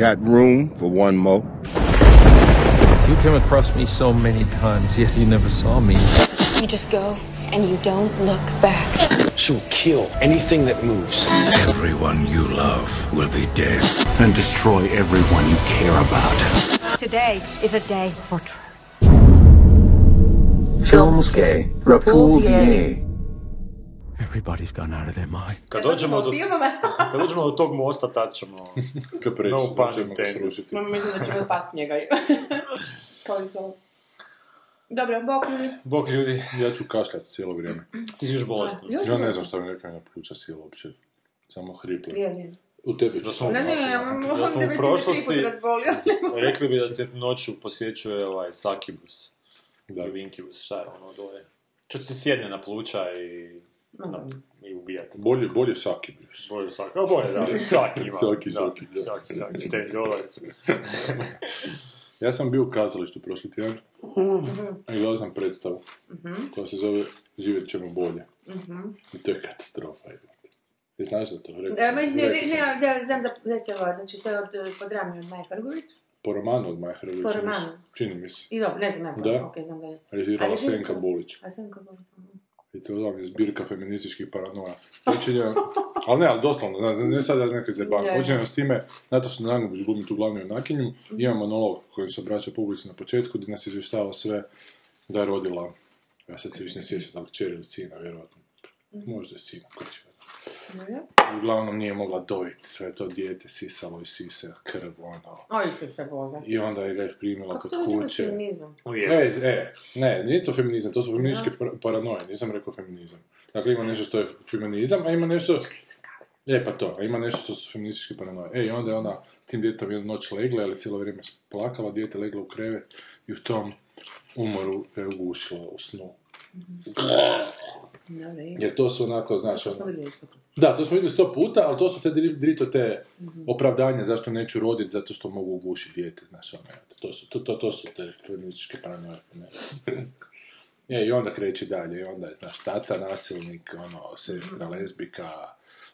Got room for one more? You came across me so many times, yet you never saw me. You just go and you don't look back. She'll kill anything that moves. Everyone you love will be dead. And destroy everyone you care about. Today is a day for truth. Filmske Repulsie. Everybody's gone out of their mind. Kad dođemo do, filmova, kad dođemo do tog mosta, tad ćemo... Kad preći, No no, pun ćemo ga intended. srušiti. mislim da ćemo pas njega. Kao i to. Dobro, bok ljudi. Bog ljudi, Ja ću kašljati cijelo vrijeme. ti si još bolestan. Ja ne znam što mi neka na pluća sila uopće. Samo hripli. Je, je. U tebi Da smo, Ne, ne, ja da smo u prošlosti, razbolio. rekli bi da te noću posjećuje ovaj Sakibus. Da. Ili Vinkibus, šta je ono dole. Ti se sjedne na pluća i, na, i ubijate. Bolje, bolje Saki bio. Bolje Saki, a bolje da, Saki ima. Saki, da, Saki, da. Saki, Saki, 10 dolara. Ja sam bio u kazalištu prošli tjedan Mhm. i gledao sam predstavu koja se zove Živjet ćemo bolje. I to je katastrofa. Ti znaš da to? Rekao E, sam- ma, ne, ne, ne, ja znam da, da se ovo, znači to je od, pod od Maja Hrgović. Po romanu od Maja Hrvića. Po romanu. Čini mi se. I dobro, ne znam ja Da. ok, znam da je. Režirala Senka Bulić. A sam kako... I to je zbirka feminističkih paranoja. Počinje, ali ne, ali doslovno, ne, ne sad ja nekad zebam. Da, da. Počinje s time, Nataša Zangubić glumi tu glavnu junakinju, ima monolog kojim se obraća publici na početku, gdje nas izvještava sve da je rodila, ja sad se više ne sjećam da li kćer ili sina, vjerojatno. Možda je sina, ko će Uglavnom nije mogla dojiti, sve to dijete sisalo i sise, krv, ono. Oj, što se Bože. I onda je ga je primila Kako kod to uzima kuće. feminizam? E, e, ne, nije to feminizam, to su feminističke par- paranoje, nisam rekao feminizam. Dakle, ima nešto što je feminizam, a ima nešto... E, pa to, a ima nešto što su feminističke paranoje. E, i onda je ona s tim djetom jednu noć legla, ali cijelo vrijeme plakala, dijete legla u krevet i u tom umoru je ugušila u snu. Ne. Jer to su onako, znaš, ono... Da, to smo vidjeli sto puta, ali to su te dri- drito te opravdanja zašto neću roditi, zato što mogu ugušiti dijete, znaš, ono, to su, to, to, to su te feminističke paranoje. E, i onda kreće dalje, i onda je, znaš, tata nasilnik, ono, sestra lesbika,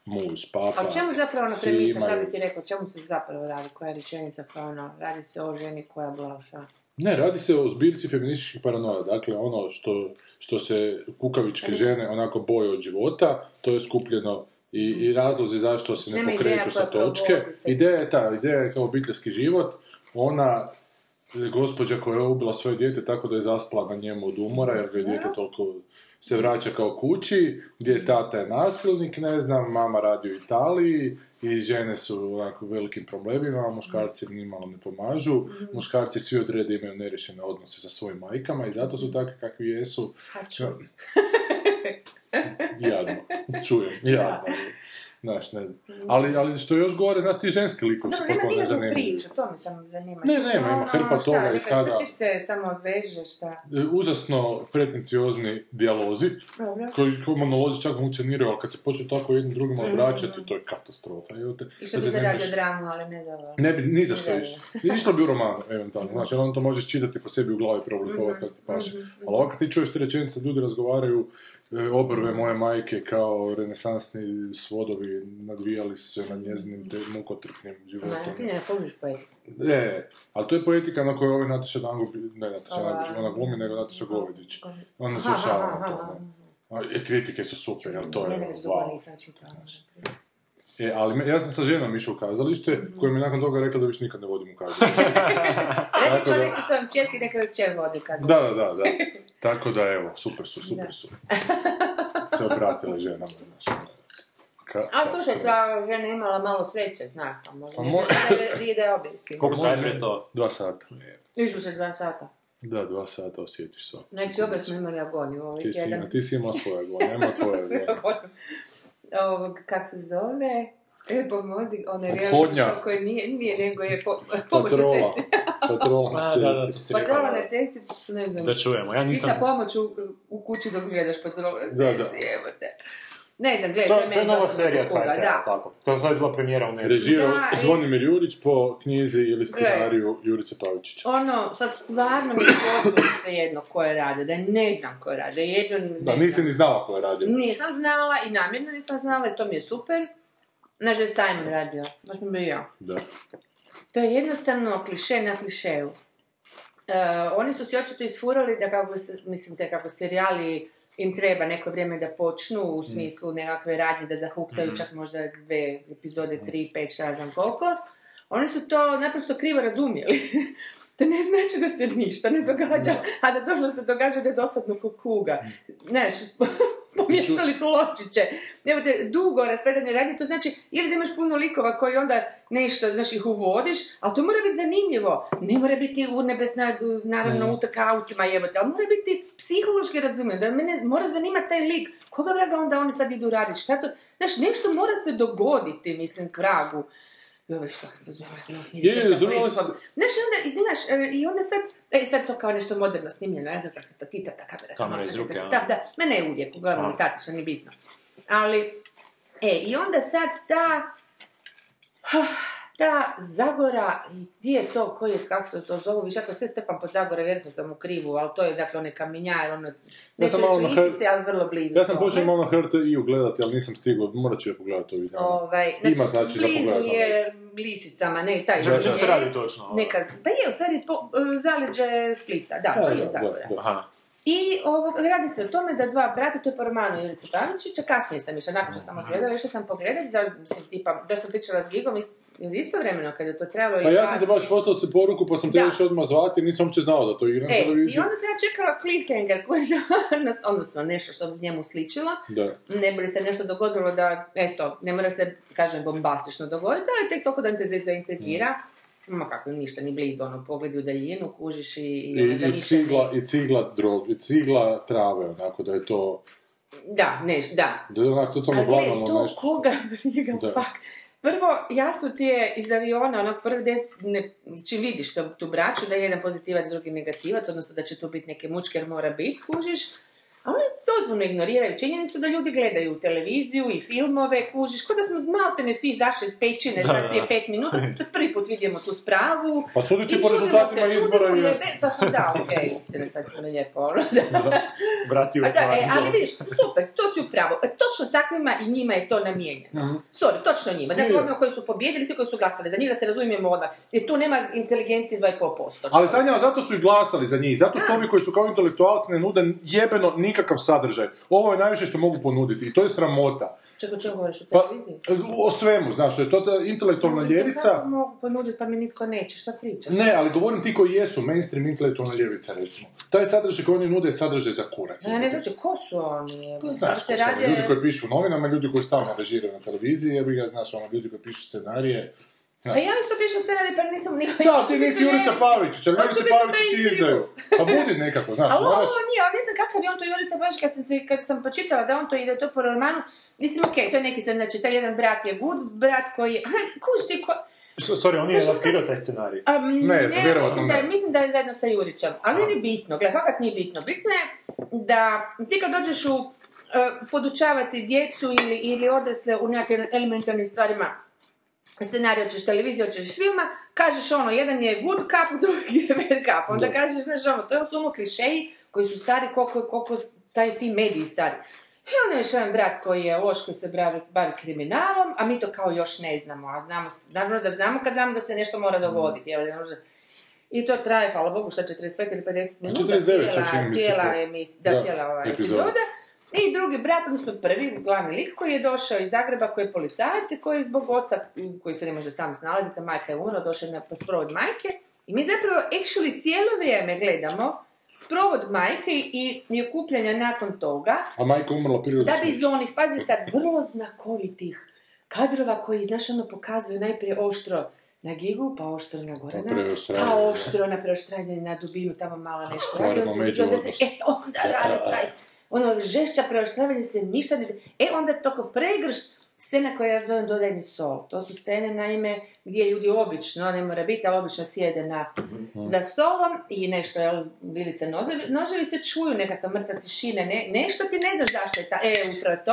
muž, papa. A o čemu zapravo svi premisa, šta bi ti rekao, o čemu se zapravo radi, koja je rečenica, koja ono, radi se o ženi koja blaša. Ne, radi se o zbirci feminističkih paranoja. Dakle, ono što, što se kukavičke žene onako boje od života, to je skupljeno i, i razlozi zašto se ne pokreću sa točke. Ideja je ta, ideja je kao obiteljski život. Ona, e, gospođa koja je ubila svoje dijete tako da je zaspala na njemu od umora, jer ga je dijete toliko se vraća kao kući, gdje tata je nasilnik, ne znam, mama radi u Italiji i žene su onako u velikim problemima, a muškarci nimalo ne pomažu. Muškarci svi od reda imaju nerešene odnose sa svojim majkama i zato su takvi kakvi jesu. Haču. Jadno, čujem, jadno. Znaš, ne. Ali, ali što je još gore, znaš ti ženski likovi su Dobro, potpuno nikakvu nezanimljivi. priču, to me samo zanima. Ne, nema, ima ono, hrpa šta, toga i sada- crtice samo odveže, šta. E, Užasno pretenciozni dijalozi, Dobro. koji koji monolozi čak funkcioniraju, ali kad se počnu tako jednim drugima obraćati, to je katastrofa. evo te. Mhm. I što bi se se ne radi o biš- dramu, ali ne da... Ne bi, ni za što Ne, išlo. Išlo bi u romanu, eventualno. Znači, on to možeš čitati po sebi u glavi, preoblikovati kako ti paše. Ali ovako ti čuješ te rečenice, ljudi razgovaraju, obrve moje majke kao renesansni svodovi nadvijali su se nad njezinim te mukotrpnim životom. Ma, ti ne kužiš poetiku. Ne, ali to je poetika na kojoj ovaj Nataša Dangubić, ne Nataša Ova- Dangubić, ona glumi, nego Nataša Govedić. Ona slušava aha, na to. ne. I kritike su super, jel to Ne, je ne, dugo wow. nisam čitala. E, ali me- ja sam sa ženom išao u kazalište, koja mi je nakon toga rekla da više nikad ne vodim u kazalište. Rekli da- čovjek sa svojom četi, neka da čer vodi kad... Da, da, da, da. Tako da, evo, super su, super su. Se obratile ženama, znaš. Ka- A slušaj, ta žena imala malo sreće, znaš, pa možda Pa mo- da da je objektivno. Koliko traje Može- predstava? Dva sata. Išlo se dva sata. Da, dva sata osjetiš sve. Znači, obje smo imali agoniju ovaj Ti si, tjedan. ima, ti si imao svoje agonije, nema tvoje agoniju. Ovog, kak se zove? E, pomozi, onaj Ophodnja. reality show koji nije, nije, nego je po, pomoć na cesti. Patrola na A, da, da, to cesti. si Patrola na cesti, ne znam. Da čujemo, ja nisam... Hitna pomoć u, u kući dok gledaš patrola na Da, da. cesti, evo te. Ne znam, gledaj, To, to je to je meni dosta serija kuga, HRT, da. tako. To, to je bila premijera u netu. Režirao Da, i- Zvonimir Jurić po knjizi ili scenariju Jurice Pavičića. Ono, sad stvarno mi je potpuno svejedno ko je radio, da ne znam ko je radio, jedno ne Da, nisi ni znala ko je radio. Nisam znala i namjerno nisam znala i to mi je super. Znaš da je Simon radio, baš mi bio ja. Da. To je jednostavno kliše na klišeju. E, oni su si očito isfurali da kako se, mislim, te kako serijali im treba neko vrijeme da počnu u smislu nekakve radnje da zahuktaju čak možda dve epizode, tri, pet, šta znam koliko. Oni su to naprosto krivo razumjeli. to ne znači da se ništa ne događa, a da to što se događa da je dosadno ko kuga. Znaš, pomiješali su ločiće. Evo te dugo raspredanje radnje, to znači ili da imaš puno likova koji onda nešto, znaš, ih uvodiš, ali to mora biti zanimljivo. Ne mora biti urnebesna, naravno, utrka autima jebate, ali mora biti psihološki razumijem, da mene mora zanimati taj lik. Koga vraga onda oni sad idu raditi? Šta to? Znaš, nešto mora se dogoditi, mislim, k vragu. Joj, već kako se to sam. Je, je, zrunila si- Znaš, i onda, znaš, e, i onda sad, e, sad to kao nešto moderno snimljeno, ne znam kako se to tita, ta kamera. Kamera iz ruke, Da, da, ma ne uvijek, uglavnom statično, nije bitno. Ali, e, i onda sad ta, ta Zagora, i gdje je to, koji je, kako se to zovu, više ako sve trpam pod Zagore, vjerojatno sam u krivu, ali to je, dakle, onaj kamenjar, ono, neću malo reći listice, ali vrlo blizu Ja sam počeo malo na HRT-i gledati, ali nisam stigao, morat ću je pogledati ovih dana. Ovaj, Ima, znači, znači, za blizu pogledat, je lisicama, ne, taj O čemu se radi točno? Nekad, pa je u stvari po, e, zaleđe Splita, da, Da, to da, je da, Zagora. da. Aha. I ovog, radi se o tome da dva brata, to je po romanu Jurice Pavličića, kasnije sam išla, nakon što sam odgledala, išla sam pogledati, za, mislim, tipa, da sam pričala s Gigom, is- istovremeno kad je to trebalo Pa i ja sam te baš poslao si poruku, pa sam te već odmah zvati, nisam uopće znao da to igram E, i onda sam ja čekala cliffhanger, koji je odnosno nešto što bi njemu sličilo, Da. ne bi li se nešto dogodilo da, eto, ne mora se, kažem, bombastično dogoditi, ali tek toliko da te zaintrigira. Ma kako, ništa, ni blizu, ono, pogledi u daljinu, kužiš i, i, I, ono, i cigla, i cigla drog, i cigla trave, onako da je to, Da, ne, da. da je onako gledaj, banalno to nešto. koga briga, Da. fuck. Prvo, jasno ti je iz aviona, onog prvi de, ne, čim vidiš to, tu braću, da je jedan pozitivac, drugi negativac, odnosno da će tu biti neke mučke jer mora biti, kužiš. A oni totalno ignoriraju činjenicu da ljudi gledaju televiziju i filmove, kužiš, kao da smo maltene svi izašli iz pećine Da, sad prije pet minuta, prvi put vidimo tu spravu. Pa sudeći I po rezultatima izbora i Pa da, okej, istina, sad si me lijepo, ono, da. Vrati u A da, stvar. e, ali vidiš, super, to si upravo. E, točno takvima i njima je to namijenjeno. Sorry, točno njima. Dakle, onima koji su pobjedili, svi koji su glasali za njih, da se razumijemo odmah. Jer tu nema inteligencije 2,5%. Ali Sanja, zato su i glasali za njih, zato što ovi koji su kao intelektualci ne nude jebeno nikakav sadržaj. Ovo je najviše što mogu ponuditi i to je sramota. Čekaj, čemu govoriš o Pa, televiziji? o svemu, znaš, je to ta intelektualna ljevica, Kako mogu ponuditi, pa mi nitko neće, šta pričaš? Ne, ali govorim ti koji jesu mainstream intelektualna ljevica, recimo. Taj sadržaj koji oni nude je sadržaj za kurac. Ja ne znam će, ko su oni? Pa Znaš, ko su radi... ljudi koji pišu u novinama, ljudi koji stalno režiraju na televiziji, jer ga znaš, ono, ljudi koji pišu scenarije. Pa ja isto pišem scenarij, pa nisam nikad... Da, ti nisi Jurica Pavičić, ali Jurica u Pavičić izdaju. Pa budi nekako, znaš, Ali ovo nije, ali ne znam kakav je on to Jurica baš kad sam, se, kad sam počitala da on to ide to po romanu, mislim, okej, to je neki sad, znači, taj jedan brat je good, brat koji je, kuš ti ko... Sorry, on nije Znaš, adaptirao taj scenarij. Um, Ne znam, vjerovatno mislim da, je- ne. mislim da je zajedno sa Jurićem, ali nije bitno, gle, fakat nije bitno. Bitno je da ti kad dođeš u uh, podučavati djecu ili, ili odrasle u nekakvim elementarnim stvarima, scenarij hoćeš televizije, hoćeš filma, kažeš ono, jedan je good cup, drugi je bad cup. Onda Da. kažeš, znaš ono, to su ono klišeji koji su stari koliko, koliko taj ti mediji stari. I onda je još jedan brat koji je loš, koji se bavi, bavi kriminalom, a mi to kao još ne znamo, a znamo, naravno da znamo kad znamo da se nešto mora dogoditi. Evo, može- I to traje, hvala Bogu, šta 45 ili 50 minuta, 49 čak čini cijela, cijela, emis, da, Da, cijela ova epizoda. epizoda. I drugi brat, odnosno prvi, glavni lik koji je došao iz Zagreba, koji je policajac i koji je zbog oca, koji se ne može sam snalaziti, majka je umrla, došao je na sprovod majke. I mi zapravo actually cijelo vrijeme gledamo sprovod majke i, i okupljanja nakon toga, A majka umrla prirodno da bi iz onih, pazi sad, vrlo znakovitih kadrova koji, znaš, ono pokazuju najprije oštro na gigu, pa oštro na Gorana, Pa pa oštro na preoštranje na dubinu, tamo malo nešto radi, onda se- među se, e, onda rade taj, ono, žešća preoštravanje se ništa ne... E, onda toko pregrš scena koja ja zovem dodajni sol. To su scene, naime, gdje ljudi obično, ne mora biti, ali obično sjede na, za stolom i nešto, jel, vilice noževi, noževi se čuju, nekakva mrtva tišina, ne, nešto ti ne znaš zašto je ta, e, upravo to,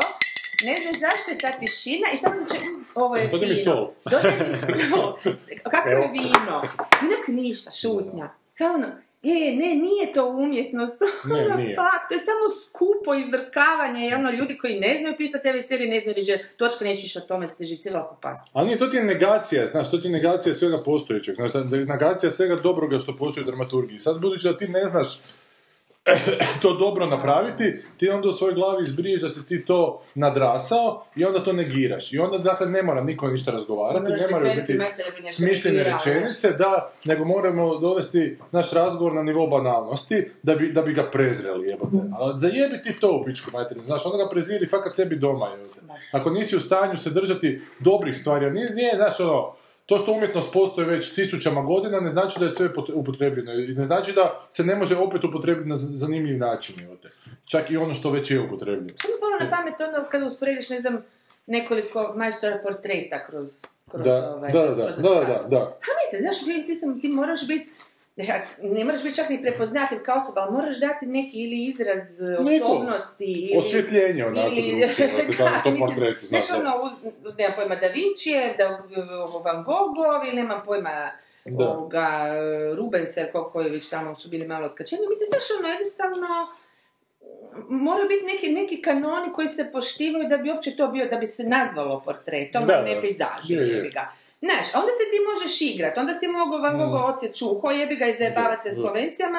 ne znaš zašto je ta tišina i sad će, ovo je Dodaj sol. Dodaj mi sol. Kako je vino? Inak ništa, šutnja. Kao ono, E, ne, nije to umjetnost. Ne, ono, nije. fakt, to je samo skupo izdrkavanje i ono, ljudi koji ne znaju pisati TV serije, ne znaju reži, točka neće više o tome se cijelo oko pas. Ali nije, to ti je negacija, znaš, to ti je negacija svega postojećeg, znaš, negacija svega dobroga što postoji u dramaturgiji. Sad, budući da ti ne znaš to dobro napraviti, ti onda u svojoj glavi izbriješ da si ti to nadrasao i onda to negiraš. I onda, dakle, ne mora niko ništa razgovarati, ne biti moraju biti smišljene rečenice, da, nego moramo dovesti naš razgovor na nivo banalnosti da bi, da bi ga prezreli, jebote. Ali zajebi ti to u pičku materinu, znaš, onda ga preziri fakat sebi doma, jebote. Ako nisi u stanju se držati dobrih stvari, a nije, nije znaš, ono, to što umjetnost postoji već tisućama godina ne znači da je sve pot- upotrebljeno i ne znači da se ne može opet upotrebiti na zanimljiv način, jebote. Čak i ono što već je upotrebljeno. Što mi palo na pamet ono kada usporediš, ne znam, nekoliko majstora portreta kroz, kroz Da, ovaj, da, da, da, da, fastu. da. Pa mislim, znaš, ti, ti, sam, ti moraš biti, ne, moraš biti čak ni prepoznatljiv kao osoba, ali moraš dati neki ili izraz e, Neko. osobnosti ili... Osvjetljenje onako portretu, znaš, Znaš, da. ono, nemam pojma Da Vincije, da Van Gogov ili nemam pojma Da. ovoga, Rubensa, ko, koji već tamo su bili malo otkačeni. Mislim, znaš, ono, jednostavno, moraju biti neki, neki kanoni koji se poštivaju da bi uopće to bio, da bi se nazvalo portretom, Da, a ne Je, je. Znaš, onda se ti možeš igrat, onda si mogao Van Gogh Mm. odsjet čuho, jebi ga i zajebavati se s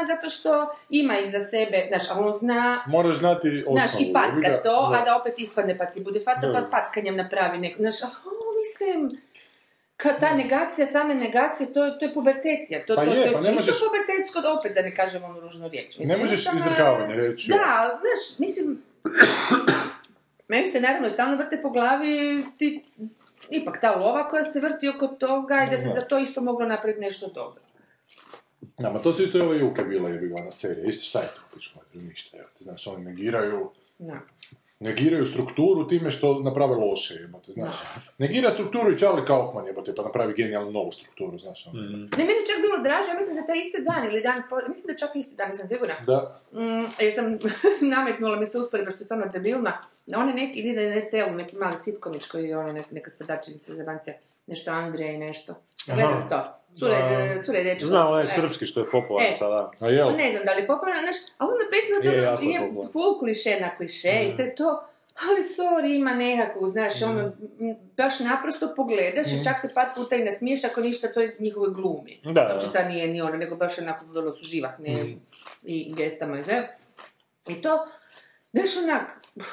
zato što ima iza sebe, znaš, a on zna Moraš znati osnovu. Znaš, i ga. to, Da. a da opet ispadne pa ti bude faca, pa s packanjem napravi neko. Znaš, aha, mislim, ka, ta negacija, same negacije, to, to je pubertetija. To, Pa to, je, to je pa čisto možeš- pubertetsko, opet da ne kažem onu ružnu riječ. Ne možeš je- izdrkavanje reći. Da, znaš, mislim, meni se naravno stalno vrte po glavi ti, ipak ta lova koja se vrti oko toga i da se za to isto moglo napraviti nešto dobro. Da, ma to su isto i ove Juka bila jebi ga ona serija. Isto šta je to materinu? Ništa, evo ti, znaš, oni negiraju Da. Negiraju strukturu time što naprave loše, jebote, znaš. Negira strukturu i Charlie Kaufman, jebote, pa napravi genijalnu novu strukturu, znaš. ono. Ne, meni je čak bilo draže, ja mislim da taj isti dan ili dan, po, mislim da čak isti dan, nisam sigurna. Da, Mm, jer sam nametnula mi se usporedba što je stvarno debilna. Na one neki, ide na RTL, neki mali sitkomić koji je ono nek, neka sprdačinica za bance, nešto Andrija i nešto. Gledam to. Cure, Da. cure dečko. Znam, onaj E. srpski što je popularan E. sada. a jel? Ne znam da li je popularno, znaš, a onda pet minuta Je, ono, je popularan. full kliše na kliše i sve to, ali sorry, ima nekakvu, znaš, ono, m, baš naprosto pogledaš i čak se par puta i nasmiješ ako ništa to je njihove glumi. Da, da. Uopće sad nije ni ono, nego baš onako vrlo su živahne i gestama i sve. I to, znaš, onak,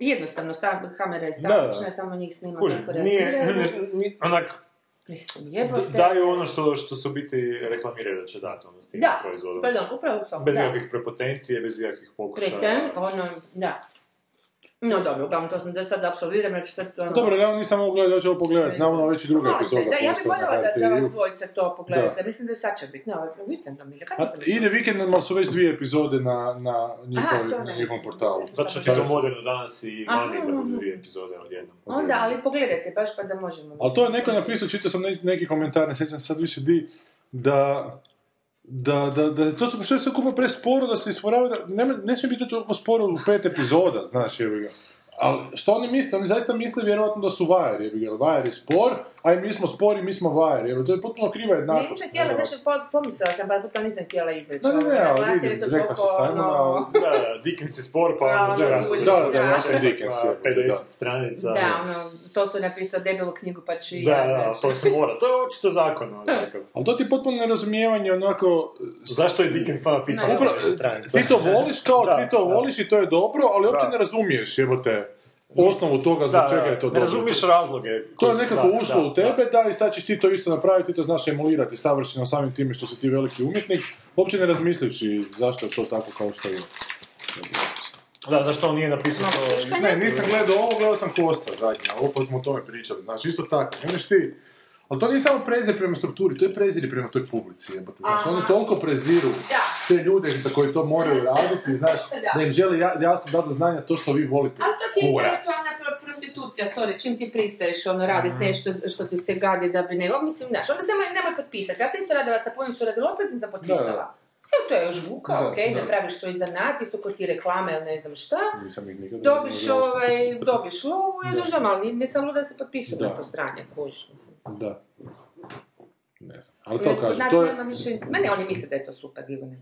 jednostavno, sam, kamera je statična, samo njih snima Kuži, nije, reagiraju. ne- ni- onak, Mislim, jebote. daju ono što, što su biti reklamiraju da će dati ono s tim Da, proizvodom. pardon, upravo to. Bez da. ikakvih prepotencije, bez ikakvih pokušaja. Kreten, ono, da. No dobro, uglavnom to sam da sad apsolviram, ja ću sad ono... Dobro, ja nisam mogu gledati, ja ću ovo pogledati, naravno već i druga epizoda. Da, ja bih na voljela da, da vas dvojica to pogledate, mislim da sad će biti, ne, ovo vikendom ili kad A, sam ide vikendom, ali su već dvije epizode na, na, Aha, na njihovom portalu. Zato što ti to moderno danas i Aha, vani da budu dvije epizode odjednom. Onda, ali pogledajte, baš pa da možemo... Ali to je neko napisao, čitao sam neki, komentar, ne sjećam se sad više di, da, da, da, da to sve se kupa presporo, da se isforava, ne, ne smije biti toliko sporo u pet epizoda, znaš, jebi ga. Ali što oni misle? Oni zaista misle vjerojatno da su vajer, jebi ga, vajer je spor, a i mi smo spori, mi smo vajer, jebi, to je potpuno kriva Ne, jednakost. nisam htjela, znači, po, pomislila sam, pa to nisam htjela izreći. Ne, ne, ne, Ovo, ali vidim, jer je to rekla si Simona, ono, ali- Da, da, Dickens je spor, pa Da, ono, ono, da, da, da, Dickens, na je, 50 da. stranica. Da, ono, to su napisao debelu knjigu, pa ću i Da, ja, da, znaš. to se mora. To je očito zakon. ono, takav. Ali to ti je potpuno nerazumijevanje, onako, Zašto je Dickens to napisao na Upravo, 50 stranica? ti to voliš kao, Da, ti to da. voliš i to je dobro, ali uopće Da. ne razumiješ, jebote, osnovu toga zbog Da, čega je to ne dobro. razumiješ razloge. To je nekako da, ušlo da, u tebe, da. i sad ćeš ti to isto napraviti, ti to znaš emulirati savršeno samim time što si ti veliki umjetnik, uopće ne razmislivši zašto je to tako kao što je. Da, zašto on nije napisao to... Ne, nisam gledao ovo, gledao sam Kosca zadnje, ali ovo pa smo o tome pričali, znači isto tako, imaš ti, ali to nije samo prezir prema strukturi, to je prezir prema toj publici, jebote, znači oni toliko preziru Da. te ljude za koji to moraju raditi, znaš, Da. da im žele ja, jasno dati do znanja to što vi volite. Ali to ti je intelektualna pro- prostitucija, sorry, čim ti pristaješ ono raditi nešto što ti se gadi da bi nego, mislim, znaš, onda se nemoj, potpisati. Ja sam isto radila sa radi Lopez i sam potpisala. Evo, to je još žbuka, Da, ok, da. napraviš svoj zanat, isto kod ti reklame ili ne znam šta. Nisam ih nikad Dobiš, ovaj, dobiš lovu i odeš doma, ali nisam luda da se potpisuju Da. na to stranje, kužiš, mislim. Da. ne znam. Ali to kažem, to je... više... Ma ne, oni misle da je to super, Ivo ne.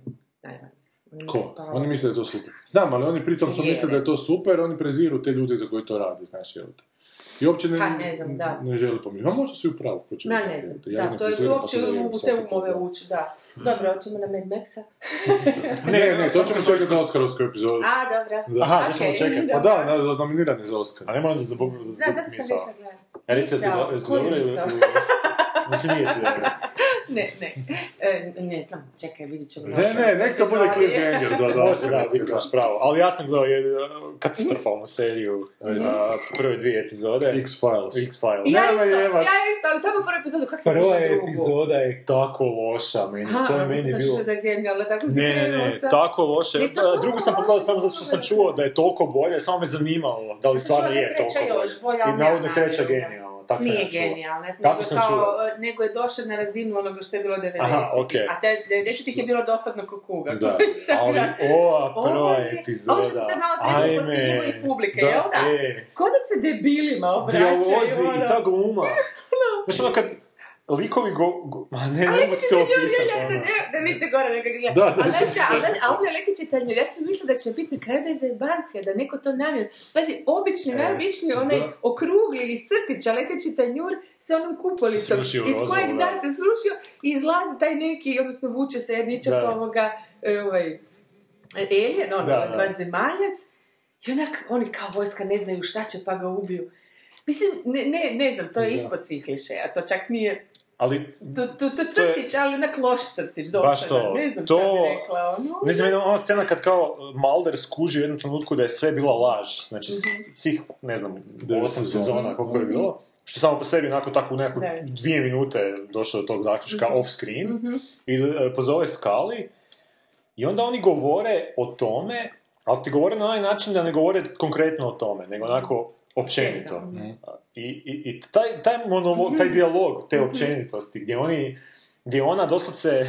Ko? pa- Oni misle da je to super. Znam, ali oni pritom Je, misle da je to super, oni preziru te ljude za koji to rade, znaš, jel te. I uopće ne, Pa, ne znam, da. ne želi pomiriti. Ma možda su i u pravu, ko će Ma ne znam. Ja da, ne to je pa uopće zajebu u te umove ući, da. Dobro, hoćemo na Mad Maxa? Ne, ne, to ćemo čekati za Oskarovsku epizodu. A, dobra. Da. Aha, to ćemo čekati. Pa da, na, nominirani za Oscar. A nema onda za Bog... Da, zato sam više gledala. Ti koju dobro ili... Znači nije ti dobro. Ne, ne, e, ne znam, čekaj, vidit ćemo. Ne, ne, nek to bude cliffhanger do Može, da, biti baš pravo. Ali ja sam gledao jednu uh, katastrofalnu seriju, uh, prve dvije epizode. X-Files. X-Files. Ja isto, ja isto, ali samo prvu epizodu, kako se Prva epizoda je tako loša, meni. To je meni da bilo... ću da je genijalno, tako si Ne, ne, ne, tako loše. Uh, Drugu sam pogledao samo zato što sam čuo da je toliko bolje, samo me zanimalo da li stvarno da je toliko bolje. ali I navodno treća namjeru, da. genijalna, tako sam Nije ja čuo. genijalna, ne znam, nego, kao, e, nego je došao na razinu onoga što je bilo 90 Aha, okej. A te 90-ih je bilo dosadno ko kuga. Da, Ali ova Ovo prva epizoda... Ovo što se malo treba posiljivo i publike, jel da? E, Ko da se debilima obraćaju, dijalozi ono. i ta gluma. Znaš ono kad likovi go... go ma ne, ne mogu to opisati. ono. da vidite gore nego gleda. Da, da. Ali znaš šta, ali, ali on je Lekić je taj, ja sam mislila da će biti na kraju da je zajebancija, da neko to namjer. Pazi, obični, E, najobičniji, onaj da. okrugli i srtić, a Lekić je tanjur sa onom kupolicom. Srušio iz kojeg, da, da. se srušio i izlazi taj neki, odnosno vuče se jedničak ovoga, e, ovaj, alien, ono, Da, da. vanzemaljac. I onak, oni kao vojska ne znaju šta će pa ga ubiju. Mislim, ne, ne, ne znam, to je ispod svih klišeja, to čak nije Ali to, to, to To je- crtić, ali onak loš crtić, Baš dosadan. to. Ne znam To- šta bi rekla, ono. Ne znam, jedna ona scena kad kao Mulder skuži u jednom trenutku da je sve bila laž. Znači, Mhm. svih, ne znam, osam sezona. sezona, koliko je bilo. Što samo po sebi, onako tako u neku Da. dvije minute došlo do tog zaključka Mhm. off screen. I e, pozove Skali. I onda oni govore o tome, ali ti govore na onaj način da ne govore konkretno o tome, nego onako općenito. I, i, i taj, taj, monolog, taj dijalog, te općenitosti, gdje oni gdje ona doslovce,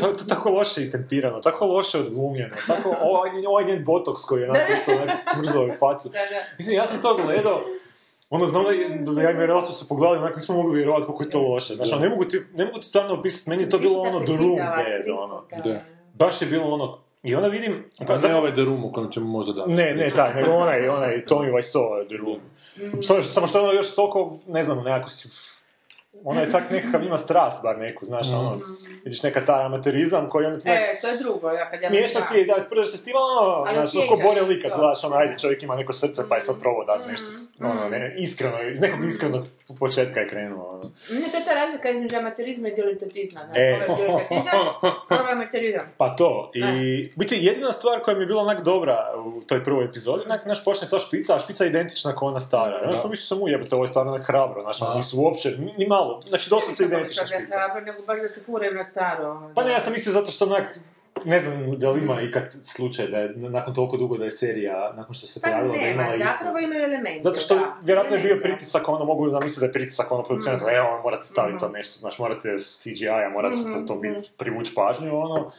to je to tako loše i tempirano, tako loše odglumljeno, tako ovaj, ovaj njen botoks koji je onako isto smrzao i facu. Da, da. Mislim, ja sam to gledao, ono, znam da, da ja i Mirela smo se pogledali, onako nismo mogli vjerovati koliko je to loše. Znači, ono, ne mogu ti, ne mogu ti stvarno opisati, meni je to bilo ono The Room bad, ono. Baš je bilo ono, i onda vidim... Pa ne ovaj The Room o kojem ćemo možda danas. Ne, ne, taj, nego onaj, onaj Tommy Wiseau, The Room. Samo, samo što je ono još toliko, ne znam, nekako si... Ona je tak nekakav, ima strast bar neku, znaš, ono, vidiš neka taj amaterizam koji on... E, to je drugo, ja kad ja Smiješno ti je, da, sprdaš se s tim, ono, znaš, ono, ko bolje lika, gledaš, ono, ajde, čovjek ima neko srce, pa je sad probao dat nešto, Mm. ono, ne, iskreno, iz nekog iskrenog početka je krenuo, ono. Ne, to je ta razlika između amaterizma i diletantizma. Znači, E. ovo je diletantizam, ovo je amaterizam. Pa to, i u biti jedina stvar koja mi je bila onak dobra u toj prvoj epizodi, onak, naš počne ta špica, a špica je identična kao ona stara. Onako mislio sam ujebate, ovo je stvarno hrabro, znaš, ono, nisu uopće, ni, ni malo, znači doslovce identična Sad je špica. hrabro, nego baš da se furaju na staro. ono, Pa da. ne, ja sam mislio zato što onak, ne znam da li ima ikad slučaj da je nakon toliko dugo da je serija, nakon što se Pa pojavila da nema, imala istu. zapravo imaju elemente. Zato što da. vjerojatno je bio Elemente. pritisak, ono mogu da misle da je pritisak ono producenta, Mhm. evo morate staviti sad nešto, znaš, morate CGI-a, morate Mhm, to biti, mhm. privući pažnju, ono,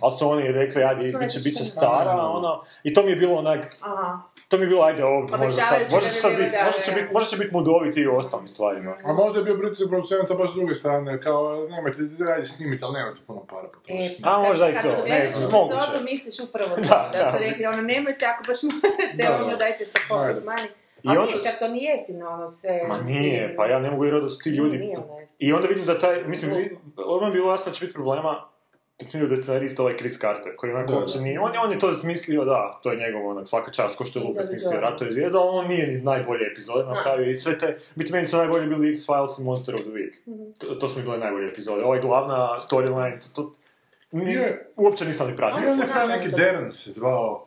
ali su oni rekli, ajde, bit će, bit će stara, da. ono, i to mi je bilo onak, Aha. To mi je bilo, ajde, ovo, možda sad, možda da će sad biti, da, možda će biti, možda će biti mudoviti i u ostalim stvarima. A možda je bio pritisak producenta baš s druge strane, kao nemojte, ajde snimite, ali nemojte puno para E, potrošiti. A, možda i kad to, ne znam, moguće. epizodu, misliš upravo to, Da, da, su rekli, ono, nemojte, ako baš morate, Da, ono, da. dajte sa pocket money. I Ali onda- nije, čak to nije jeftino, ono, sve... Ma nije, pa ja ne mogu vjerovati da su ti ljudi... Nije, ono jeftino. I onda vidim da taj, mislim, odmah je bilo jasno da će biti problema vidio da je scenarist ovaj Chris Carter, koji onako uopće nije, on, je- on je to smislio, da, to je njegov onak svaka čast, ko što je I Lucas da bi mislio, dobro. Rato je zvijezda, ali on nije ni najbolje epizode napravio i sve te, biti meni su najbolje bili X-Files i Monster of the Week. Mhm. To, to su mi bile najbolje epizode. Ovaj glavna storyline, to, to ni- Je. uopće nisam ni pratio. Ali on je neki Darren se zvao,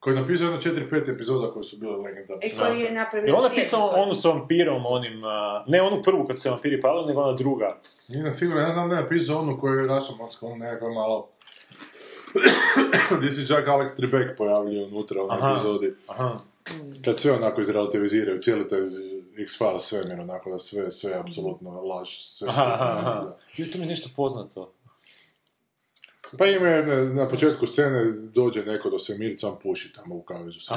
koji je napisao jedno 4-5 epizoda koje su bile legendarne. I koji je napravio... Je on napisao onu s vampirom, onim, ne onu prvu kad se vampiri pali, nego ona druga. Nisam siguran, ja znam da je napisao onu koju je Rašamonska, ono nekako malo... Gdje se čak Alex Trebek pojavljuje unutra u Aha. epizodi. Aha. Kad sve onako izrelativiziraju, cijeli taj X-Files svemir, onako da sve, sve je apsolutno laž, sve Aha, aha, aha. da. Jo, to mi je nešto poznato. Pa ima jedne, na početku scene dođe neko do svemirca, on puši tamo u kavezu.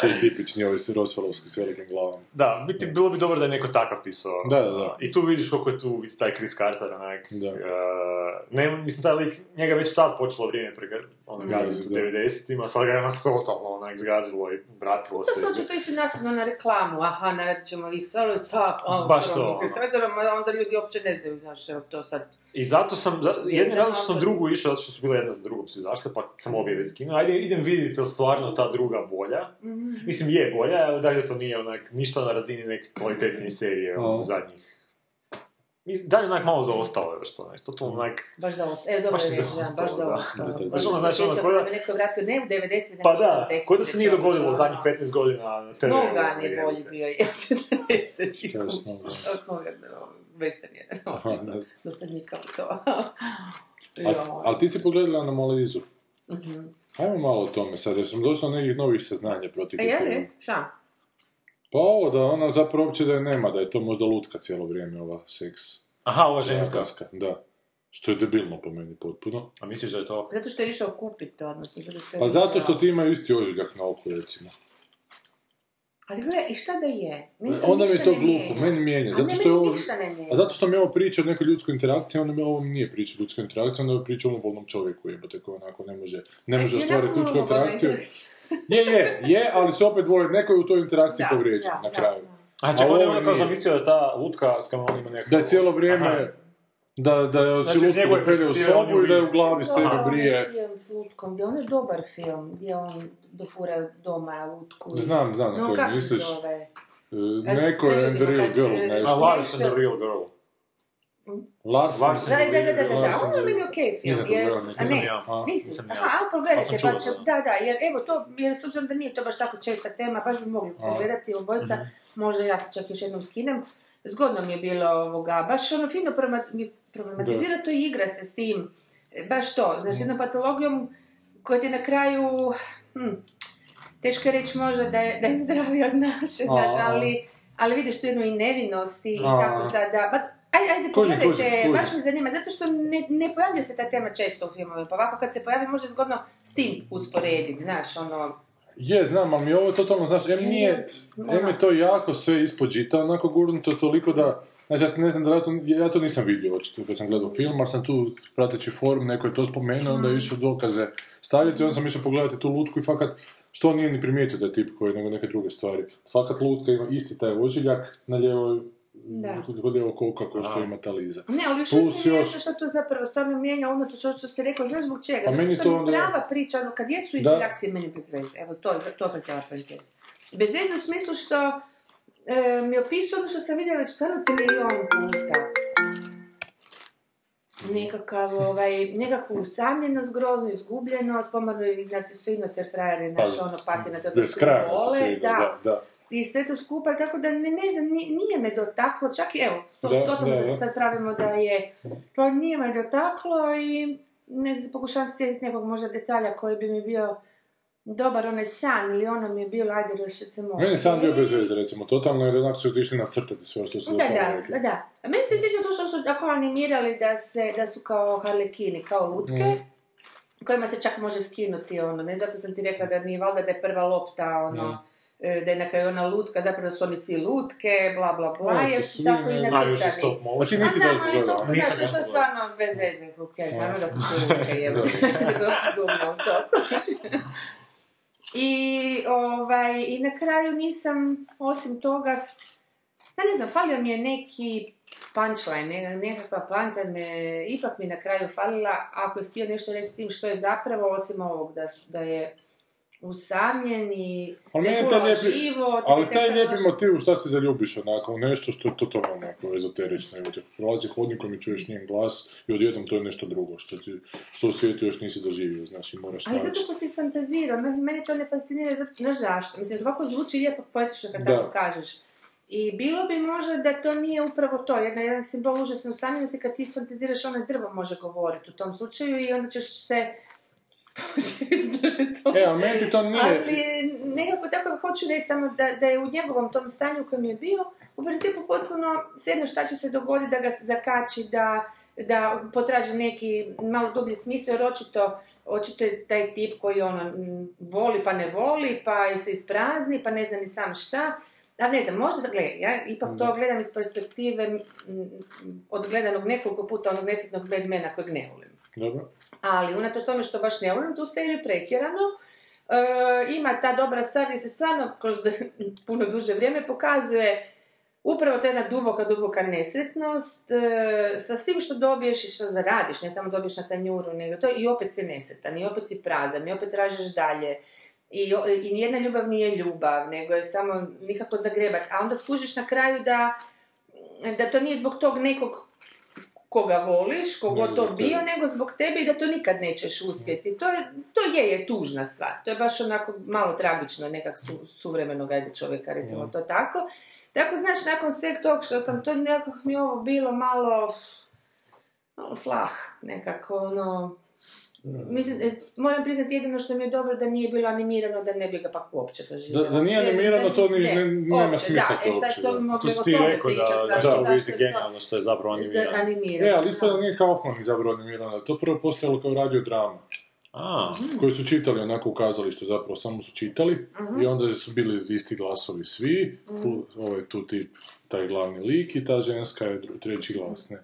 Ti tipični ovi Roswellovski s velikim glavom. Da, biti, bilo bi dobro da je neko takav pisao. Da, da, da. I tu vidiš koliko je tu biti taj Chris Carter, onak. Da. eh, ne, mislim, taj lik, njega već tad počelo vrijeme on Mm. gaziti u Da. 90-ima, sad ga je onak totalno onak zgazilo i vratilo To se. su očito išli nastavno na reklamu, aha, naradit ćemo ih sve, sa, a, Baš to, ono, ono. Onda ljudi uopće ne znaju, znaš, evo to sad. I zato sam, jedni razlog što sam drugu išao, zato što su bile jedna za drugom svi zašle, pa sam obje već skinuo. Ajde, idem vidjeti je li stvarno ta druga bolja. Mhm. Mislim, je bolja, ali dalje to nije onak, ništa na razini neke kvalitetnije serije A. ono, zadnjih. Mislim, dalje onak malo zaostalo još to, onak, totalno onak... Baš za ostalo, evo dobro Baš je reći, da, zaostalo, baš za da. Da, da, Baš da. Ono, se znaš, ono, sjećam ko da- da me neko vratio, ne u 90, nego Pa da, 80, ko da se nije dogodilo ono, zadnjih 15 godina na seriju. Snogan je bolji bio, je za 10 Kaj je Snogan? Snogan, western je, ne znam. do sad nikao to. Ali ti si pogledala Anomalizu. Mhm. Hajmo malo o tome sad, jer sam došla do nekih novih saznanja protiv E, je li? Šta? Pa ovo da ona zapravo uopće da je nema, da je to možda lutka cijelo vrijeme ova seks. Aha, ova ženska. Ženska, da. Što je debilno po meni potpuno. A misliš da je to... Zato što je išao kupiti to, odnosno zato što je... Pa zato što ti imaju isti ožiljak na oku, recimo. Ali gledaj, i šta da je? Meni to Onda mi je to glupo, mijenja. meni mijenja. A Zato što je ovo... A zato što mi je ovo priča o nekoj ljudskoj interakciji, onda mi ovo nije priča o ljudskoj interakciji, onda je priča o umobolnom čovjeku, jebote, koji onako ne može, ne može E, ostvariti jednako ljudsku interakciju. Je, je, je, ali se opet dvoje, neko je u toj interakciji Da, povrijeđen da, na da, kraju. da. A čak A on je ono nije. zamislio da ta lutka s kojom on ima nekako... Da je cijelo vrijeme, Aha. da, da je Znači, lutku dopelje u sobu i da je u glavi sebe brije. film s lutkom, gdje on je dobar film, gdje on dofura doma lutku. i- Znam, znam na No, koji kako se misliš. zove? E, Neko je and the real girl, E, A nešto. Lars and the real girl. Larsen. Larsen. Da, da, da, da, da, da, ono je je- meni okej film. Nisam to jer- gledao, a nisam ne, ja. Nisam ja. Aha, pogledajte, pa će, da, da, jer evo to, jer s obzirom da nije to baš tako česta tema, baš bi mogli pogledati obojica, Mhm. možda ja se čak još jednom skinem. Zgodno mi je bilo ovoga, baš ono fino problema- problematizira to i igra se s tim. E, Baš to, znaš, jednom patologijom koja ti na kraju, hm, teško je reći možda da je, da je zdravija od naše, znaš, ali, ali vidiš tu jednu i nevinost i A. tako sada, ba, ajde, ajde, pogledajte, baš me zanima, zato što ne, ne pojavljuje se ta tema često u filmovima, pa ovako kad se pojavi može zgodno s tim usporediti, znaš, ono, Je, znam, ali mi je ovo totalno, znaš, em nije, em je to jako sve ispod žita, onako gurnuto toliko da, znači ja se ne znam da ja to, ja to nisam vidio očito kad sam gledao film, ali sam tu prateći forum, neko je to spomenuo, onda je išao dokaze stavljati, onda sam išao pogledati tu lutku i fakat, što nije ni primijetio taj tip koji nego neke druge stvari. Fakat lutka ima isti taj ožiljak na lijevoj, Da. kod lijevog koka kao što ima ta liza. Ne, ali još Plus je još- nešto što to zapravo stvarno mijenja ono što se rekao, znaš zbog čega? Pa Zato meni što to mi onda- prava priča, ono, kad jesu interakcije meni bez veze, evo to, to sam htjela poentirati. Bez veze u smislu što e, mi opisuje ono što sam vidjela već stvarno milion puta. Nekakav, ovaj, nekakvu usamljenost, groznu izgubljenost, pomalo i narcisoidnost jer frajer je naš Pa, ono pati na to vole, da, da. I sve to skupa, tako da ne, ne znam, ni- nije me dotaklo, čak i evo, to, Da, totalno da, da, se sad pravimo da je, to nije me dotaklo i ne znam, pokušavam se sjetiti nekog možda detalja koji bi mi bio dobar, onaj san ili ono mi je bilo, ajde, još se. Meni je sam bio bez veze, recimo, totalno, jer onak su otišli nacrtati sve što su Da, da, rekli. da, da. A meni se sviđa to što su tako animirali da, se, da su kao harlekini, kao lutke, Mm. kojima se čak može skinuti, ono, ne, zato sam ti rekla da nije valjda da je prva lopta, ono, Mm. E, da je na kraju ona lutka, zapravo su oni svi lutke, bla, bla, bla, su jer su tako i nacrtani. ti nisi A to znam, ali to, to je stvarno bez veze, ok, naravno da su lutke, Da. se ga uopće sumnja u to. I, ovaj, I na kraju nisam, osim toga, ja ne znam, falio mi je neki punchline, ne- nekakva poanta me, ipak mi na kraju falila, ako je htio nešto reći s tim što je zapravo, osim ovog, da, su, da je usamljen i Ali da je meni fulao taj lijepi- život. Ali taj lijepi loš- motiv u šta se zaljubiš onako, nešto što je totalno onako ezoterično. Evo te prolazi hodnikom i čuješ njen glas i odjednom to je nešto drugo što, ti, što u svijetu još nisi doživio, znači moraš Ali zato što si fantazirao, meni meni to ne fascinira, zato, znaš zašto? Mislim, ovako zvuči lijepo poetično kad Da. tako kažeš. I bilo bi možda da to nije upravo to, jedna, jedan simbol užasne usamljenosti kad ti fantaziraš ono drvo može govoriti u tom slučaju i onda ćeš se... to. E, a meni to nije... Ali nekako tako hoću reći samo da, da je u njegovom tom stanju u kojem je bio, u principu potpuno svejedno šta će se dogoditi da ga se zakači, da da potraži neki malo dublji smisao, jer očito, očito je taj tip koji ono, m, voli pa ne voli, pa se isprazni, pa ne zna ni sam šta. A ne znam, možda, gledaj, ja ipak to gledam iz perspektive m, m, od gledanog nekoliko puta onog nesretnog Batmana kojeg ne volim. Dobro. Ali, unatoč tome što baš ne volim tu seriju pretjerano, e, ima ta dobra stvar gdje se stvarno kroz puno duže vrijeme pokazuje upravo ta jedna duboka, duboka nesretnost e, sa svim što dobiješ i što zaradiš, ne samo dobiješ na tanjuru, nego to i opet si nesretan, i opet si prazan, i opet tražiš dalje. I, I nijedna ljubav nije ljubav, nego je samo nikako zagrebat. A onda skužiš na kraju da, da to nije zbog tog nekog koga voliš, Nego to bio, nego zbog tebe i da to nikad nećeš uspjeti. To je, to je, je tužna stvar. To je baš onako malo tragično nekak su, suvremenog ajde čovjeka, recimo to tako. Tako, znaš, nakon sveg tog što sam to nekako mi ovo bilo malo, malo flah, nekako, ono, Mislim, e, moram priznati jedino što mi je dobro da nije bilo animirano, da ne bi ga pak uopće doživjela. Da- da nije animirano, to ni- ne- nema uopće, smisla da, to e sad uopće, to da. bi mogli To ti tome rekao da, da, da, to genijalno što je zapravo animirano. animirano. E, ali ispada nije Kaufman izabrao animirano, to prvo postojalo kao radio drama. A, koji su čitali onako u kazalištu, zapravo samo su čitali i onda su bili isti glasovi svi, tu, ovaj tu tip, taj glavni lik i ta ženska je treći glas, ne.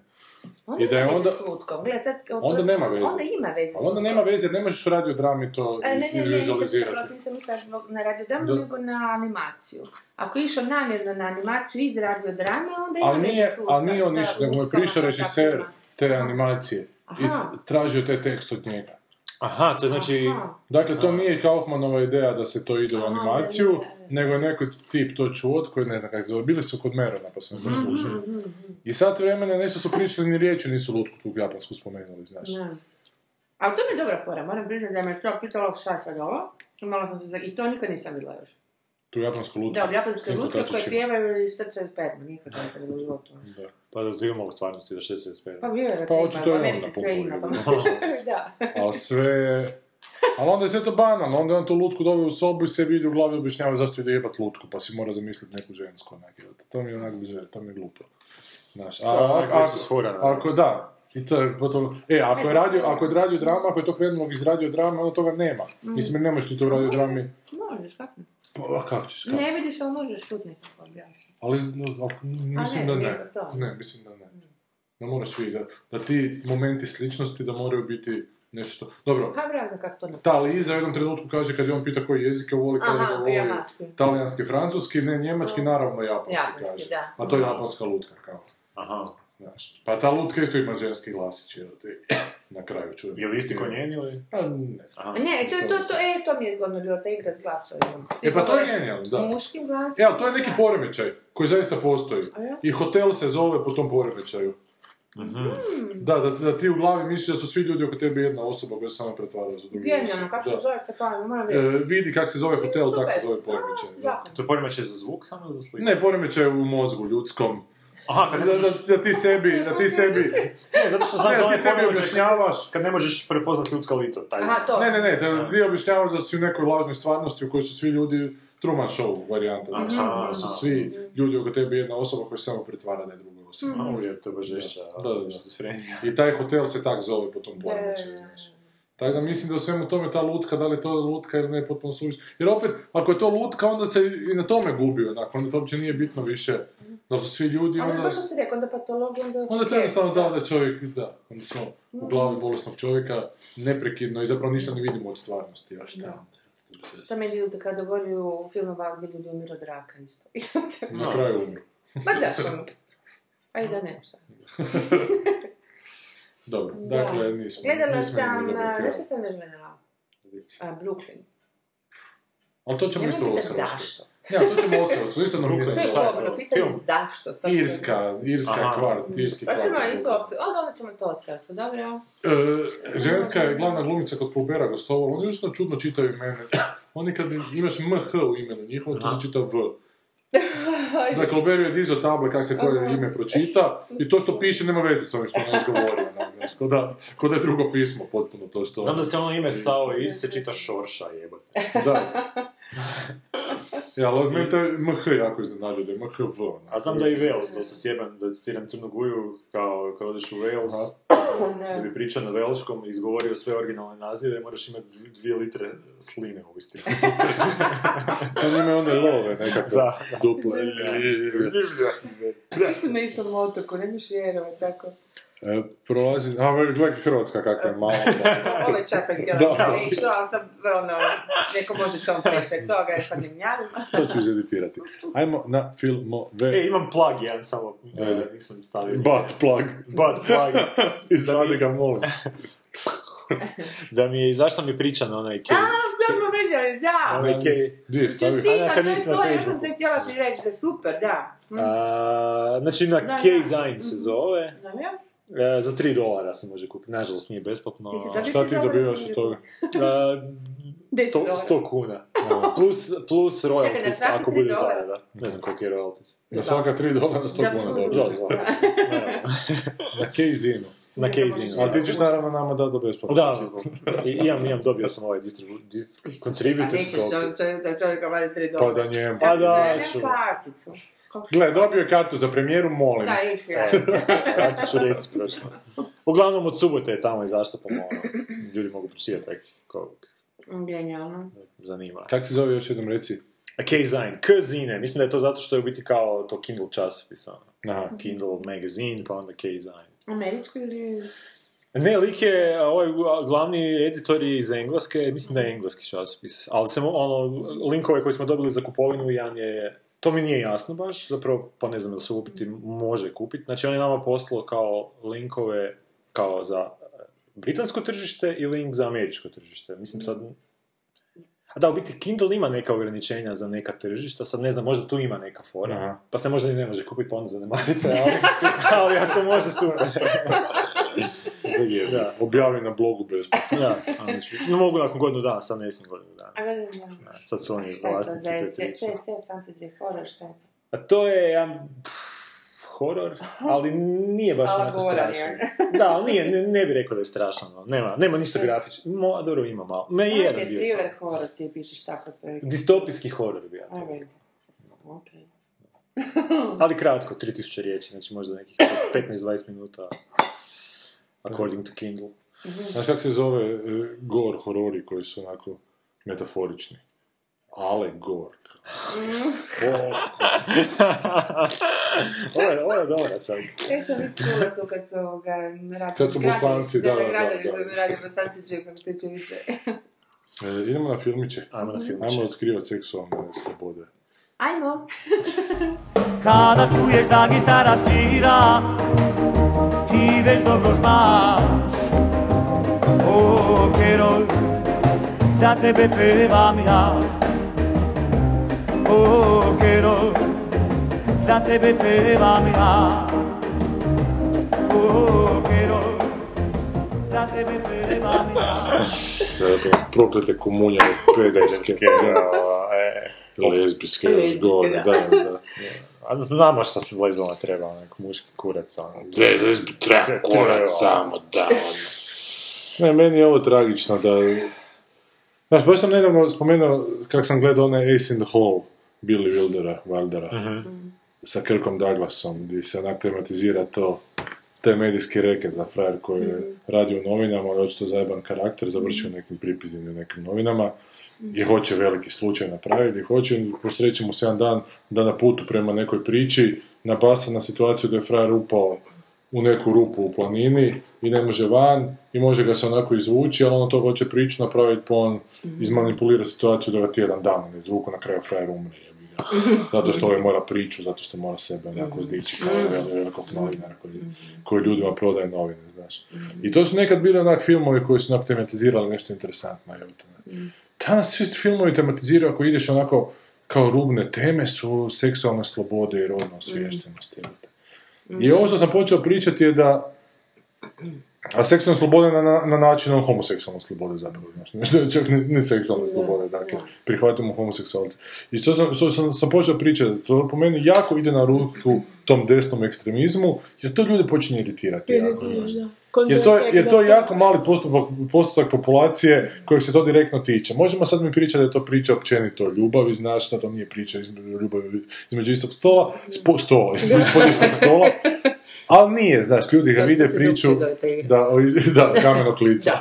Onda I da je onda- veze s lutkom. Gle, sad, Onda nema veze. Onda ima veze Ali onda nema veze, ne možeš u radio drami to E, ne, ne, ne, izvizualizirati. prosim, nisam mislila na radiodramu, Da. nego na animaciju. Ako je išao namjerno na animaciju iz radiodrame, onda ima Ali veze nije, s lutkom, ali nije on išao, nego je prišao režiser te animacije i Aha. tražio te tekst od njega. aha, to je znači... Aha. Dakle, to nije Kaufmanova ideja da se to ide u Aha, animaciju, ne, ne, nego je neko tip to čuo, koji ne znam kako zove, bili su kod Merona, pa sam Mhm, to slušao. I sad vremena nešto su pričali, ni riječi nisu lutku tu japansku spomenuli, znaš. Ne. Ali to mi je dobra fora, moram priznati da me to pitalo šta sad ovo. Imala sam se za... I to nikad nisam vidjela još. Tu japansku lutku. Da, japanske Snimku lutke koje pjevaju i strcaju spermu, nikad nisam vidjela u životu. Da. Pa da ti ima u stvarnosti da što se spere. Pa vjerojatno Pa očito u je on Americi sve ima, pa da. Ali sve... Ali onda je sve to banalno, onda je on tu lutku doveo u sobu i sve vidi u glavi objašnjava zašto ide jebat lutku, pa si mora zamisliti neku žensku onak. To mi je onak bez veze, to mi je glupo. Znaš, a, To je onak ako, da, i to je potom, e, ako je radio, ako je radio drama, ako je to krenulo iz radio drame, onda toga nema. Mislim, jer ne možeš ti to u radio drami, Možeš, kako? pa a kako ćeš, kako? Ne vidiš, ali možeš čut nekako objasniti. Ali, no, ali mislim da ne. Ne, mislim da ne. Da moraš vidjeti, da, da ti momenti sličnosti da moraju biti nešto što... Dobro, Pa bravo, kako to ta Liza u jednom trenutku kaže kad je on pita koji jezik voli, kaže da voli talijanski, francuski, ne njemački, naravno japanski, Japanski, kaže. da. A to je japanska lutka, kao. Aha. Znaš. Pa ta lutka isto ima ženski glasić, jel ti? Na kraju čujem. Je li isti ko njen ili? Pa ne znam. Aha. Ne, to, to, to, e, to mi je zgodno bilo, ta igra s glasovima. E pa to je genijalno, da. Muškim glasom. E, ali to je neki poremećaj koji zaista postoji. I hotel se zove po tom poremećaju. Da, da, da ti u glavi misliš da su svi ljudi oko tebe jedna osoba koja se samo pretvara za drugu Genijalno, osobu. kako Da. se zove, pa moram E, vidi kak se zove hotel, tak se zove poremećaj. Da. To je poremećaj za zvuk samo ili za sliku? Ne, poremećaj u mozgu ljudskom. Aha, kad Da, da, da ti sebi, da ti sebi, Ne, zato što znam ne, da da ti sebi objašnjavaš kad ne možeš prepoznati ljudska lica. Taj Aha, to. Ne, ne, ne, da ti objašnjavaš da si u nekoj lažnoj stvarnosti u kojoj su svi ljudi Truman Show varijanta, znači, su svi ljudi oko tebe jedna osoba koja se samo pretvara da je druga osoba. A uvijek, to je baš žešća. Da, da, da. šizofrenija. I taj hotel se tak zove po tom znaš. Tako da mislim da u svemu tome ta lutka, da li je to lutka ili ne, potpuno suviš. Jer opet, ako je to lutka, onda se i na tome gubi, onak, onda to uopće nije bitno više da su svi ljudi, Ali onda... baš što si rekao, onda patologija, onda... Onda to jednostavno da, da čovjek, da, onda smo u glavi bolesnog čovjeka neprekidno i zapravo ništa ne vidimo od stvarnosti. Ja šta? To meni ljudi kada govori u filmova gdje ljudi umiru od raka isto. Na kraju umru. Ma da, što Pa i da ne, šta. Dobro, Da. dakle nismo. Gledala nismo sam, imali dobar a, kraj. znaš što sam još gledala? A, Brooklyn. Ali to ćemo Ja isto Oscarovsko. zašto. Ja, to ćemo Oscarovsko, isto nominirati. To je dobro, to? pitanje Film? zašto. Sad Irska, Irska Aha. kvart, Irski Pa kvart. ćemo isto opse. O, dobro ćemo to Oscarsko, dobro. E, ženska je glavna glumica kod Fulbera gostovala, oni užasno čudno čitaju imene. Oni kad imaš MH u imenu njihovo, to se čita V. Dakle, Colbert je dizao table kako se koje ime pročita i to što piše nema veze s ovim što onak, znaš, Ko da, ko da je drugo pismo potpuno to što... Znam da se ono ime Sao i se čita Šorša, jebote. Da. Ja, ali meni taj MH jako iznenadio, da je MHV. A znam da je i Wales, da se sjeban, da citiram Crnu Guju, kao, kao odeš u Wales, da bi pričao na velškom i izgovorio sve originalne nazive, moraš imati dv- dvije litre sline u istinu. To njima one love nekako. Da, Duplo. Svi su na istom otoku, ne možeš vjerovati, tako. E, prolazi, a gledaj Hrvatska kakva je mala. Ovaj čas sam htjela Da. da išla, ali sam, ono, neko može čom prije toga, jer sam javila. To ću izeditirati. Ajmo na filmove. E, imam plug jedan samo, Ajde. e, nisam stavio. Butt plug. Butt plug. Izvadi ga, molim. Da mi je, zašto mi priča na onaj A, Kate? da smo vidjeli, da! Onaj Kate. Gdje, stavi? A, Čestitam, ne ja sam se htjela ti reći da je super, da. Mm. A, znači na Da, da. K-Zine se zove. Znam ja? E, za 3 dolara se može kupiti. Nažalost nije besplatno. Ti si a- Šta ti dolara dobivaš od toga? a, Deset 100, dolara. 100 kuna. plus, plus Čekaj, na royalties svaki ako bude dolara? zarada. Ne znam koliko je royalties. Na svaka 3 dolara 100 kuna Zapravo- dobio. Da, da. Na Kejzinu. Na možeš- Ali ti ćeš naravno nama dati do besplatno. Da, I, imam, imam, dobio sam ovaj distribu, dis, contributor Pa nećeš scope. čovjek, čovjek, da čovjeka vadi tri Pa dolara. da njemu. Pa da, Ne, ću. ne karticu. Kako Gle, dobio je kartu za premijeru, molim. Da, išli, ja. Ja ti ću reći prošlo. Uglavnom od subote je tamo izašlo pa ono, ljudi mogu pročitati tek kog Genijalno. zanima. Kak se zove još jednom reci? A K-Zine, K-Zine, mislim da je to zato što je u biti kao to Kindle časopis, ono. Aha. Kindle magazine, pa onda K-Zine. Američko ili... Ne, lik je, ovaj glavni editor je iz Engleske, mislim da je engleski časopis, ali samo ono, linkove koje smo dobili za kupovinu, jedan je, to mi nije jasno baš, zapravo, pa ne znam da se upiti može kupiti, znači on je nama poslao kao linkove, kao za e, britansko tržište i link za američko tržište, mislim sad, a da, u biti Kindle ima neka ograničenja za neka tržišta, sad ne znam, možda tu ima neka fora, Aha. pa se možda i ne može kupiti, pa onda zanemarite, ali, ali ako može super. Zajebi. Da. Objavi na blogu besplatno. Da, no mogu nakon godinu dana, sad ne smijem godinu dana. A gledaj, da. Da, sad su oni Šta je to vlasnici za te SF? priče. To je SF, fantasy, horror, šta je to? A to je jedan pff, horor, ali nije baš Ali onako je. strašan. Da, ali nije, ne, ne bih rekao da je strašan. no. Nema, nema ništa To je- grafično. Mo, dobro, ima malo. Me Svaki jedan je bio thriller, sam. horror, ti pišeš tako. Distopijski horor bi ja to. Okej. Ali kratko, 3000 riječi, znači možda nekih 15-20 minuta. According to Kindle. Znaš kak se zove e, gore horori koji su onako metaforični? Ale gore. ovo je, ovo je dobra čak. Ja sam već čula tu kad su ovoga radili... Kad su Bosanci, da, da, da, da. su radili Bosanci kako. E, idemo na filmiće. Ajmo na film. Ajmo otkrivat seksualne slobode. Ajmo! Kada čuješ da gitara svira već dobro znaš O, Kerol Za tebe pevam ja O, Kerol Za tebe pevam ja O, Kerol Za tebe pevam ja Zapravo, proklete komunjane pedajske, e, lezbijske, Lezbijske, još gore, da. da, da. da. A znamo šta se lezbama treba, onak muški kurac, ono. Treba korac samo da ono. Ne, meni je ovo tragično da... Znaš, baš sam nedavno spomenuo kako sam gledao onaj Ace in the Hole, Billy Wildera, Wildera, sa Kirkom Douglasom, gdje se onak tematizira to, taj medijski reket za frajer koji je radio u novinama, ali očito zajeban karakter, završio nekim pripizima u nekim novinama, i hoće veliki slučaj napraviti, i hoće, posreće mu se jedan dan da na putu prema nekoj priči napasa na situaciju da je frajer upao u neku rupu u planini i ne može van i može ga se onako izvući, ali on to hoće priču napraviti pa on izmanipulira situaciju da ga tjedan dan ne izvuku, na kraju frajer umre. jebi ga. Zato što ovaj mora priču, zato što mora sebe onako zdići kao vel- velikog novinara koji, koji ljudima prodaje novine, znaš. I to su nekad bili onak filmovi koji su onak tematizirali nešto interesantno. Ne. Danas svi filmovi tematiziraju ako ideš onako kao rubne teme su seksualne slobode i rodna osviještenost. evo te. I ovo što sam počeo pričati je da a seksualne slobode na, na, na način on homoseksualne slobode zapravo, znaš, ne, čak ne, ne seksualne slobode, dakle, prihvatimo homoseksualce. I što sam, što sam, sam počeo pričati, to po meni jako ide na ruku tom desnom ekstremizmu, jer to ljude počinje iritirati. Jako. Jer to, jer to je jako mali postupak, postotak populacije kojeg se to direktno tiče. Možemo sad mi pričati da je to priča općenito o ljubavi, znaš da to nije priča između ljubavi između istog stola, spo, stola, ispod istog stola, Ali nije, znaš, ljudi ga vide priču da, o da, kamenog lica.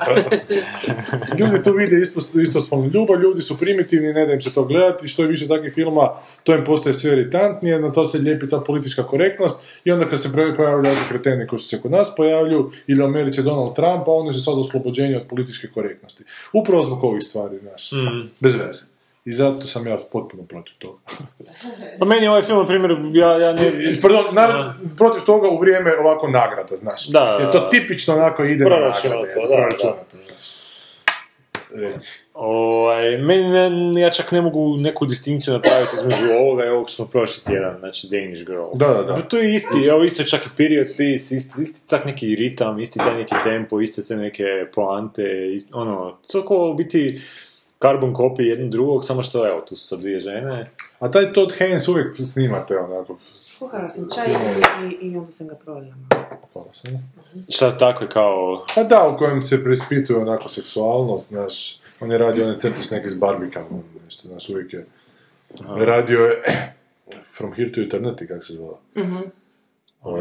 ljudi tu vide isto, isto ljubav, ljudi su primitivni, ne da im se to gledati, što je više takvih filma, to im postaje sve iritantnije, na to se lijepi ta politička korektnost i onda kad se ovakvi kreteni koji su se kod nas pojavljuju, ili u Americi Donald Trump, a oni su sad oslobođeni od političke korektnosti. Upravo zbog ovih stvari, znaš, bez veze. I zato sam ja potpuno protiv toga. Pa meni je ovaj film, na primjer, ja, ja ne... Pardon, na, protiv toga u vrijeme ovako nagrada, znaš. Da, Jer to tipično onako ide na nagrade. da, proračunato, znaš. Reci. Ovaj, meni ne, ja čak ne mogu neku distinkciju napraviti između ovoga i ovog što smo prošli tjedan, znači Danish Girl. Da, da, da. To je isti, evo isto je čak i period piece, isti, isti tak neki ritam, isti taj neki tempo, iste te neke poante, ist, ono, to ko biti carbon copy jednog drugog, samo što evo, tu su sad dvije žene. A taj Todd Haynes uvijek snimate onako. Kuhala sam čaj i, i, i onda sam ga prolila. Šta tako je kao... Pa da, u kojem se preispituje onako seksualnost, znaš, on je radio one crtiš neke s Barbikanom, nešto, znaš, uvijek je. Radio je From Here to Eternity, kako se zvala. Mhm. Uh,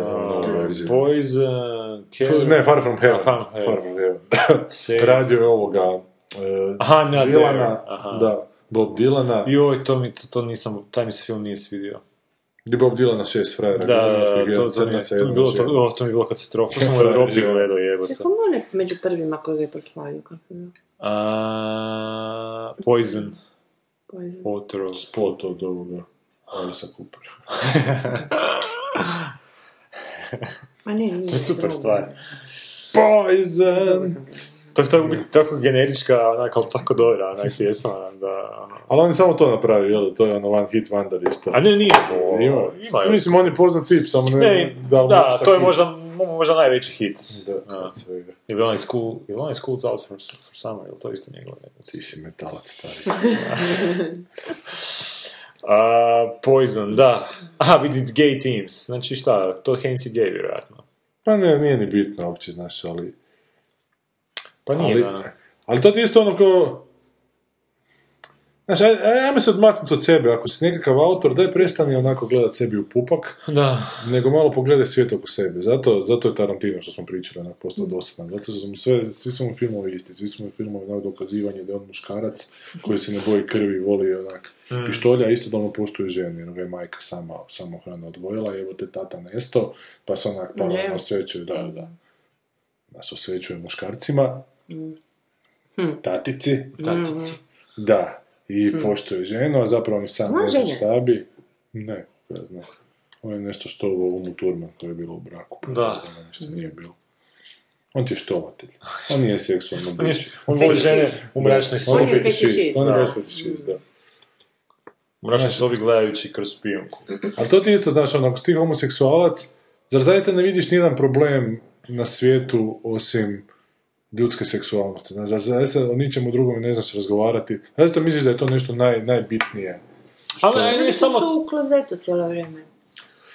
F- Ne, Far From Heaven. Far From Heaven. Far From Heaven. Se- Radio je ovoga... e, Aha, There. Dylana, Aha. da, Bob Dylana. Joj, to mi, to, to nisam, taj mi se film nije svidio. Gdje Bob Dylana šest frajera. Da, glavnih, to, jedan to, mi, to, mi bilo, to, to mi je bilo katastrofa. To sam u Europi gledao jebote. Kako mu je među prvima koji ga je proslavio? Kako je? A, Poison. Poison. Water of... Spot od ovoga. Alisa Cooper. Ma ne, nije. To je super stvar. Poison! To je tako, tako generička, onak, ali tako dobra, onak pjesma, da... ono. Ali on je samo to napravio, jel? To je ono one hit wonder isto. A ne, nije. Ima. Ima još. Mislim, on je poznat tip, samo ne, Ne, da, li da, to je hit. možda, mo- možda najveći hit. Da, od svega. Je li onaj school, je li onaj school's out for, for summer, je li to isto njegov? Ti si metalac, stari. A, Poison, da. Aha, vidi, it's gay teams. Znači šta, to je gay, vjerojatno. Pa ne, nije ni bitno uopće, znaš, ali... Pa nije, ali, da. ali to ti isto ono ko... Znaš, aj, aj, ajme se odmaknuti od sebe, ako si nekakav autor, daj prestani onako gledat sebi u pupak, Da. nego malo pogledaj svijet oko sebe. Zato, zato je Tarantino, što smo pričali, onak postao dosadan. Zato su mu sve, svi su mu filmovi isti, svi su mu filmovi onak dokazivanje da je on muškarac koji se ne boji krvi, voli onak pištolja, a istodobno poštuje ženu, jer ga je majka sama, samo hrana odvojila, evo te tata nesto, pa se onak pa Ne. osvećuje, da, da. Nas osvećuje muškarcima, tatici, Tatici. da, i poštuje ženu, a zapravo ni sam On ne zna šta bi. Ne, ja znam. Ovo je nešto što ovo Umu Turman, to je bilo u braku. Da. Nešto nije bilo. On ti je štovatelj. On nije seksualno On je- biće. On voli žene u mračnoj On je sobi. fetišist. On je baš fetišist, da. U mračnoj sobi gledajući kroz špijunku. A to ti isto, znaš, ono, ako si ti homoseksualac, zar zaista ne vidiš nijedan problem na svijetu osim ljudske seksualnosti? Znaš, zar zaista o ničemu drugome ne znaš razgovarati? Zaista misliš da je to nešto naj, najbitnije? Ali ne, što samo... su u klozetu cijelo vrijeme.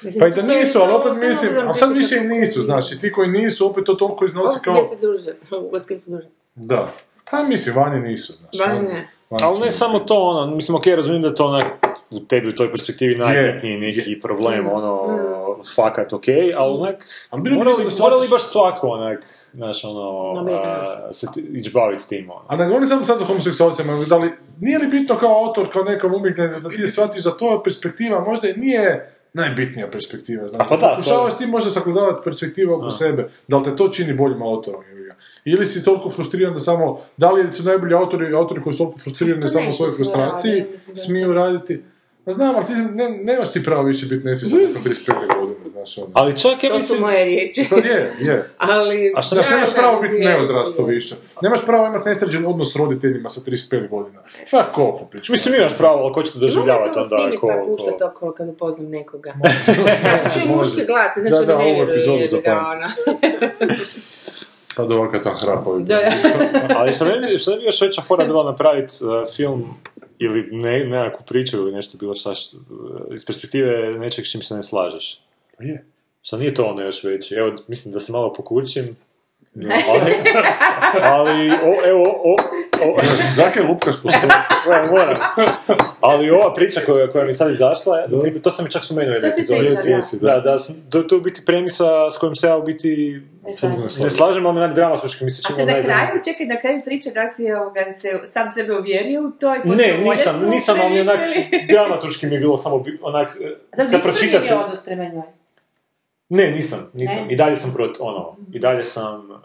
Mislim, Pa i da nisu, ali opet mislim, ali sad više i nisu, kućima. znaš, i ti koji nisu, opet to toliko iznosi kao... gdje se druže, kim se druže. Da. Pa mislim, vani nisu, znaš. Vani Vani- ne. Ali ne samo to, ono, mislim, ok, razumijem da je to onak u tebi u toj perspektivi najbitniji neki problem, ono, fakat ok, ali onak, morali, da morali baš svako onak, znaš, ono, a, se ići baviti s tim, ono. A ne govorim samo sad o homoseksualcima, da li, nije li bitno kao autor, kao nekom umjetnje, da ti shvatiš da tvoja perspektiva možda i nije najbitnija perspektiva, znaš. A pa da, to- Pokušavaš ti možda sagledavati perspektive oko sebe, da li te to čini boljim autorom. Ili si toliko frustriran da samo, da li su najbolji autori, autori koji su toliko frustrirani To samo u svojoj frustraciji, mislim da smiju to- raditi. Pa znam, ali ti ne, nemaš ti pravo više biti nesvjestan nakon 35 godine, znaš ono. Ali čak, ja To su mislim, moje riječi. To je, je. Ali... A šta- Znaš, nemaš pravo da, biti neodrasto više. Nemaš pravo imati nesređen odnos s roditeljima sa 35 godina. Fuck off, priču. mislim, imaš pravo, ali ko će te doživljavati Mogu to onda, snimit ko... pa ko- puštat okolo kad upoznam nekoga. Znači, muški glas, Da, znači da, mi ne ovu vjeruje. epizodu jebi ga, zapamtim. ono. Sad ovo kad sam hrapao. Da, Ali što ne bi, što ne bi još veća fora bila napraviti uh, film ili ne, nekakvu priču ili nešto bilo šta š- uh, iz perspektive nečeg s čim se ne slažeš. Pa je. Što nije to ono još veći. Evo, mislim da se malo pokućim. ali, ali o, evo, o- Zakaj lupkaš po? Moram, moram. Ali ova priča koja, koja mi sad izašla, je, na to sam i čak spomenuo epizodi. pričao, Jesi, da. jesi, Da, da. da, to, to je u biti premisa s kojom se ja u biti Ne slažem ali onak dramaturški mi se A činilo se na najzanimljivije. kraju, čekaj, na kraju priče da si ovoga, se sam sebe uvjerio u to i počeo Ne, nisam, nisam, ali onak, mislili. dramaturški mi je bilo samo bi- onak, e, Da, kad nisi pročitate... promijenio odnos prema njoj. Ne, nisam, nisam. I dalje sam prot, ono, i dalje sam... Uh,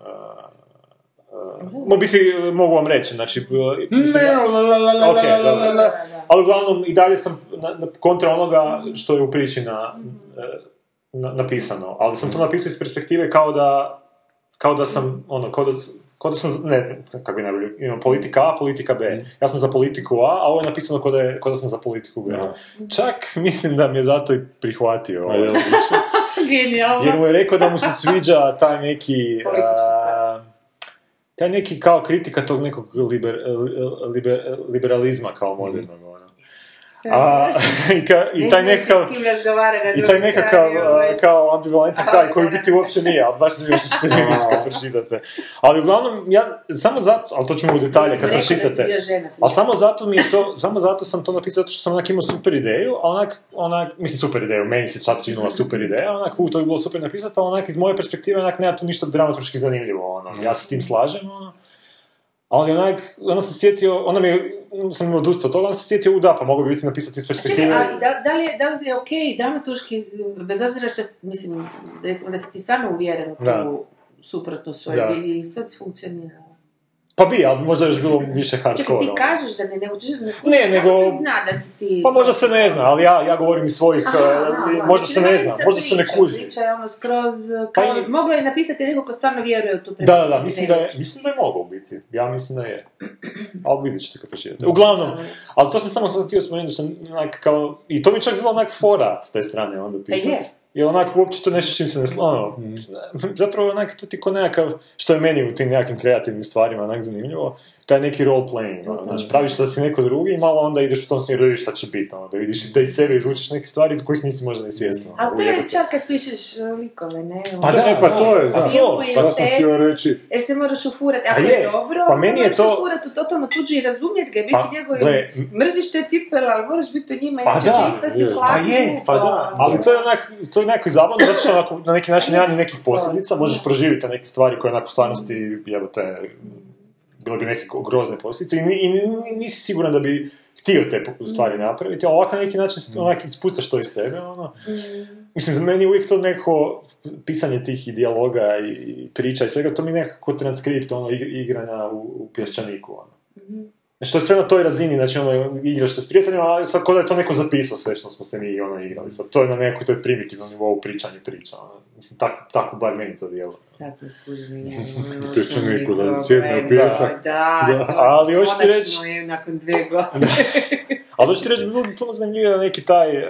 u biti, e, mogu vam reći, znači... mislim, ja- la, la, la, la, Ok, la, la, dobro. la, la. Ali uglavnom, i dalje sam na, na, kontra onoga što je u priči na, e, na- napisano. Ali sam to napisao iz perspektive kao da, kao da sam, ono, kao da, kao da sam, ne, kako bi najbolje, imam politika A, politika B. Ja sam za politiku A, a ovo je napisano kao da, je, kao da sam za politiku B. Aha. Čak mislim da mi je zato i prihvatio jel? Genijalno. Jer mu je rekao da mu se sviđa taj neki... Politički a, taj neki kao kritika tog nekog liber, liber, liberalizma kao modernog. Ono. A, i, ka, i taj nekakav... I taj nekakav, kao ambivalentan kraj koji biti uopće nije, ali baš mi što ćete vi kad pročitate. Ali uglavnom, ja samo zato, ali to ćemo u detalje kad pročitate. Ali samo zato mi je to, samo zato sam to napisao, zato što sam onak imao super ideju, a onak, onak, mislim super ideju, meni se čak činila super ideja, onak, u, to bi bilo super napisati, ali onak iz moje perspektive, onak, nema tu ništa dramaturški zanimljivo, ono, ja se s tim slažem, ono, ali onak, onda sam sjetio, onda mi je, sam odustao od toga, onda sam sjetio, u da, pa mogu bi biti napisati iz Čekaj, perspektive. a da, da, li je, da li je ok dramaturški, bez obzira što, mislim, recimo da si ti stvarno uvjeren u tu suprotno svoje, i isto funkcionira. Pa bi, ali možda je još bilo više hardcore. Čekaj, ti ono. kažeš da ne, ne učiš, ne, Ne, kako nego- se zna da si ti... Pa možda se ne zna, ali ja, ja govorim iz svojih, Aha, eh, aha. možda se ne zna, možda se ne kuži. Priča je ono skroz, Pa kao, i- moglo je napisati neko ko stvarno vjeruje u tu Da, da, da, predstavu, mislim da je, mislim da je mogao biti. Ja mislim da je. Ali vidjet ćete kad pročitate. Uglavnom, ali to sam samo htio spomenuti, da sam onak kao, i to mi čak bilo onak fora s te strane onda pisat. je. I onak uopće to nešto čim se ne ono, zapravo onak to ti ko nekakav, što je meni u tim nekakvim kreativnim stvarima onak zanimljivo, taj neki role playing, ono, znači praviš da si neko drugi i malo onda ideš u tom smjeru da vidiš šta će biti, ono, da vidiš da iz sebe izvučeš neke stvari od kojih nisi možda ni svjestan. Ali to je čak kad pišeš uh, likove, ne? Pa Ono, da, E, pa to je, pa to, Filmu i pa ja sam htio reći, Jer se moraš ufurati, ako je, je, dobro, pa meni je moraš to- ufurati u totalno tuđi i razumjeti ga, biti Pa, u njegovim, gle, mrziš te cipele, ali moraš biti u njima, Pa inače da, će je. Pa je, pa da, ali to je onak, to je onako zabavno, zato što onako, na neki način nema ni nekih posljedica, možeš proživjeti te neke stvari koje onako u stvarnosti, evo te, bile bi neke grozne posljedice i, i ni- nisi siguran da bi htio te stvari napraviti, a ovako na neki način si onak ispucaš to iz sebe, ono. Mislim, za meni je uvijek to neko pisanje tih i dijaloga i, i priča i svega, to mi nekako transkript ono, ig- igranja u, u pješčaniku, ono. Znači, to je sve na toj razini, znači ono, igraš se s prijateljima, a sad kao da je to neko zapisao sve što smo se mi ono igrali. Sad, to je na nekoj toj primitivnom nivou pričanja priča. Ono. Mislim, tako, tako bar meni to djeluje. Sad smo skužili. Pješčaniku, da sjedne u pijesak. Da, Da, to ali hoću ti reći- je nakon dvije godine. Ali hoću ti reći, bilo bi puno zanimljivije da neki taj uh,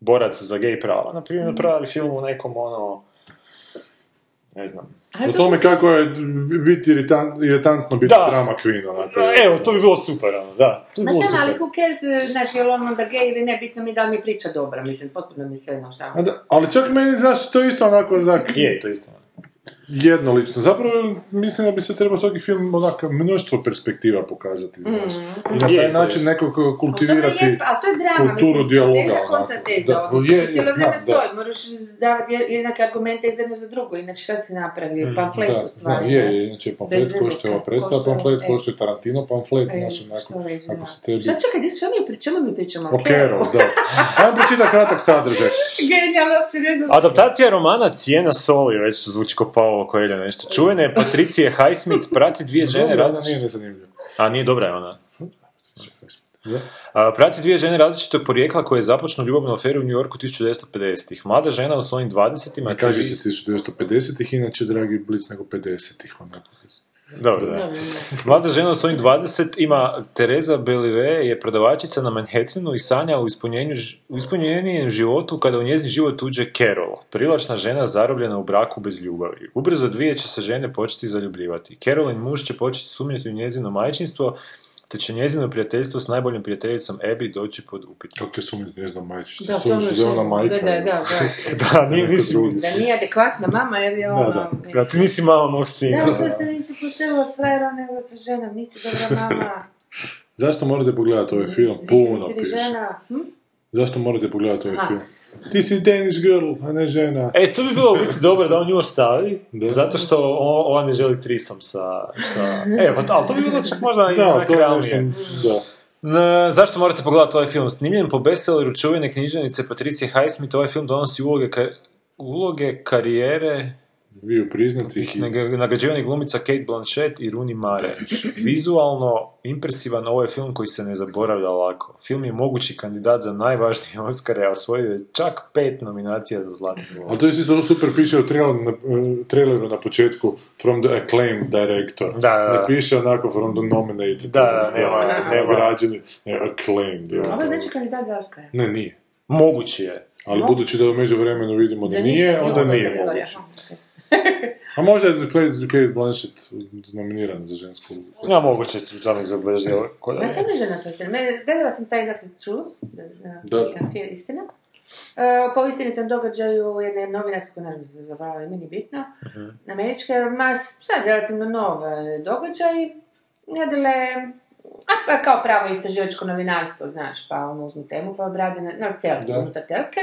borac za gej prava, na primjer, napravi film u nekom ono, ne znam, O tome kako je biti iritant, iritantno biti Da. drama queen, onako. Evo, to bi bilo super, ono, da. To bi Ma znam, ali who cares, znaš, je li on onda gej ili ne, bitno mi da li mi priča dobra, mislim, potpuno mi sve jedno šta. A da, ali čak meni, znaš, to je isto onako, onak, Je, to je isto. Jednolično. Zapravo, mislim da bi se trebao svaki film onako mnoštvo perspektiva pokazati, znaš. I na Je, taj to način je. nekako kultivirati je, ali to je drama, kulturu mislim, dijaloga. teza kontra teza, Da, odnosno, je, cijelo je, vrijeme znam, da. to, moraš davati je- jednake argumente iz jedno za drugo, inače šta si napravio, pamflet Da, u stvari. je, ne? je, inače pamflet koštuje ova predstava, pamflet e. Tarantino, pamflet, E, znaš, što onako, ako se tebi... Šta čekaj, što mi pričamo? Mi pričamo O Carol, da. Ajmo pročitati kratak sadržaj. Genijalno, uopće ne znam. Adaptacija romana Cijena soli, već zvuči kao Paolo Coelho nešto. Čuvene Patricije Highsmith prati dvije žene različite... A nije dobra je ona. A, prati dvije žene različitog porijekla koje započnu ljubavnu aferu u New Yorku 1950-ih. Mlada žena u svojim 20-ima... Ne kaže se 1950-ih, inače, dragi Blic, nego 50-ih, onako. Dobro, da. Mlada žena u svojim 20 ima Teresa Belive je prodavačica na Manhattanu i sanja u, ispunjenju, u ispunjenijem životu kada u njezin život uđe Carol, privlačna žena zarobljena u braku bez ljubavi. Ubrzo dvije će se žene početi zaljubljivati. Carolin muž će početi sumnjati u njezino majčinstvo, te će njezino prijateljstvo s najboljom prijateljicom Abby doći pod upit. Kako je sumnjiv, ne znam, majčica. Da, to Sumnjiv da je ona majka. Da, da, da, da. Da, nije, nisi, Da nije adekvatna mama jer je da, ono... da, da, ti nisi malo mog sina. Zašto se nisi pošelila s frajerom nego sa ženom? Nisi dobra mama. Zašto morate pogledati ovaj film? Puno piše. žena. Hm? Zašto morate pogledati ovaj film? Ti si Danish girl, a ne žena. E, to bi bilo biti dobro da on nju ostavi, Da. zato što o- ona ne želi trisom sa... sa... E, pa, ali to bi bilo čak možda i to je realnije. nešto, da. N- zašto morate pogledati ovaj film? Snimljen po bestselleru čuvene književnice Patricije Highsmith, ovaj film donosi uloge, ka- uloge karijere Dviju priznatih i... nag- nagrađivanih glumica Kate Blanchett i Rooney Mara. Vizualno impresivan ovaj film koji se ne zaboravlja lako. Film je mogući kandidat za najvažnije Oscare, a osvojio je čak pet nominacija za Zlatni. Ali to je isto super piše u traileru na, početku from the acclaimed director. Da, da, da. Ne piše onako from the nominated. Da, da, nema- nema. Nagrađeni, ne, acclaimed. Ovo znači kandidat za Oscara. Ne, nije. Mogući je. Ali No. budući da u međuvremenu vidimo da nije, onda nije moguće. A možda je Kate, Kate Blanchett nominirana za žensku ulogu. Ja, moguće je tamo izobrazio. Ja sam ne žena to film. Gledala sam taj, dakle, Truth, da, da, Da. je istina. Uh, po istinitom događaju jedne novine, kako naravno se zabrala i meni bitno, američke, ma sad relativno nove događaj, jedile, a pa kao pravo istraživačko novinarstvo, znaš, pa ono uzmu temu pa obrade na, na telke, Da. unutar telke.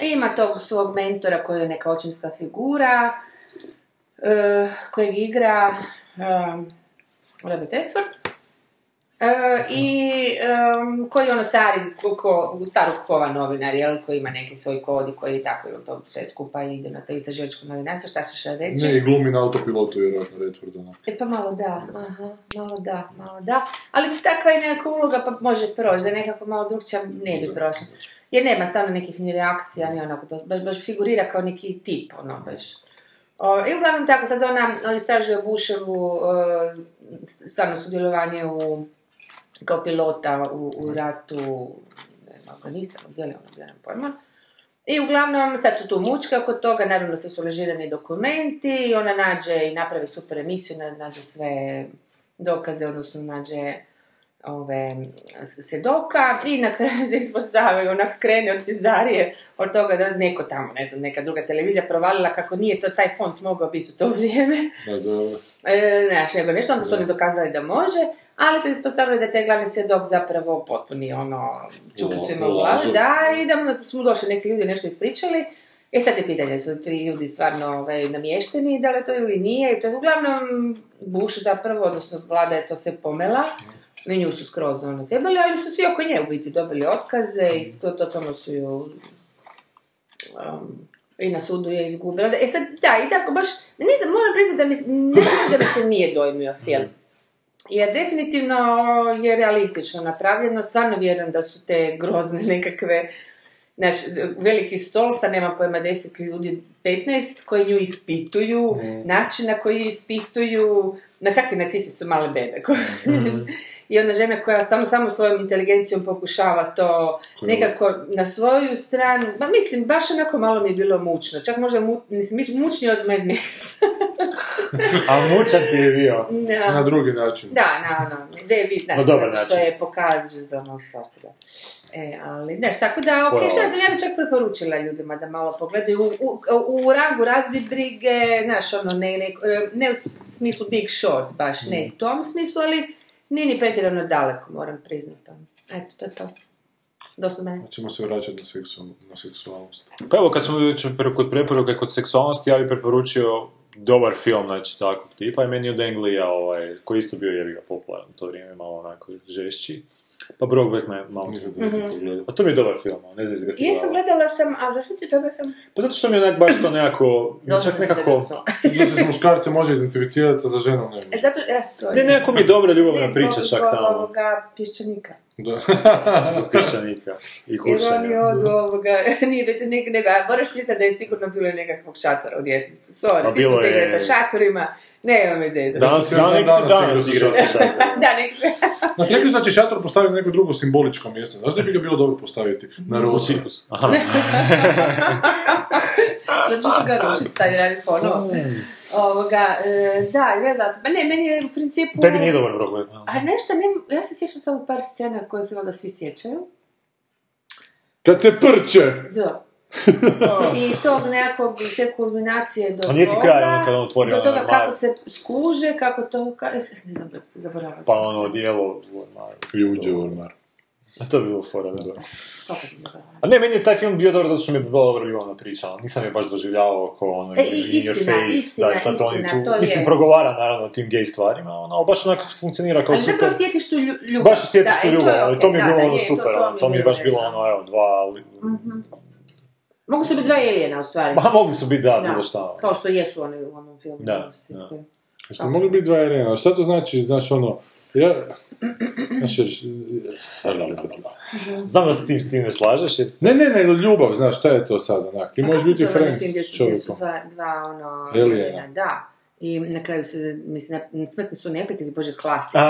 I ima tog svog mentora koji je neka očinska figura, uh, kojeg igra um, Robert Redford. E, I em, koji je ono stari, ko, starog kova novinar, jel, koji ima neki svoj kod i koji tako jel, to sve skupa ide na to istraživačko novinarstvo, šta se šta reći? Ne, i glumi na autopilotu, vjerojatno Redford, ono. E pa malo da, aha, malo da, malo da. Ali takva je nekakva uloga pa može proći, da je nekako malo drugčija ne bi prošla. Jer nema stvarno nekih ni reakcija, ni onako, to baš, baš figurira kao neki tip, ono, baš. O, I uglavnom tako, sad ona istražuje Bushevu e, stvarno sudjelovanje u, kao pilota u, u ratu ne znam, Afganistanu, gdje li ono, nemam pojma. I uglavnom, sad su tu mučke oko toga, naravno sve su ležirani dokumenti, ona nađe i napravi super emisiju, na- nađe sve dokaze, odnosno nađe ove s- svjedoka i na kraju se ispostavi, onak krene od pizdarije od toga da neko tamo, ne znam, neka druga televizija provalila kako nije to taj font mogao biti u to vrijeme. Da, da, E, znaš, nego nešto, onda su oni dokazali da može, ali se ispostavilo da je taj glavni svjedok zapravo potpuni ono čukicima u glavi, da, i da su došli neki ljudi nešto ispričali, E sad je pitanje, su tri ljudi stvarno ovaj, namješteni, da li to ili nije, i to je uglavnom Bush zapravo, odnosno vlada je to sve pomela, i nju su skroz ono zjebali, ali su svi oko nje u biti dobili otkaze i to totalno su ju um, i na sudu je izgubila. E sad, da, i tako baš, ne znam, moram priznati da mi, ne znam da mi se nije dojmio film. Jer definitivno je realistično napravljeno, stvarno vjerujem da su te grozne nekakve, znaš, veliki stol sa, nema pojma, 10 ljudi, 15, koji nju ispituju, način na koji ju ispituju, na kakvi nacisti su male bebe. znaš. I ona žena koja samo, samo svojom inteligencijom pokušava to nekako na svoju stranu, ma mislim, baš onako malo mi je bilo mučno, čak možda mu, mislim, mučnije od Mad Max. A mučan ti je bio. Da. Na drugi način. Da, naravno. Da je vid, Na znaš, dobar zato što je pokazuje za moj sort, da. E, ali, znaš, tako da, ok, Spojila šta se. znam, ja bi čak preporučila ljudima da malo pogledaju u, u, u rangu razbi brige, znaš, ono, ne, ne, ne u smislu Big Short, baš ne u tom smislu, ali nije ni pretjerano daleko, moram priznati. ono. Eto, to je to. Dosta mene. Ćemo se vraćati na, seksu, na seksualnost. Pa evo, kad smo već kod preporuke kod seksualnosti, ja bih preporučio dobar film, znači takvog tipa, i meni od Englija, ovaj, koji isto bio jebiga popularan u to vrijeme, malo onako žešći. Pa Brokeback me malo nisam Mhm. pogledao. A to mi je dobar film, ne znam izgledati. Jesam, gledala sam, a zašto ti dobar film? Pa zato što mi je onak baš to nekako, čak sam se nekako. Zato se s muškarcem može identificirati, a za ženom ne. E, zato, e, to je. ne, nekako mi je dobra ljubavna Ne, priča čak zbog tamo. ovoga pješčanika. Da. Pišćanika i Jer oni kuršanja. odu ovoga, nije već nek, nego, a moraš misliti da je sigurno bilo nekakvog šatora u djetinjstvu. Sorry, A svi smo se je- igrali sa šatorima, nema me zezati. Danas, Ja znam danas, danas danas igrao sa šatorom. da, nek se. Nas rekli da će šator postaviti neko drugo simboličko mjesto. Znaš da bi ga bilo dobro postaviti? Na U ruci. cirkus. Što ću ga rušit, stavi radi ponovo. Ovoga, e, da, gledala sam. Pa ne, meni je u principu... Tebi nije dobar Broadway. A nešto, ne, ja se sjećam samo par scena koje se valjda svi sjećaju. Kad te prče! Da. I tog nekakvog, te kulminacije do A nije ti kraj ono kad on otvori do toga kako se skuže, kako to, ka, ne znam, zaboravila Pa ono odijelo u ormaru. I uđe u ormar. A to je bilo fora, da. A ne, meni je taj film bio dobar zato što mi je bila dobro Ivana priča. Nisam je baš doživljavao kao ono E, i- in your istina, face, istina, da je sad oni istina, tu. to je. Mislim, progovara naravno o tim gej stvarima, ono, ali baš onako funkcionira kao Ali super. zapravo sjetiš tu lju- ljubav. Baš osjetiš Da, tu e, ljubav, ali to mi je bilo da, ono je, super, to, ono, to mi je baš bilo ono, evo, dva, ali... Mhm. Mogu su biti dva alijena, u stvari. Ma mogli su biti, da, Da, bilo šta. Kao što jesu oni u onom filmu. Da, sitkom. Jeste mogli biti dva Irena? Šta to znači, znaš ono, ja... Znaš, Znam da se tim, s tim ne slažeš, jer... ne, ne, nego ljubav, znaš, šta je to sad, onak, ti možeš biti friends s čovjekom. Dva, dva ono... Alijena. Da. I na kraju se, mislim, ne- smrtni su neprijatelji, bože, klasi. A,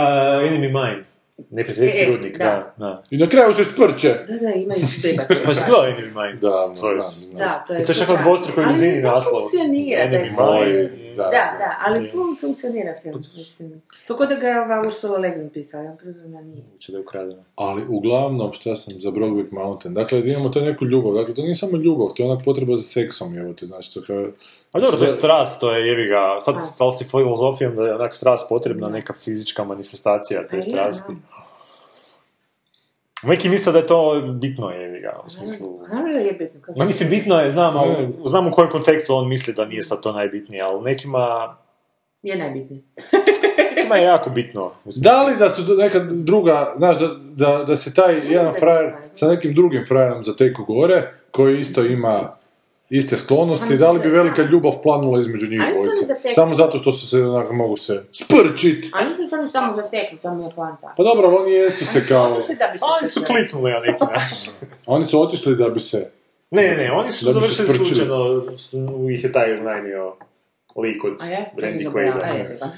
Enemy Mine. Neprijateljski E, e, rudnik, da. da, da. I na kraju se sprče. Da, da, imaju bebače. Pa gledao Enemy Mine? Da, To je- znam, znam. Da, to je... I to je čak na dvostrukoj Ali razini to naslov. funkcionira, taj Enemy film. Mine. Da, Da, da. ali film funkcionira film, mislim. To kod da ga je ova Ursula Le Guin pisala, ja priznam da nije. Će da je ukradeno. Ali uglavnom, šta sam za Brokeback Mountain, dakle, imamo to neku ljubav, dakle, to nije samo ljubav, to je onak potreba za seksom, evo te, znači, to kao... A dobro, to je strast, to je jebi ga, sad da li si filozofijom da je onak strast potrebna, neka fizička manifestacija te Pa je, strasti. da. Neki misle da je to bitno jebi ga, u smislu... Naravno je bitno. kako- Ma mislim, bitno je, znam, ali, Ne. znam u kojem kontekstu on misli da nije sad to najbitnije, ali nekima, Je najbitnije. nekima je jako bitno. Da li da su neka druga, znaš, da, da, da se taj jedan frajer sa nekim drugim frajerom zateko gore, koji isto ima iste sklonosti, Oni da su li bi velika ljubav planula između njih Ali su oni dvojice? Samo zato što su se, onako, mogu se sprčit. A nisu samo samo zatekli, to mi je poanta. Pa dobro, ali oni jesu se kao... Oni su kliknuli na neki način. Oni su otišli da bi se... Ne, ne, oni su završili slučajno, ih je taj unajmio lik od A je? Randy To sam Quaida.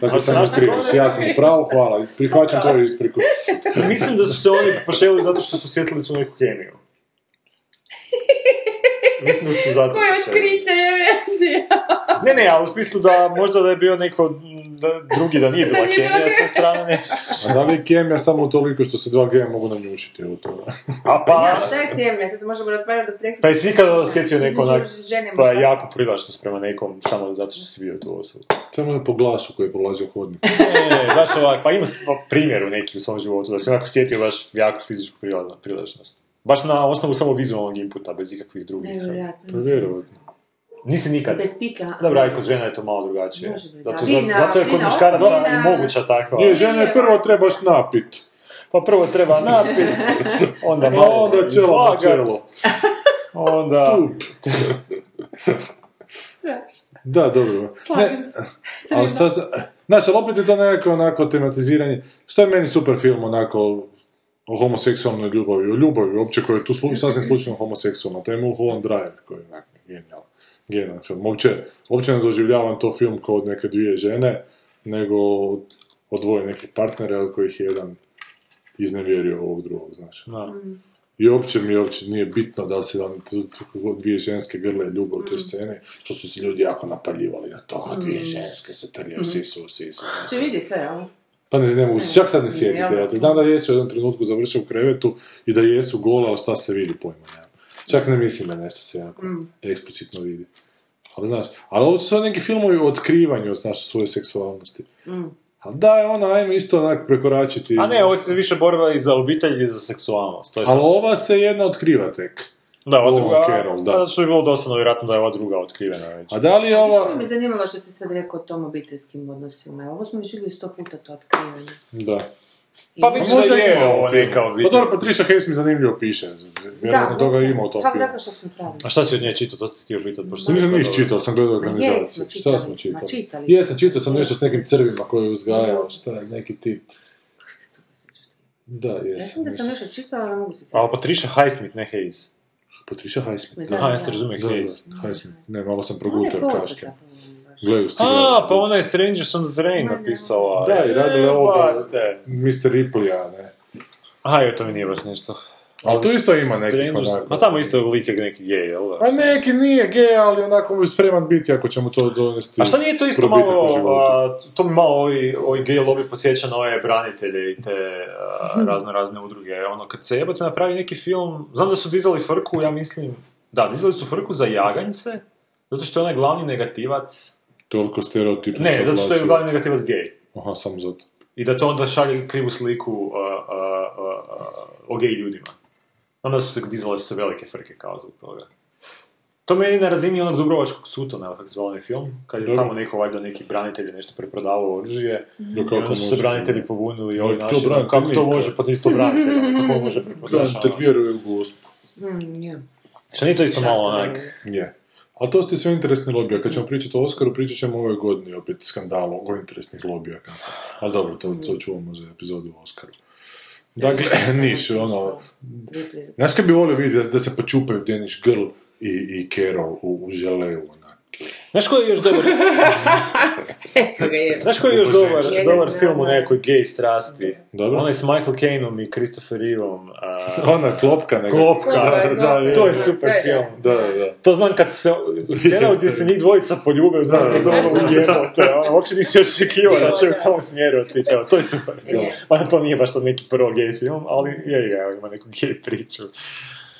Tako Ali sam isprikao ja sam u pravu, hvala, prihvaćam tvoju ispriku. Mislim da su se oni pošeli zato što su osjetili tu neku kemiju. Mislim da su se zato Koje otkriće je. Ne, ne, ali u smislu da možda da je bio neko da, drugi, da nije bila kemija s te kemija. strane, ne A da li je kemija samo toliko što se dva geja mogu nanjušiti u to? A pa, Ja, šta je teme? Sad možemo raspravljati do preksutra. pa jesi ikad osjetio neko Između onak, pa jako privlačnost prema nekom, samo zato što si bio tu osobu. Samo je po glasu koji je prolazio hodnik. Ne, ne, ne, baš ovak, pa ima primjer u neki u svom životu, da si onako osjetio baš jako fizičku privla- privlačnost. Baš na osnovu samo vizualnog inputa, bez ikakvih drugih. Nevjerojatno. Pa vjerovatno. Nisi nikad. Bez pika. Dobro, aj kod žena je to malo drugačije. Može Zato, da. Vina, zato je kod muškaraca i moguća takva. Nije, žene, prvo trebaš napit. Pa prvo treba napit, onda Pa malo onda čelo čelo. onda... Tup. Da, dobro. Slažem se. Ali šta. Znaš, ali opet je to nekako onako tematiziranje. Što je meni super film onako o homoseksualnoj ljubavi, o ljubavi uopće koja je tu slu- sasvim slučajno homoseksualna. To je Mulholland Drive koji je onako genijalan. Genijalan film. Uopće, uopće ne doživljavam to film kao od neke dvije žene, nego od, od dvoje nekih partnera od kojih je jedan iznevjerio ovog drugog, znaš. Da. I uopće mi uopće nije bitno da li se tu dvije ženske grle ljubav u toj sceni, što su se ljudi jako napaljivali na to, dvije ženske se trljaju, sisu, sisu. Ti vidi sve, ali? Pa ne, ne mogu se čak sad ne sjetiti, Jel? ja te znam da jesu u jednom trenutku završio u krevetu i da jesu gole, ali šta se vidi pojma, nemam. Čak ne mislim da nešto se jako eksplicitno vidi. Ali znaš, ali ovo su sad neki filmovi o otkrivanju, znaš, svoje seksualnosti. Ali da je ona, ajmo isto onak prekoračiti. A ne, ovo je više borba i za obitelj i za seksualnost. To je Ali sad- ova se jedna otkriva tek. Da, ova druga, Carol, da. da. što bi bilo dosadno vjerojatno da je ova druga otkrivena već. A da li je Što ova... me zanimalo što si sad rekao o tom obiteljskim odnosima. Ovo smo već vidjeli sto puta to otkrivanje. Da. Pa I- mislim da je ovo neka Pa dobro, obiteljska. Patricia Hayes mi zanimljivo piše. Vjerojatno toga ima u tom Pa filmu. vratno što smo pravili. A šta si od nje čitao, to ste htio pitati? Pošto Što nisam niš čitao, sam gledao jesmo, organizaciju. čitali Šta smo čitali? čitali. Jesam, čitao sam nešto s nekim crvima koje je uzgajao, šta je, neki tip. Da, Ja jesam. sam da sam nešto. čitala, ali ne mogu se A Patricia Highsmith, ne Hayes. Patricia Highsmith. Da, Aha, jeste razumije Da, da, Hayes. Highsmith. Ne, malo sam progutao baš. Gledaju. A, pa ona je Strangers on the Train napisala. Da, i radila je ovo. Mr. Ripley-a, ne. Aha, joj, to mi nije baš nešto. Ali tu isto ima Strangers- onako- Ma tamo isto lik je neki gej, jel da? A neki nije gej, ali onako je spreman biti ako ćemo to donesti. A šta nije to isto malo, a, to mi malo ovi, ovi gej lobby posjeća na ove branitelje i te a, razne razne udruge. Ono, kad se jebote napravi neki film, znam da su dizali frku, ja mislim, da, dizali su frku za jaganjce, zato što je onaj glavni negativac, Toliko stereotipno ne, zato što je glavni negativac gej. Aha, samo zato. I da to onda šalje krivu sliku a, o gej ljudima. Onda su se dizale su se velike frke kao zbog toga. To meni na razini onog Dubrovačkog sutona, kako se onaj film, kad je Dobro. tamo neko, valjda neki branitelj nešto preprodavao oružje, Da i kako onda su se branitelji povunili i ovi to naši, branitelj kako to može, pa nije to branitelj, ono, kako može preprodaš, Branitelj vjeruje u gospu. Mm, ja. Što nije to isto malo onak, Je. Ali to su ti sve interesni lobija. Kad ćemo pričati o Oskaru, pričat ćemo o ovoj godini opet skandalu o interesnih lobija. Ali dobro, to, to čuvamo za epizodu o Oskaru. Dakle, niš, ono... Znaš kad bi volio vidjeti da, da se počupaju Danish Girl i, i Carol u, u onak. Znaš koji je još dobar, Evo ga je. znaš koji je još dobar, Jedan, dobar da, film o da. nekoj gej strasti? Dobro. Onaj s Michael Caineom i Christopher Reevom. a, Ona klopka neka. Klopka, Da, da, to je da, super da, da. film. Da, da, da. To znam kad se, scena gdje se njih dvojica poljube, znam da, da, ono ujebote, ono, uopće nisi očekivao da će u tom smjeru otići, evo, to je super film. Mada to nije baš sad neki prvo gej film, ali je, je, ima neku gej priču.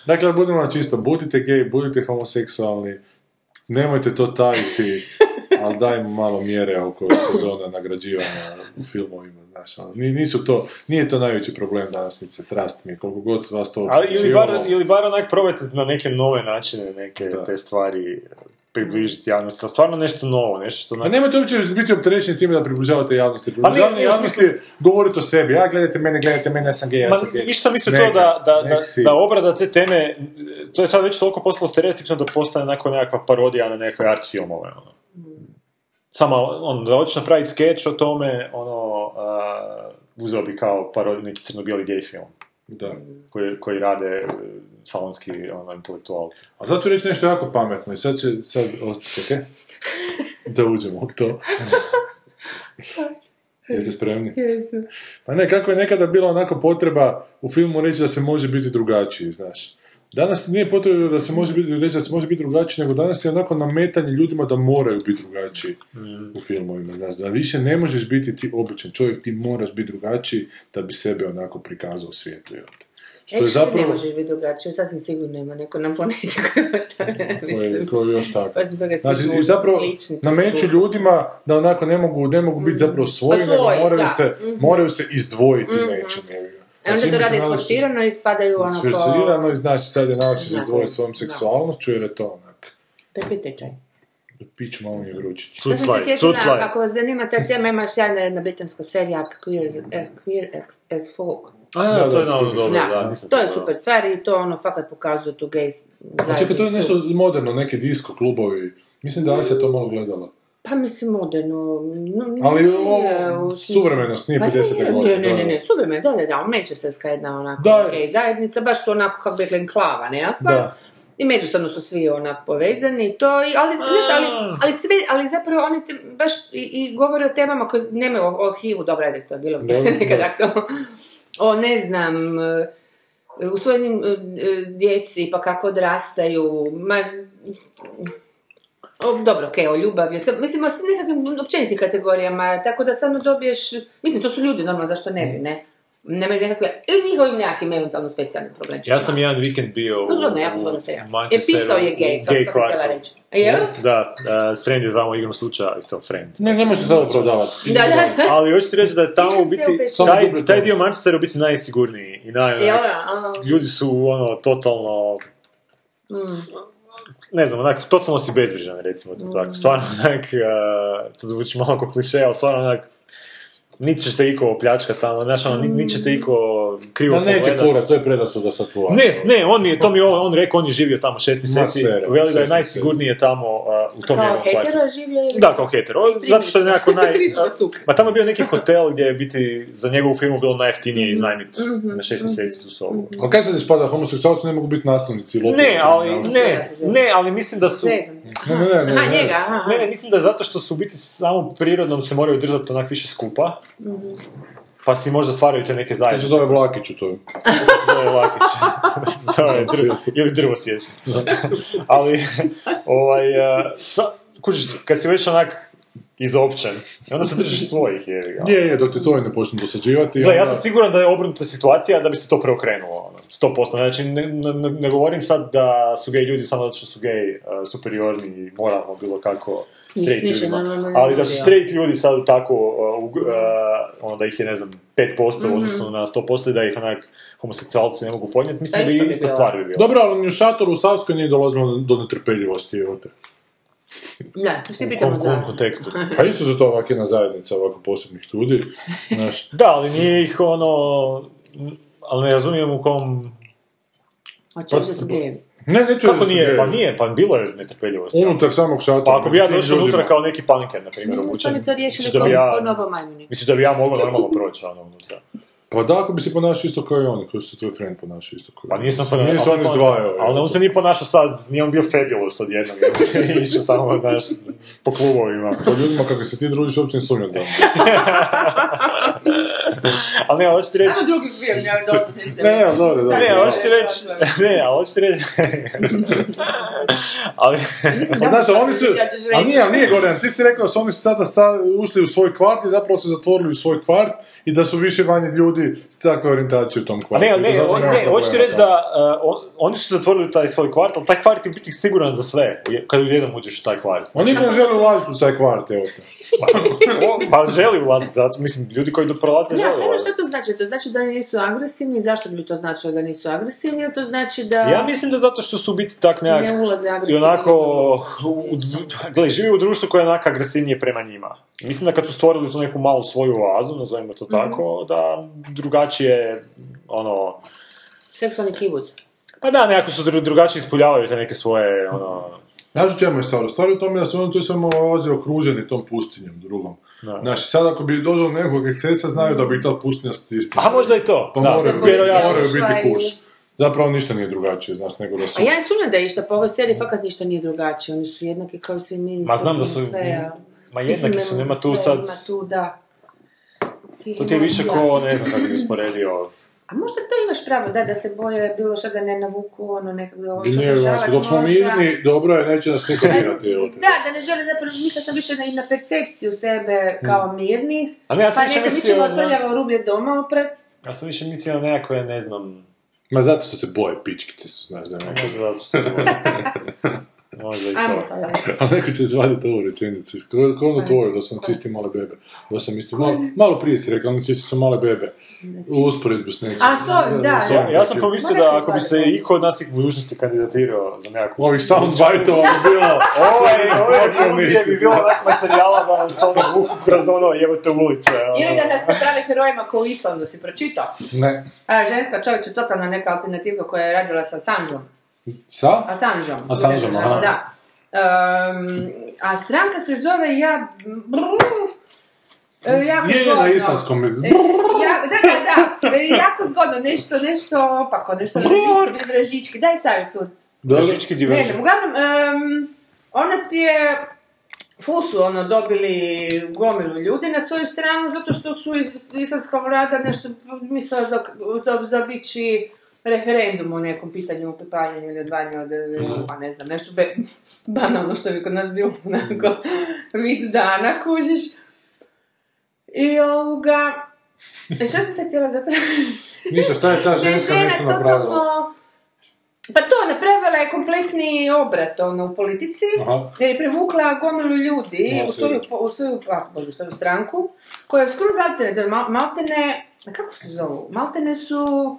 Dakle, budemo čisto, budite gej, budite homoseksualni, nemojte to tajiti, ali dajmo malo mjere oko sezona nagrađivanja u filmovima, znaš, ono, ni- nisu to, nije to najveći problem današnjice, trust mi, koliko god vas to Ali ili bar, ili bar onak probajte na neke nove načine, neke Da. te stvari približiti javnosti, ali stvarno nešto novo, nešto što... Pa onak- nemojte uopće biti opterećeni time da približavate javnosti. Pa Približavanje u javnosti je govoriti o sebi. Ja, gledajte mene, gledajte mene, ja sam gej, ja sam gej. više sam mislio to da, da, da, da obrada te teme, to je sad već toliko postalo stereotipno da postane neko nekakva parodija na neke art filmove, ono. Samo, on, da hoćeš napraviti skeč o tome, ono, uh, uzeo bi kao parodiju neki crno-bijeli gay film, Da. koji, koji rade salonski, ono, intelektualci. A sad ću reći nešto jako pametno i sad će, sad, ostati, da uđemo u to. Jeste spremni? Pa ne, kako je nekada bila onako potreba u filmu reći da se može biti drugačiji, znaš. Danas nije potreba da se može biti, reći da se može biti drugačiji, nego danas je onako nametanje ljudima da moraju biti drugačiji u filmovima, znaš. Da više ne možeš biti ti običan čovjek, ti moraš biti drugačiji da bi sebe onako prikazao svijetu. jel te. Što je ne zapravo... možeš biti drugačije, sasvim sigurno ima neko na fonetiku ima to, Koji, koji još tako. Pa zbog Znači, muži zapravo slični, nameću ljudima da onako ne mogu, ne mogu biti zapravo svoji, Pa nego moraju se, Mhm. moraju se izdvojiti Mhm. nečim. jebi ga. E onda Znači, to rade isforsirano i ispadaju ono kao... Isforsirano i znači sad je najlakše se izdvojiti svojom seksualnošću jer je to onak. To je. Pić malo je vrućić. To sam se sjetila, ako zanima ta tema, ima sjajna jedna britanska serija Queer as, Queer as, as Folk. A, Da, to je naravno sigurno. dobro, Da, to je super stvar i to ono fakat pokazuje tu gej A čekaj, to je nešto moderno, neke disco klubovi. Mislim da Asja to malo gledala. Pa mislim moderno, no, Ali nije u smislu- suvremenost, nije Pa 50. nije, godine. Ne, ne, ne, da. ne, suvremeno, da, da, da, Manchesterska jedna onako Da. gej zajednica, baš su onako, kako bi rekla, enklava nekakva. Da. I međusobno su svi onak povezani i to, i, ali, znaš, ali, ali sve, ali zapravo oni te, baš i, i govore o temama koje nemaju o, o HIV-u, dobro, ajde, to je bilo nekad aktualno. O, ne znam, e, usvojenim e, djeci, pa kako odrastaju, ma, o, dobro, okej, o ljubavi, mislim, o nekakvim općenitim kategorijama, tako da samo dobiješ, mislim, to su ljudi, normalno, zašto ne bi, ne? Nemaju nekakve, ili njihovim nekakvim eventualno specijalnim problemima. Ja sam jedan vikend bio zgodno, u, jako u zgodno se ja. Manchesteru, Je pisao je u to gay to sam htjela reći. Jel? Da, uh, Friend je tamo igrom slučaja, i to Friend. Ne, ne možete to opravdavati. Da, da. Ali hoću ti reći da je tamo u se biti, taj, taj dio Manchestera je u biti najsigurniji i naj... Jel, onak, a? ljudi su ono totalno ne znam, onak, totalno si bezbrižan, recimo to tako. Stvarno, onak, uh, sad zvuči malo kao kliše, ali stvarno, onak, niti će te iko opljačkat tamo, znaš, ono, niti, će iko krivo Ma neće kurac, to je predrasuda sa tvojom. Ne, ne, on mi je, to mi je on, on rekao, on je živio tamo šest mjeseci, veli da je najsigurnije tamo uh, u tom Kao njegovom kvartu. hetero je živio ili? Da, kao hetero, zato što je nekako naj... Ma tamo je bio neki hotel gdje je biti za njegovu firmu bilo najjeftinije iznajmiti na šest mjeseci tu sobu. A kaj se ne spada, homoseksualci ne mogu biti lokalnih Ne, ali, ne, ne, ali mislim da su... Ne, ne, ne, ne, ne. Ne, ne, mislim da zato što su biti samo prirodnom se moraju držati onak više skupa. Pa si možda stvaraju te neke To se zajednice. zove Vlakić u tome. zove Lakić. zove drvo, ili drvo sjeća. Ali, ovaj, uh, sa, kužiš, kad si već onak izopćen, i onda se držiš svojih, jevi ga. Je, je, dok te to ne počnu dosađivati. Gle, ja sam siguran da je obrnuta situacija da bi se to preokrenulo, ono, 100%. Znači, ne, ne, ne govorim sad da su gej ljudi samo zato što su gej uh, superiorni i moralno bilo kako straight ljudima. normalno ne Ali da su straight ljudi sad tako, uh, uh, ono da ih je, ne znam, 5% Mhm. u odnosu na 100% i da ih onak homoseksualci ne mogu podnijeti, mislim Pa da isto bi bi ista bilo. stvar bi bila. Dobro, ali u šatoru u Savskoj nije dolazilo do netrpeljivosti. evo te. Da, svi U pitamo za... kontekstu. Pa isto za to ovak jedna zajednica ovako posebnih ljudi. Znaš, Da, ali nije ih ono... Ali ne razumijem u kom... Hoće reći da su gejevi. Ne, neću Kako nije? Pa nije, pa bilo je netrpeljivosti. Unutar samog šatora. Pa ako bi ja došao unutra kao neki punker, na primjer, Nisu obučen, oni to riješili kao bi ja, novo majmuni. misliš da bi ja mogao normalno proći ono unutra? Pa da, ako bi se ponašao isto kao i oni, koji su tvoj friend ponašao isto kao i Pa oni. nisam ponašao. Nije se on izdvajao. Ali on se nije ponašao sad, nije on bio fabulous odjednom. je Išao tamo, znaš, po klubovima. Po ljudima kako se ti družiš, uopće ne sumnjam da on. Ali ne, ti reći... Samo drugi film, ja se... Ne, ali dobro, dobro. Ne, ti reći... Ne, ali hoću ti reći... ali... Znaš, ali oni su, ali nije, ali nije Goran, ti si rekao da su oni sada ušli u svoj kvart i zapravo se zatvorili u svoj kvart i da su više manje ljudi s takve orijentacije u tom A kvartu. ne, I da ne, zato on, ne, hoću ti reći da uh, on- oni su se zatvorili taj svoj kvart, ali taj kvart je u biti siguran za sve, je- kad jednom uđeš u taj kvart. On niko ne želi ulaziti u taj kvart, evo te. pa želi ulaziti, zato, mislim, ljudi koji do prolaze Ja, žele ulaziti. što to znači? To znači da oni nisu agresivni, zašto bi to značilo da nisu agresivni, ili to znači da Ja mislim da zato što su u biti tak nekak... ne ulaze I agresivni? onako, u, gle, živi u društvu koje je onak agresivnije prema njima. Mislim da kad su stvorili tu neku malu svoju oazu, nazovimo to tako, da drugačije, ono, Seksualni kibuc. pa da, nekako su dru- drugačije ispoljavaju te neke svoje, ono, Znaš u čemu je stvar? Stvar je u tome da su oni tu samo ulaze okruženi tom pustinjom drugom. Da. Znači, sad ako bi došlo do nekog ekscesa, znaju da bi ta pustinja stisnula. a možda i to, Pa da, moraju, vjerojatno. moraju biti i- puš. Zapravo ništa nije drugačije, znaš, nego da su... A ja ne sumnjam da je išta, po ovoj seriji fakat ništa nije drugačije, oni su jednaki kao svi mi. Ma znam da su- Sve, ja. Ma Mislim, jednaki su, nema tu sad, Ima tu, da. Svi to ti je više da. ko, ne znam kako bi usporedio, A možda to imaš pravo, da, da se boje bilo što da ne navuku, ono, nekako ovo I što nije, znači, dok smo možda. mirni, dobro je, neće nas niko dirati. Da, da ne žele zapravo, mislila sam više na, i na percepciju sebe kao mirnih. A ne, ja sam pa neka mi ćemo prljavo rublje doma opret. ja sam više mislio na nekakve, ne znam, Ma zato što se boje pičkice su, znaš, da ne. možda zato što Možda i to. pa. A neko će izvaditi ovu rečenicu. Ko, ko ono tvoju, da su nam čisti male bebe. Da sam mislio, malo, malo prije si rekao, ono čisti su male bebe. U usporedbu s nečim. A, s ovim, da, da. ovim, Ja sam pomislio da ako bi se iko od nas ih u budućnosti kandidatirao za nekakvu... Ovih soundbite-ova bi bilo... On iluzije bi bilo onak materijala da nam se ono vuku kroz ono jebote ulice. Ili ono. da nas naprave herojima kao u Islandu, si pročitao? Ne. A, ženska čovječe, totalna neka alternativa koja je radila sa Assangeom. Sa? Assangeom. Assangeom, aha. Da. Um, a stranka se zove ja... E, jako Je, je, zgodno. na islamskom. E, ja, da, da, da. E, jako zgodno, nešto, nešto opako, nešto vražički, vražički. Daj savjet tu. Dobro. Žički Ne diverzi. uglavnom, em, ona ti je fusu ono dobili gomilu ljudi na svoju stranu zato što su is- islamska vlada nešto mislila za, za, zabići referendum o nekom pitanju o pripaljanju ili odvajanju od, pa ne znam, nešto be, banalno što bi kod nas bilo onako vic dana, kužiš. I ovoga, e, što sam se htjela zapravo Ništa, šta je ta ženska nešto napravila? Pa to, napravila je kompletni obrat ono, u politici, Aha. jer je privukla gomilu ljudi Ja, u svoju, u svoju, pa, bože, u svoju stranku, koja je skroz alternativna. Mal, maltene, kako se zovu? Maltene su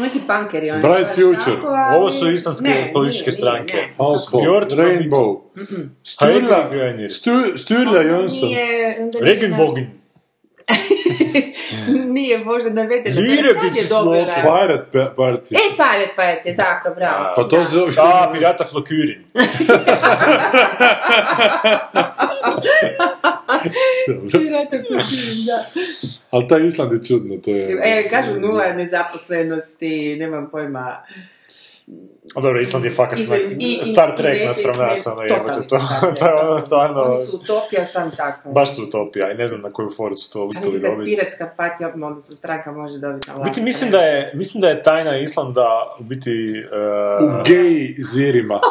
neki punkeri. Oni, Bright Future. ali- Ovo su islamske Ne, političke nije, stranke. nije, ne. Rainbow. Pa je Sturla, Sturla nije Regenbogen. Nije možda navedeno. Lire da je slotila. Pirate pa- Party. E, paret je tako, bravo. Pa to Da. se zove... A, pirata Flokurin. Da. Ali taj Island je čudno, to je... E, kažu nula je nezaposlenosti, nemam pojma. A dobro, Island je fakat I- onak i- i- Star Trek naspram nas, ono jebote, to, to je ono stvarno, Oni su utopija sam tako. baš su utopija i ne znam na koju foru su to A uspjeli mislim da je dobiti. piratska patija, odnosno stranka može dobiti na U biti mislim da je, mislim da je tajna Islanda u biti... U Uh, gej zirima.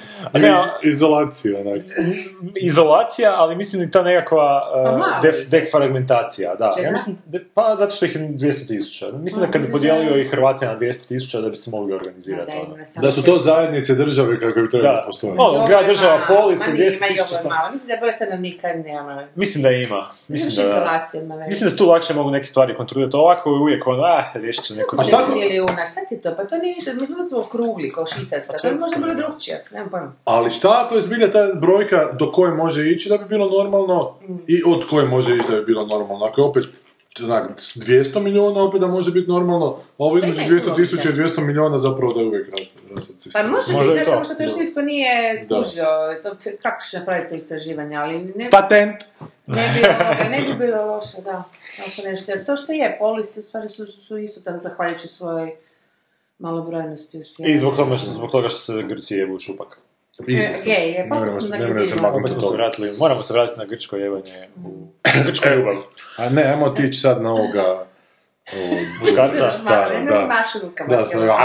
Iz, a- izolaciju, onak. izolacija, ali mislim i ta nekakva Pa uh, def, defragmentacija, da. Čega? Ja mislim, de- pa zato što ih je 200 tisuća. Mislim da kad bi podijelio i Hrvate na 200 tisuća da bi se mogli organizirati. da, ono. Da su to zajednice države kako bi trebalo Da. postojati. Ono, grad država sa nije, 200 ma tisuća. Mislim da je broj stanovnika nema. Mislim da ima. Mislim da, da. izolacija. Mislim da se tu lakše mogu neke stvari kontrolirati. Ovako je uvijek ono, ah, riješit će neko A šta- ti je to? Pa to nije mislim da smo okrugli kao Švicarska, to bi možda bilo drugčije, nemam pojma. Ali šta ako je zbilja ta brojka do koje može ići da bi bilo normalno i od koje može ići da bi bilo normalno? Ako je opet onak, 200 milijuna, opet da može biti normalno, a ovo između ima 200 logike. tisuća i 200 milijuna zapravo da je uvijek raste Pa može Možda biti, samo što to još nitko nije skužio, to, kako ćeš napraviti to istraživanje, ali ne, Patent! ne, bi, ne bi bilo loše, da, tako nešto, jer to što je, polisi u stvari su, su isto tako zahvaljujući svojoj malobrojnosti uspjeli. I zbog toga, što, zbog toga što se Grci jebu u šupak. E, gej, je, Ne opet moramo smo se- ne moramo se. Opet smo se vratili, moramo se vratiti na grčko jebanje u grčku ljubav. A ne, ajmo otići sad na ovoga... ovog Muškarca. stara, ne, da. ne mašu rukama Da, cijelo.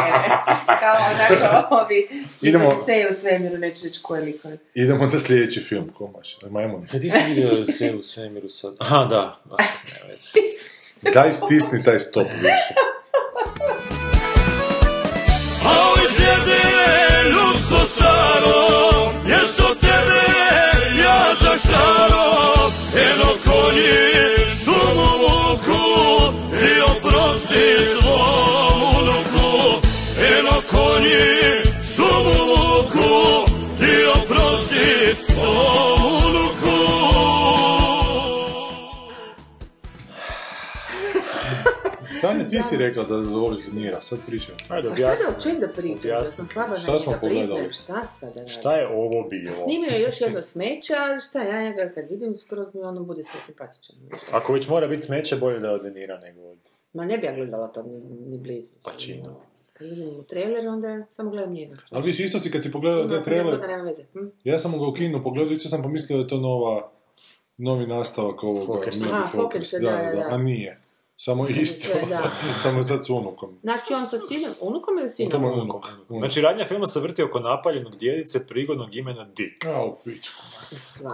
Kao onako ovi Idemo- Idemo... u svemiru, neću reći koje likove. Idemo na sljedeći film, komaš. Ajmo. Kad ti si vidio sve u svemiru sad? Aha, da. Daj stisni taj stop više. Sanja, ti si rekla da voliš Denira, sad pričam. Ajde, A šta objasni. da o čem da pričam? Da Objasni. sam slaba Šta na smo njega pogledali? šta sad da? Šta je ovo bilo? Snimio je još jedno smeće, ali šta, ja njega kad vidim, skoro mi ono bude sve simpatičan. Ako već mora biti smeće, bolje da odenira nego od... Ma ne bi ja gledala to ni, ni blizu. Pa čino. Kad vidim u trailer, onda samo gledam njega. Ali viš, isto si kad si pogledao Ima taj trailer, nema veze. Hm? ja sam ga u kinu pogledao, isto sam pomislio da je to nova, novi nastavak ovoga. Fokers. Mini Aha, Fokers, Fokers, da, da, da. A nije. Samo isto. Da. Samo je sad s unukom. Znači on sa sinom, unukom ili sinom? tome unuk. unuk. Znači, radnja filma se vrti oko napaljenog djedice prigodnog imena Dick, A, u pičku.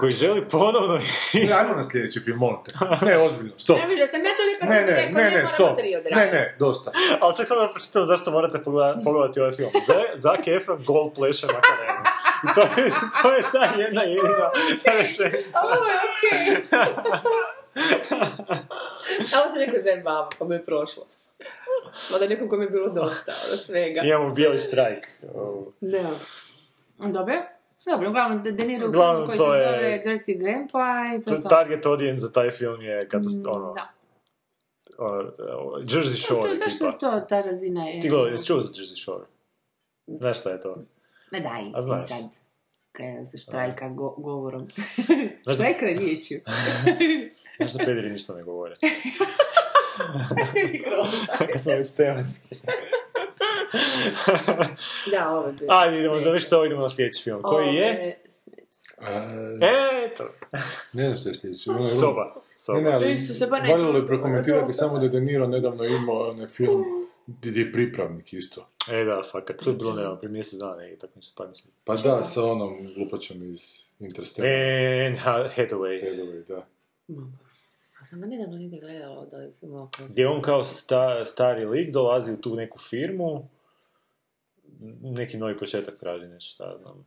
koji želi ponovno... Ne, Ajmo na sljedeći film, molim te. Ne, ozbiljno, stop. Ne vidio sam, ja to Ne, ne, ne, ne, stop. Ne, ne, dosta. Ali čak sad da pročitam zašto morate pogleda- pogledati ovaj film. Zac Efron gol pleše Makarenu. I to je, to je ta jedna jedina rešenica. Ovo je okej. Ovo se neko zajebava, pa mi je prošlo. Mada nekom kom je bilo dosta od svega. Imamo bijeli štrajk. Da. Dobro. Dobro, uglavnom, De De Niro u filmu koji to se je- zove Dirty Grandpa i to je to. Target audience za taj film je katastrofa. Ono, Da. ono, Jersey To Shore je baš to, to, ta razina je. Stiglo, jesi čuo za Jersey Shore? Znaš šta je to? Ma daj, A znaš. sad. Kaj se štrajka go, govorom. Štrajka riječju. Znaš da pederi ništa ne govore. Kad sam već tematski. da, ovo je bilo. Ajde, idemo, završiti ovo, idemo na sljedeći film. Koji je? smeće. E, Eto, ne znam što je sljedeći. Ono je- soba. soba. Ne, ne, ali pa neću. valjalo je prokomentirati samo da je De Niro nedavno imao onaj film gdje je pripravnik isto. E da, fakat, to je bilo nedavno, prije mjesec dana negdje, tako ništa pa mislim. Pa da, sa onom glupačom iz Interstellar. And Ha- Hathaway, Hathaway, da. A sam ga nedavno negdje gledala od ovih filmova koji- gdje on kao sta, stari lik dolazi u tu neku firmu, neki novi početak traži nešto, šta znam.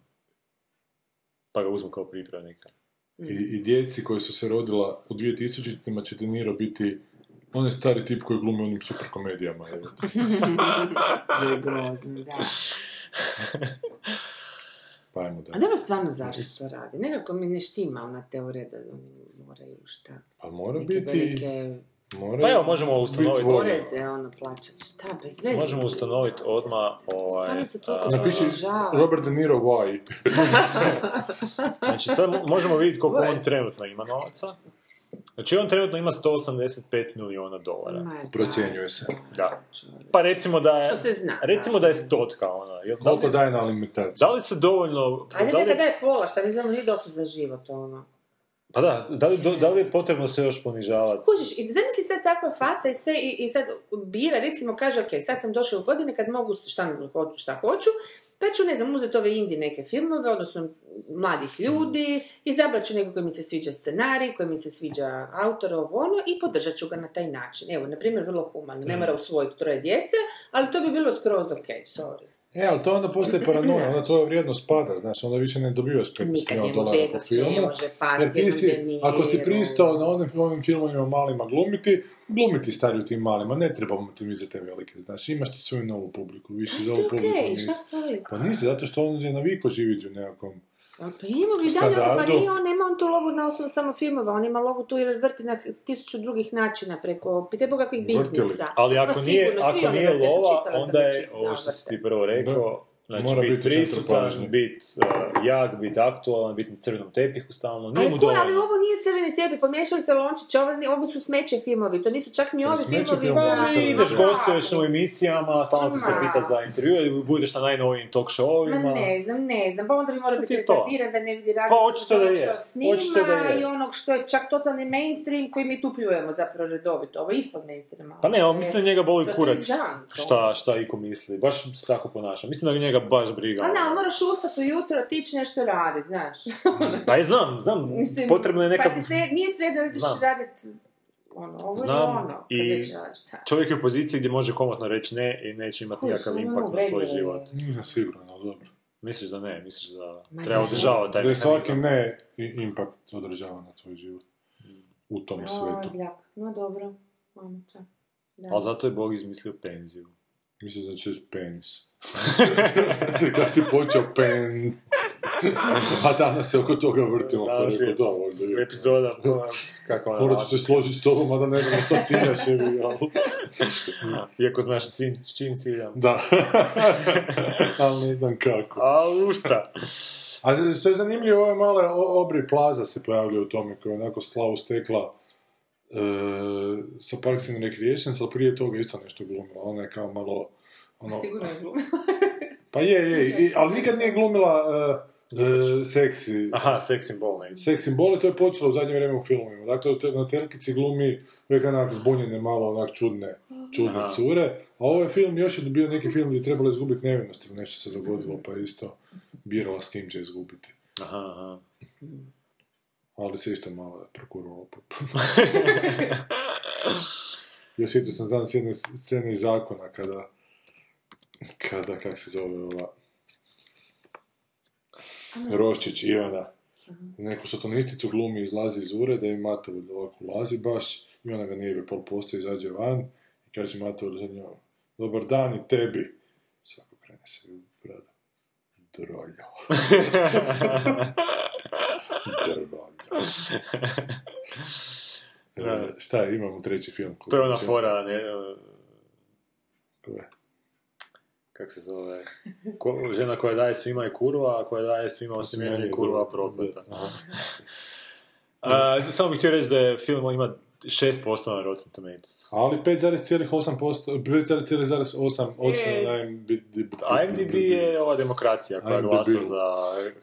Pa ga uzmu kao pripravnika. I, I djeci koji su se rodila u 2000-ima će De Niro biti onaj stari tip koji glumi u onim super komedijama. evo. Je grozno, da. Pa ajmo da. A nema stvarno zašto to radi. Nekako mi ne štima ona teorija da oni moraju šta. Pa mora Neke biti... velike Mora Pa evo, možemo ustanoviti- poreze ono plaćati. Šta, bez veze. Možemo ustanoviti odmah ovaj... Se toliko a, Napiši Žao. Robert De Niro why. Znači sad mo- možemo vidjeti koliko on trenutno ima novaca. Znači on trenutno ima 185 milijuna dolara. Ma, Procjenjuje se. Da. Pa recimo da je... Što se zna, Recimo da je stotka, ona. Jel- Da Koliko li, daje na alimentaciju? da li se dovoljno... Ajde da li- neka daje pola, šta mi znamo, nije dosta za život, ono. Pa da, da li, da li je potrebno se još ponižavati? Kužiš, i zamisli sad takva faca i sve, i, i sad bira, recimo kaže, ok, sad sam došla u godine kad mogu šta, hoću, šta hoću, pa ću, ne znam, uzeti ove indie neke filmove, odnosno mladih ljudi, izabrat ću nekog koji mi se sviđa scenarij, koji mi se sviđa autor, ovo ono, i podržat ću ga na taj način. Evo, na primjer, vrlo humano, ne mora usvojiti troje djece, ali to bi bilo skroz ok, sorry. E, ali to onda postaje paranoja, onda tvoja vrijednost pada, znači onda više ne dobivaš 15 Nikad milijuna dolara po ne filmu. može pasti, Jer ti si, ako si pristao na onim, onim filmovima malima glumiti, glumiti stari u tim malima, ne trebamo ti mi za te velike, znači imaš ti svoju novu publiku, više za ovu publiku nisi. Pa nisi, zato što on je naviko živjeti u nekakvom... Pa ima dalje, pa nije on, nema on tu lovu na osnovu samo filmova, on ima lovu tu jer vrti na tisuću drugih načina preko, pite boga kakvih biznisa. Ali Pa ako nije, sigurno, svi ako nije lova, onda je, pročitala, ovo što si ti prvo rekao, znači Mora biti prisutan, biti uh, jak, biti aktualan, biti na crvenom tepihu stalno, nije Ali mu ko, ali ovo nije crveni tepi, pomiješali ste lončiće, ovo, ovo su smeće filmovi, to nisu čak ni Pa ovi smeće filmovi filmovi, za... Pa ideš, Ma, gostuješ u emisijama, stalno ti se Ma. pita za intervju, i budeš na najnovijim talk Ma showovima. ne znam, ne znam, pa onda bi morao To biti retardiran da ne vidi razliku Pa očito da je. što snima Očito da je. i onog što je čak totalni mainstream koji mi tu pljujemo zapravo redovito. Ovo je ispod mainstreama. Pa ne, on mislim da njega boli kurac junk, to. šta, šta iko misli, baš se tako ponaša. Mislim da njega baš briga. Pa ne, ali moraš ustati ujutro, tići nešto raditi, znaš. Pa je, znam, znam, Mislim, potrebno je neka... Pa ti se, nije sve da ideš Znam. raditi ono, ovo Znam, ono. kad i već šta. Čovjek je u poziciji gdje može komotno reći ne i neće imati nikakav ono, impakt na svoj život. Nisam siguran, ali dobro. Misliš da ne? Misliš da Ma treba ne. održavati taj Da je svaki ne i- impakt održava na tvoj život. U tom O, svetu. bljak. No dobro, ono. Da. Ali zato je Bog izmislio penziju. Mislim da će penis. Kad si počeo pen... A danas se oko toga vrtimo. pa Danas je da. Epizoda, ona, kako ona Morat ću se složiti s tobom, a da ne znam što ciljaš. Iako znaš s čim, s čim ciljam. Da. ali ne znam kako. A u šta? A je zanimljivo, ove male Obri Plaza se pojavljuje u tome, koja je onako slavu stekla e, sa Parks and Recreations, ali prije toga isto nešto glumila. Ona je kao malo... Ono, Sigurno je glumila. pa je, je, i, ali nikad nije glumila e, e, seksi, Aha, seks simbol neki. seks simbole, to je počelo u zadnje vrijeme u filmovima. Dakle, te- na telkici glumi uvijek onak zbunjene, malo onak čudne, čudne Aha. cure. A ovaj film, još je bio neki film gdje je trebalo izgubiti nevinost ili nešto se dogodilo, pa je isto birala s kim će izgubiti. Aha, aha. Ali se isto malo prokurvalo. I osjetio sam danas jedne scene iz zakona kada, kada, kak se zove ova, Roščić Ivana, neku satanisticu glumi, izlazi iz ureda i Matovud ovako ulazi baš i ona ga nije pol posto izađe van i kaže Matovud za njom, dobar dan i tebi. Svako krene se u bradu. Droljo. Droljo. E, šta je, imamo treći film. koji To je ona fora, ne? Kak se zove, ko, žena koja daje svima i kurva, a koja daje svima osim meni i kurva prokleta. A, samo bih htio reći da je film ima 6% na Rotten Tomatoes. Ali 5,8%, 5,8 ocena E, na IMDb. IMDb je ova demokracija koja IMDb. glasa za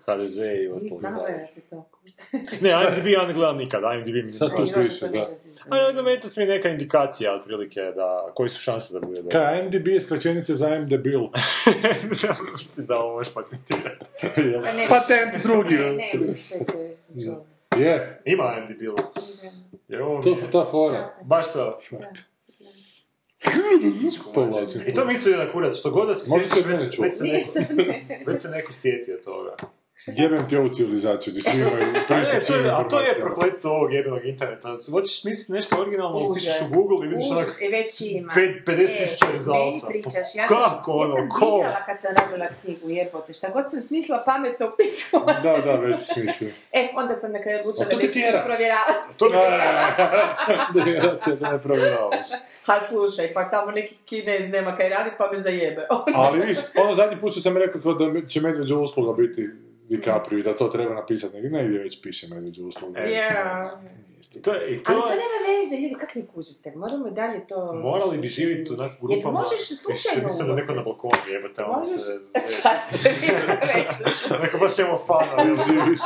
HDZ i ostalo. Ne, IMDb ja ne gledam nikad, IMDb mi Sad Ne, to to da. ne razi- A Rotten Tomatoes mi je neka indikacija, otprilike, da, koji su šanse da bude dobro. Kaj, IMDb je skraćenica za IMDb. Mislim da ovo možeš patentirati. Pa ne, Patent drugi. Ne, ne, ne, sve će reći čovjek. Je, Ima IMDb. Jer ovo to je- ta fora. Baš to. I to mi isto na kurac, što god da se sjetiš, već, čuo. već, se neko, već se neko sjetio toga. Jebem ti ovu civilizaciju, gdje svi imaju A, ne, pristup to svim je, a to je informacijama. prokletstvo ovog jebenog interneta. Hoćeš misliti nešto originalno, upišeš u Google i vidiš onak i već ima. pet- 50 tisuća E, rezalca. meni pričaš, ja sam, kako ono, ja sam ko? digala kad sam radila knjigu, jebote, šta god sam smislila pametno piću. Da, da, već smišljam. E, onda sam na kraju odlučila da neću više provjeravati. To Da, te da ne provjeravaš. Ha, slušaj, pa tamo neki kinez nema kaj radi, pa me zajebe. Ali viš, ono zadnji put sam rekao kao da će medveđa usluga biti DiCaprio i da to treba napisati negdje, negdje već piše medveđu uslugu. Ja. I to, i to Ali to nema veze, ljudi, kak ne kužite? Moramo i dalje to... Morali bi živjeti u Jer grupama. možeš slučajno Mislim da neko na balkonu jebate, ono Možeš... se... Šta? Neko baš imamo fana, jel živiš?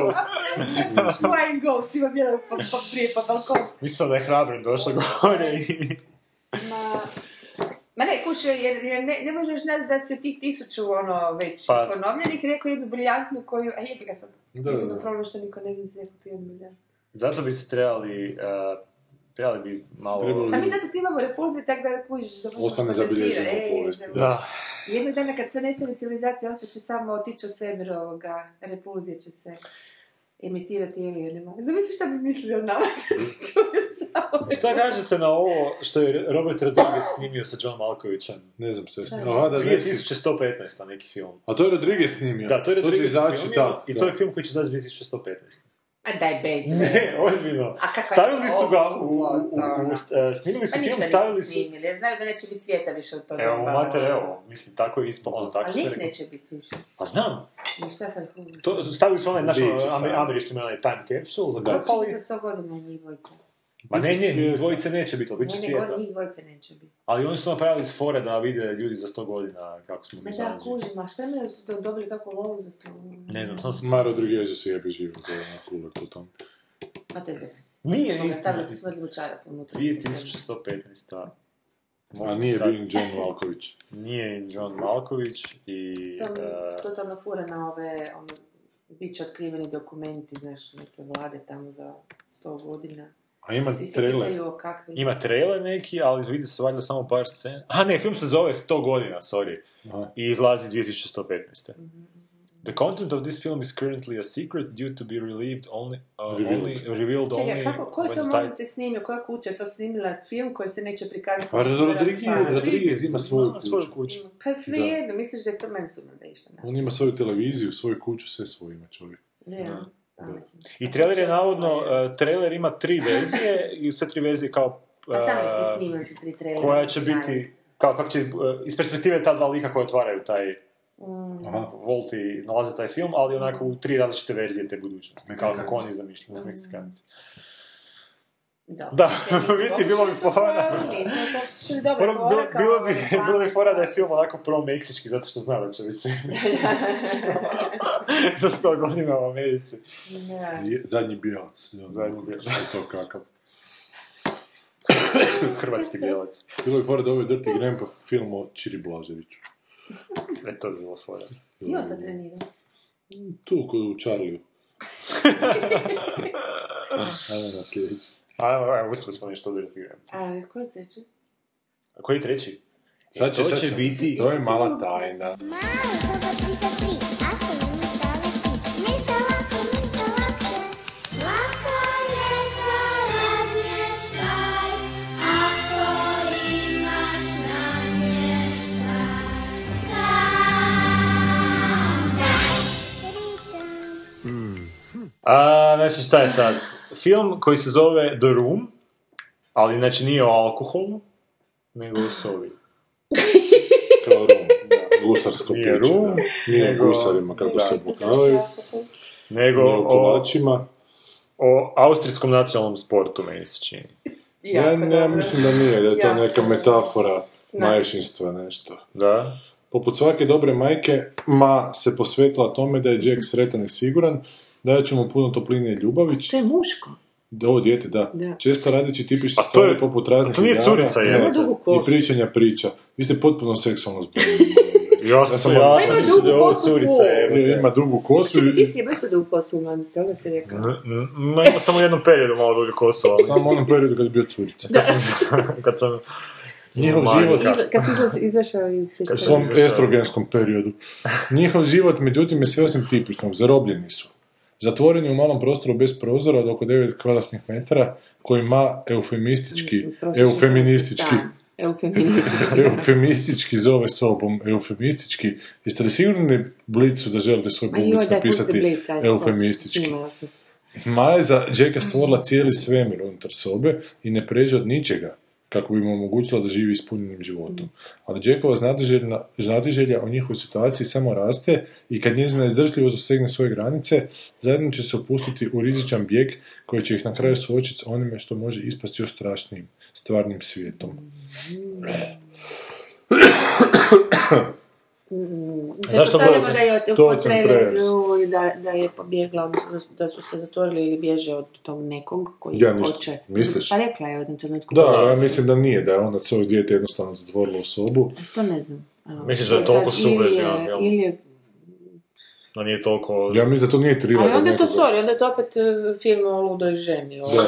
Flying Ghost, imam jedan pa, pa prije pa balkon. Mislim da je hrabro došla gore i... Ma, ma ne, kuš, jer, jer ne, ne možeš znati da si od tih tisuću ono već Pa- ponovljenih rekao jednu briljantnu koju, a jebi ga sad. Da, Jedino problem što niko ne zna tu jednu briljantnu. Zato bi se trebali... Uh, trebali bi malo... Trebali A mi zato snimamo repulze tako da kužiš da možeš Ostane zabilježeno u Ej, povijesti. Da. Jednog dana kad sve nestane civilizacija, ostaće samo otići u svemir ovoga, repulzije će se emitirati alienima. Zamisli šta bi mislili o nama da će čuje samo. Šta kažete na ovo što je Robert Rodriguez snimio sa John Malkovićem? Ne znam što je je? Aha, da, da, 2115. neki film. A to je Rodriguez snimio. Da, to je će Rodriguez izaći snimio tad. i da. to je film koji će izaći 2115. A daj bez Ne, ozbiljno. A kakva je Stavili su ga u, u, u, ono? uh, snimili su Pa film, stavili su... snimili, jer znaju da neće biti svijeta više od toga. Evo, Pa, mater, ono. evo, mislim, tako je ispalo, ono, tako Ali rekao. neće biti više. Pa znam, Ništa sam kužila. to, stavili su onaj naš amer, američki onaj time capsule, Kako će zakopali. biti za 100 godina njih dvojica? Ma ne, ne, njih dvojice neće biti, ali bit će Ne, ne, svijeta. njih dvojice neće biti. Ali oni su napravili iz fore da vide ljudi za 100 godina kako smo Ma mi da, danas živjeli. kužim, a šta imaju su to dobili kako lovu za to? Ne znam, sam se... Ma Rodriguez se jebe živo, to je onako uvek po tom. Ma to je. Nije istina. Stavili su smrdljivu čarapu unutra. 2115. A nije Sad- bio John Malković. Nije John Malković i... To mi eh, totalno fura na ove, ono, bit će otkriveni dokumenti, znaš, neke vlade tamo za 100 godina. A ima Svi trailer. kakvim... Ima trailer neki, ali vidi se valjda samo par scena. A ne, film se zove 100 godina, sorry. Aha. I izlazi 2115. The content of this film is currently a secret due to be relieved only, uh, Revealed. only revealed Čekaj, only kako, ko je to moment te snimio, koja kuća je to snimila film koji se neće prikazati? Pa Rodriguez, Pa, Rodriguez ima svoju kuću. kuću. Pa svejedno, misliš da je to meni sumno da je išta. On ima svoju televiziju, svoju kuću, sve svoje ima čovjek. Ne, Da. I trailer je navodno, uh, trailer ima tri verzije i sve tri verzije kao... Pa sami ti uh, snimali su tri trailera. koja će biti, kao kako će, uh, iz perspektive ta dva lika koji otvaraju taj Mm. Aha. Volt i nalaze taj film, ali onako u tri različite verzije te budućnosti, kao kako oni zamišljaju, Meksikanci. Dobro. Da, nismo vidite, bilo bi fora. Bilo, bilo, bilo, bi, ovaj bilo bi fora da je film onako pro-meksički, zato što zna da će biti za 100 godina u Americi. Da. Zadnji bijelac. Zadnji bijelac. To kakav. Hrvatski bijelac. Bilo je fora da je Dirty Grandpa film o Čiri Blaževiću. E, to bi bilo fora. Ti on sad trenira. Tu, kod u Charliju. Ajde na sljedeći. A, evo, uspjeli smo nešto odrediti. A, ko je treći? A koji je treći? Sad će, to sad će biti- To je mala tajna. Mali, soba 33, a što je ništa lako, ništa lakše. Lako je za razmještaj, ako imaš namještaj. Sam daj ritam. A, znači, šta je sad? Film koji se zove The Room, ali znači nije o alkoholu, nego o sovi. Kao rum. Gusarsko Nije piće. rum, da. Nije nego- gusarima kako da. se obukavaju. Nego Nije o, kolačima. o austrijskom nacionalnom sportu, meni se čini. Ja, ne, ja dobro. mislim da nije, da je to neka metafora Da. majčinstva, nešto. Da? Poput svake dobre majke, ma se posvetila tome da je Jack sretan i siguran, da će mu puno topline i ljubavi. To je muško. Da, ovo dijete, da. Da. Često radeći tipične A to stvari je- poput raznih to nije igara, curica, dugu kosu. I pričanja priča. Vi ste potpuno seksualno zbunjeni. Ja sam, sam ja sam da je dugu ovo curica, jebote. Ima dugu kosu Čekaj, ti si jebao isto da u kosu u mladosti, onda si rekao. Ma ima samo u jednom periodu malo duge kosu, ali samo u onom periodu kad je bio curica. kad sam... Njihov život Kad si izašao iz u svom estrogenskom periodu. Njihov život, međutim, je sve osim tipičnog. Zarobljeni su. Zatvoreni u malom prostoru bez prozora od oko 9 kvadratnih metara, koji ma eufemistički, eufeministički, stan. Eufeministički. eufemistički zove sobom, eufemistički. Jeste li sigurni Blicu da želite svoj Ma pusti napisati Blic, ajde, eufemistički? Maja je za Jacka stvorila cijeli svemir unutar sobe i ne pređe od ničega. Kako bi mu omogućila da živi ispunjenim životom. Ali Jackova znatiželja, o njihovoj situaciji samo raste i kad njezina izdržljivost dosegne svoje granice, zajedno će se opustiti u rizičan bijeg koji će ih na kraju suočiti s onime što može ispasti još strašnijim, stvarnim svijetom. Zašto da je To prejers. da, da je pobjegla, odnosno da su se zatvorili ili bježe od tog nekog koji Ja hoće. Misliš? Pa rekla je u jednom trenutku. Da, ja mislim da nije, da je ona svoje dijete jednostavno zatvorila u sobu. To ne znam. Misliš da je toliko ili je- subverziovan film? Ili je Da nije toliko... Ja mislim da to nije thriller. Ali onda je to, nekoga. sorry, onda je to opet e, film o ludoj ženi. O, Da.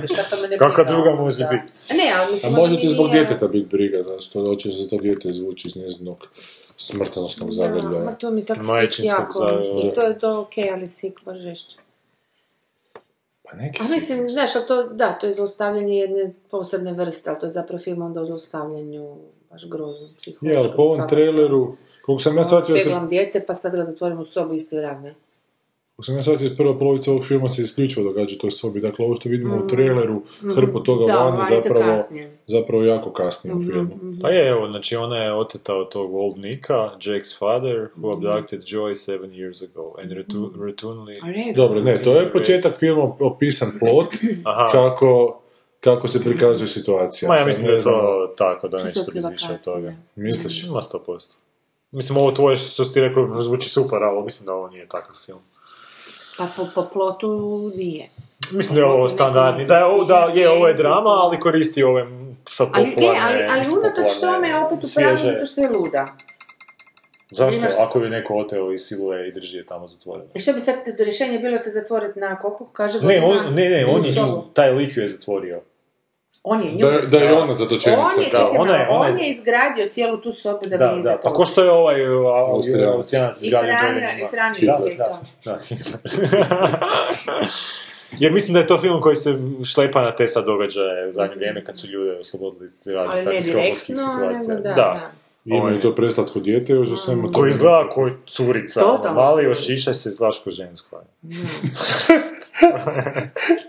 to Kakva druga onda? može biti? A Ne, ali A mislim, može onda ti zbog nije- djeteta biti briga, da što hoće se to dijete izvući iz njezinog smrtonosnog zagrljaja. ma to mi tak sik jako, mislim, to je to okej, ali sik baš žešće. Pa neki A mislim, znaš, ali to, da, to je zaustavljanje jedne posebne vrste, ali to je zapravo film onda o zaustavljanju baš grozno, psihološkom. Ali po ovom traileru, koliko sam ja shvatio, se, Peglam dijete, pa sad ga zatvorim u sobu isti rad, ne? koliko sam ja shvatio, prva polovica ovog filma se isključivo događa u toj sobi. Dakle, ovo što vidimo u traileru, hrpu toga Mm. Da, vani, zapravo, kasnije. zapravo jako kasnije Mhm, u filmu. Pa je, evo, znači ona je oteta od tog old Nika, Jake's father, who abducted Joy seven years ago, and retu- rekao. Dobro, ne, to je početak filma opisan plot, Aha. kako, kako se prikazuje situacija. Ma ja mislim da je to tako, da Što neće se to biti više od toga. Misliš? Ima 100%. Mislim, ovo tvoje što si ti rekao zvuči super, ali mislim da ovo nije takav film. Pa po, po plotu nije. Mislim da je ovo standardni, da je, ovo, da, je, ovo je drama, ali koristi ove sad Ali, popularne, je, ali, ali unatoč tome opet u pravu svježe- zato što je luda. Zašto? Imaš- Ako bi neko oteo i siluje i drži je tamo zatvoreno. I što bi sad rješenje bilo se zatvoriti na koliko? Kaže Ne, on, ne, ne, on je taj lik ju je zatvorio. On je nju. Da, da je ona zatočenica. On je, Da, čekaj, ona je- ona je- on je izgradio cijelu tu sobu da, Da, bi je da, pa zatvorio. ko što je ovaj Austrijanac. Izgradio i hranio Da, ih je da, to. da. Jer mislim da je to film koji se šlepa na te sad događaje u zadnje vrijeme kad su ljude oslobodili iz raznih takvih situacija. nego da, da. Imaju to preslatko dijete, još u svemu Koji tome- izgleda koji curica, ono, Totalno mali curica. ošišaj se izgledaš ko žensko.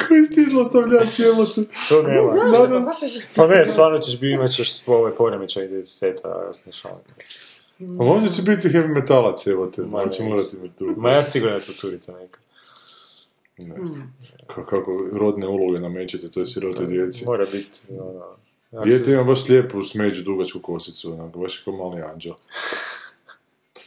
Koji ste zlostavljač, evo tu. To nema. Da. Pa je- Pa ne, stvarno ćeš biti, imat ćeš ovaj poremećaj identiteta, ja se ne šalim. A možda će biti heavy metalac, evo te, Ma, pa će ne. morati imati tu. Ma ja sigurno je to curica neka. Ne znam. Ka- Kako rodne uloge namećete toj sirote djeci. Mora biti, ono... Dijete ima baš lijepu smeđu dugačku kosicu, onako, baš kao mali anđel.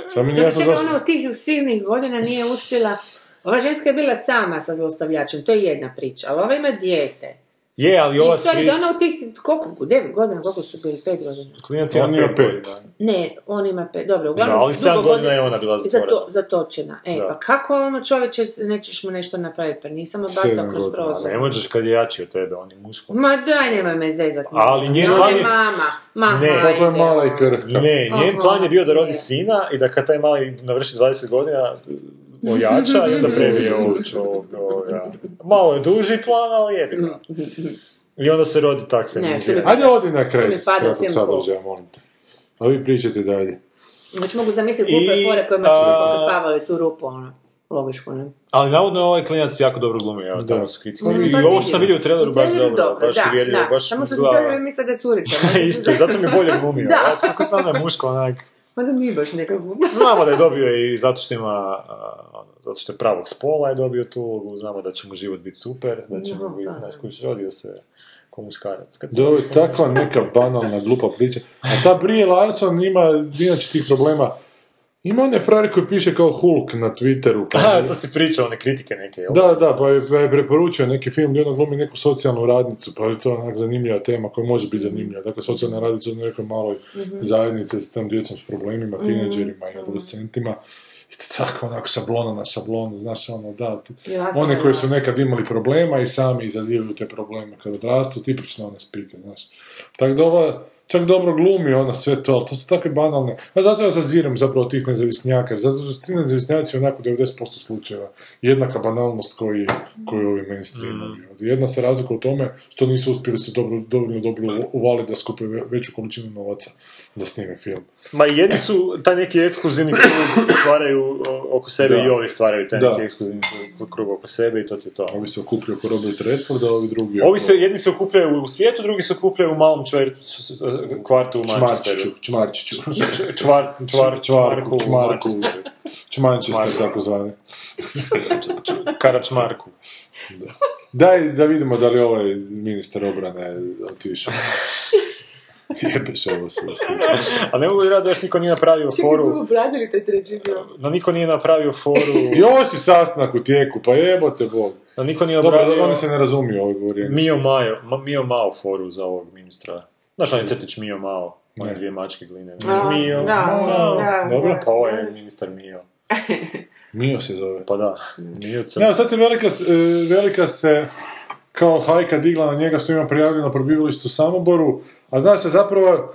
Samo mi jasno zašto... ona u tih silnih godina nije uspjela... Ova ženska je bila sama sa zlostavljačem, to je jedna priča, ali ova ima dijete. Je, ali I ova svijet... da ona u tih, koliko, devet godina, koliko su bili, pet godina? Klinac ima On ima pet pet. godina. Ne, on ima pet, dobro, uglavnom... Da, ali sedam dugo godina je ona bila zatvorena. zato- Zatočena. E, Da. pa kako ono čovječe, nećeš mu nešto napraviti, pa nisam bacao Sedam kroz prozor. Ne možeš kad je jači od tebe, on je muško. Ma daj, nemoj me zezat. Ali njen plan je mama. Ma, Ne, Kako je hajde, mala i ono. krhka. Ne, njen plan je bio da rodi je. sina i da kad taj mali navrši 20 godina ojača i onda prebije ovog. Malo je duži plan, ali jebi ga. I onda se rodi tak Ne, feminizirani. Ajde odi na kraj kratkog sadržaja, molim te. A vi pričate dalje. Znači mogu zamisliti glupe fore kojima su pokrpavali tu rupu, ono. Logičko, ne? Ali navodno je ovaj klinac jako dobro glumi, evo, Da. tamo su kritike. Mm, I pa ovo što sam vidio u traileru baš traileru dobro, baš da, uvjerljivo, da. baš Samo što se izgleda- traileru misle da je curica. ne? Isto, zato mi je bolje glumio. Da. Ako sam da je muško, onak, Ma da nije baš neka glupa. Znamo da je dobio i zato što ima, zato što je pravog spola je dobio tu ulogu, znamo da će mu život biti super, da će mu biti, znaš, koji rodio se ko muškarac. Kad se Da, ovo je takva neka banalna, glupa priča. A ta Brie Larson ima inače tih problema. Ima one frari koji piše kao Hulk na Twitteru. Pa A, to si pričao, one kritike neke, jel? Da, da, pa je, pa je preporučio neki film gdje ona glumi neku socijalnu radnicu, pa je to onak zanimljiva tema koja može biti zanimljiva. Dakle, socijalna radnica u nekoj maloj zajednici s tom djecom s problemima, tineđerima i adolescentima. To tako onako šablona na šablonu, znaš ono, da, one koji su nekad imali problema i sami izazivaju te probleme kad odrastu, tipično one spike, znaš. Tako da ova, čak dobro glumi ona sve to, ali to su takve banalne. A zato ja zaziram zapravo tih nezavisnjaka, jer zato su ti nezavisnjaci onako 90% slučajeva jednaka banalnost koji, koji ovi mainstreamovi. Jedna se razlika u tome što nisu uspjeli se dobro, dovoljno dobro uvaliti da skupe ve- veću količinu novaca da snime film. Ma jedni su, taj neki ekskluzivni klub stvaraju oko sebe Da. i ovi stvaraju taj Da. neki ekskluzivni krug- krug oko sebe i to ti je to. Ovi se okupljaju oko Robert Redforda, ovi drugi Ovi se, jedni se okupljaju u svijetu, drugi se okupljaju u malom čver, kvartu u Manchesteru. Čmarčiću, Čmarčiću. Čvar, čvar, čvarku, čmarku, tako zvani. Karačmarku. Daj da vidimo da li ovaj ministar obrane otišao. Jebeš ovo sve. A ne mogu vjerati da još niko nije napravio foru, obradili taj treći film. da niko nije napravio foru, I ovo si sastanak u tijeku, pa jebote bog. da niko nije Dobro, obradio oni se ne razumiju ovo govorenje. Mio Majo, Ma- Mio Mao foru za ovog ministra. Znaš onaj crtić Mio Mao, one Ne. dvije mačke gline. A, Mio da, Mao. da, Dobro. Pa ovo je ministar Mio. Mio se zove. Pa da, Mio crn. Evo, sad se velika, e, velika se kao hajka digla na njega što ima prijavljeno prebivalište u Samoboru, a zna se zapravo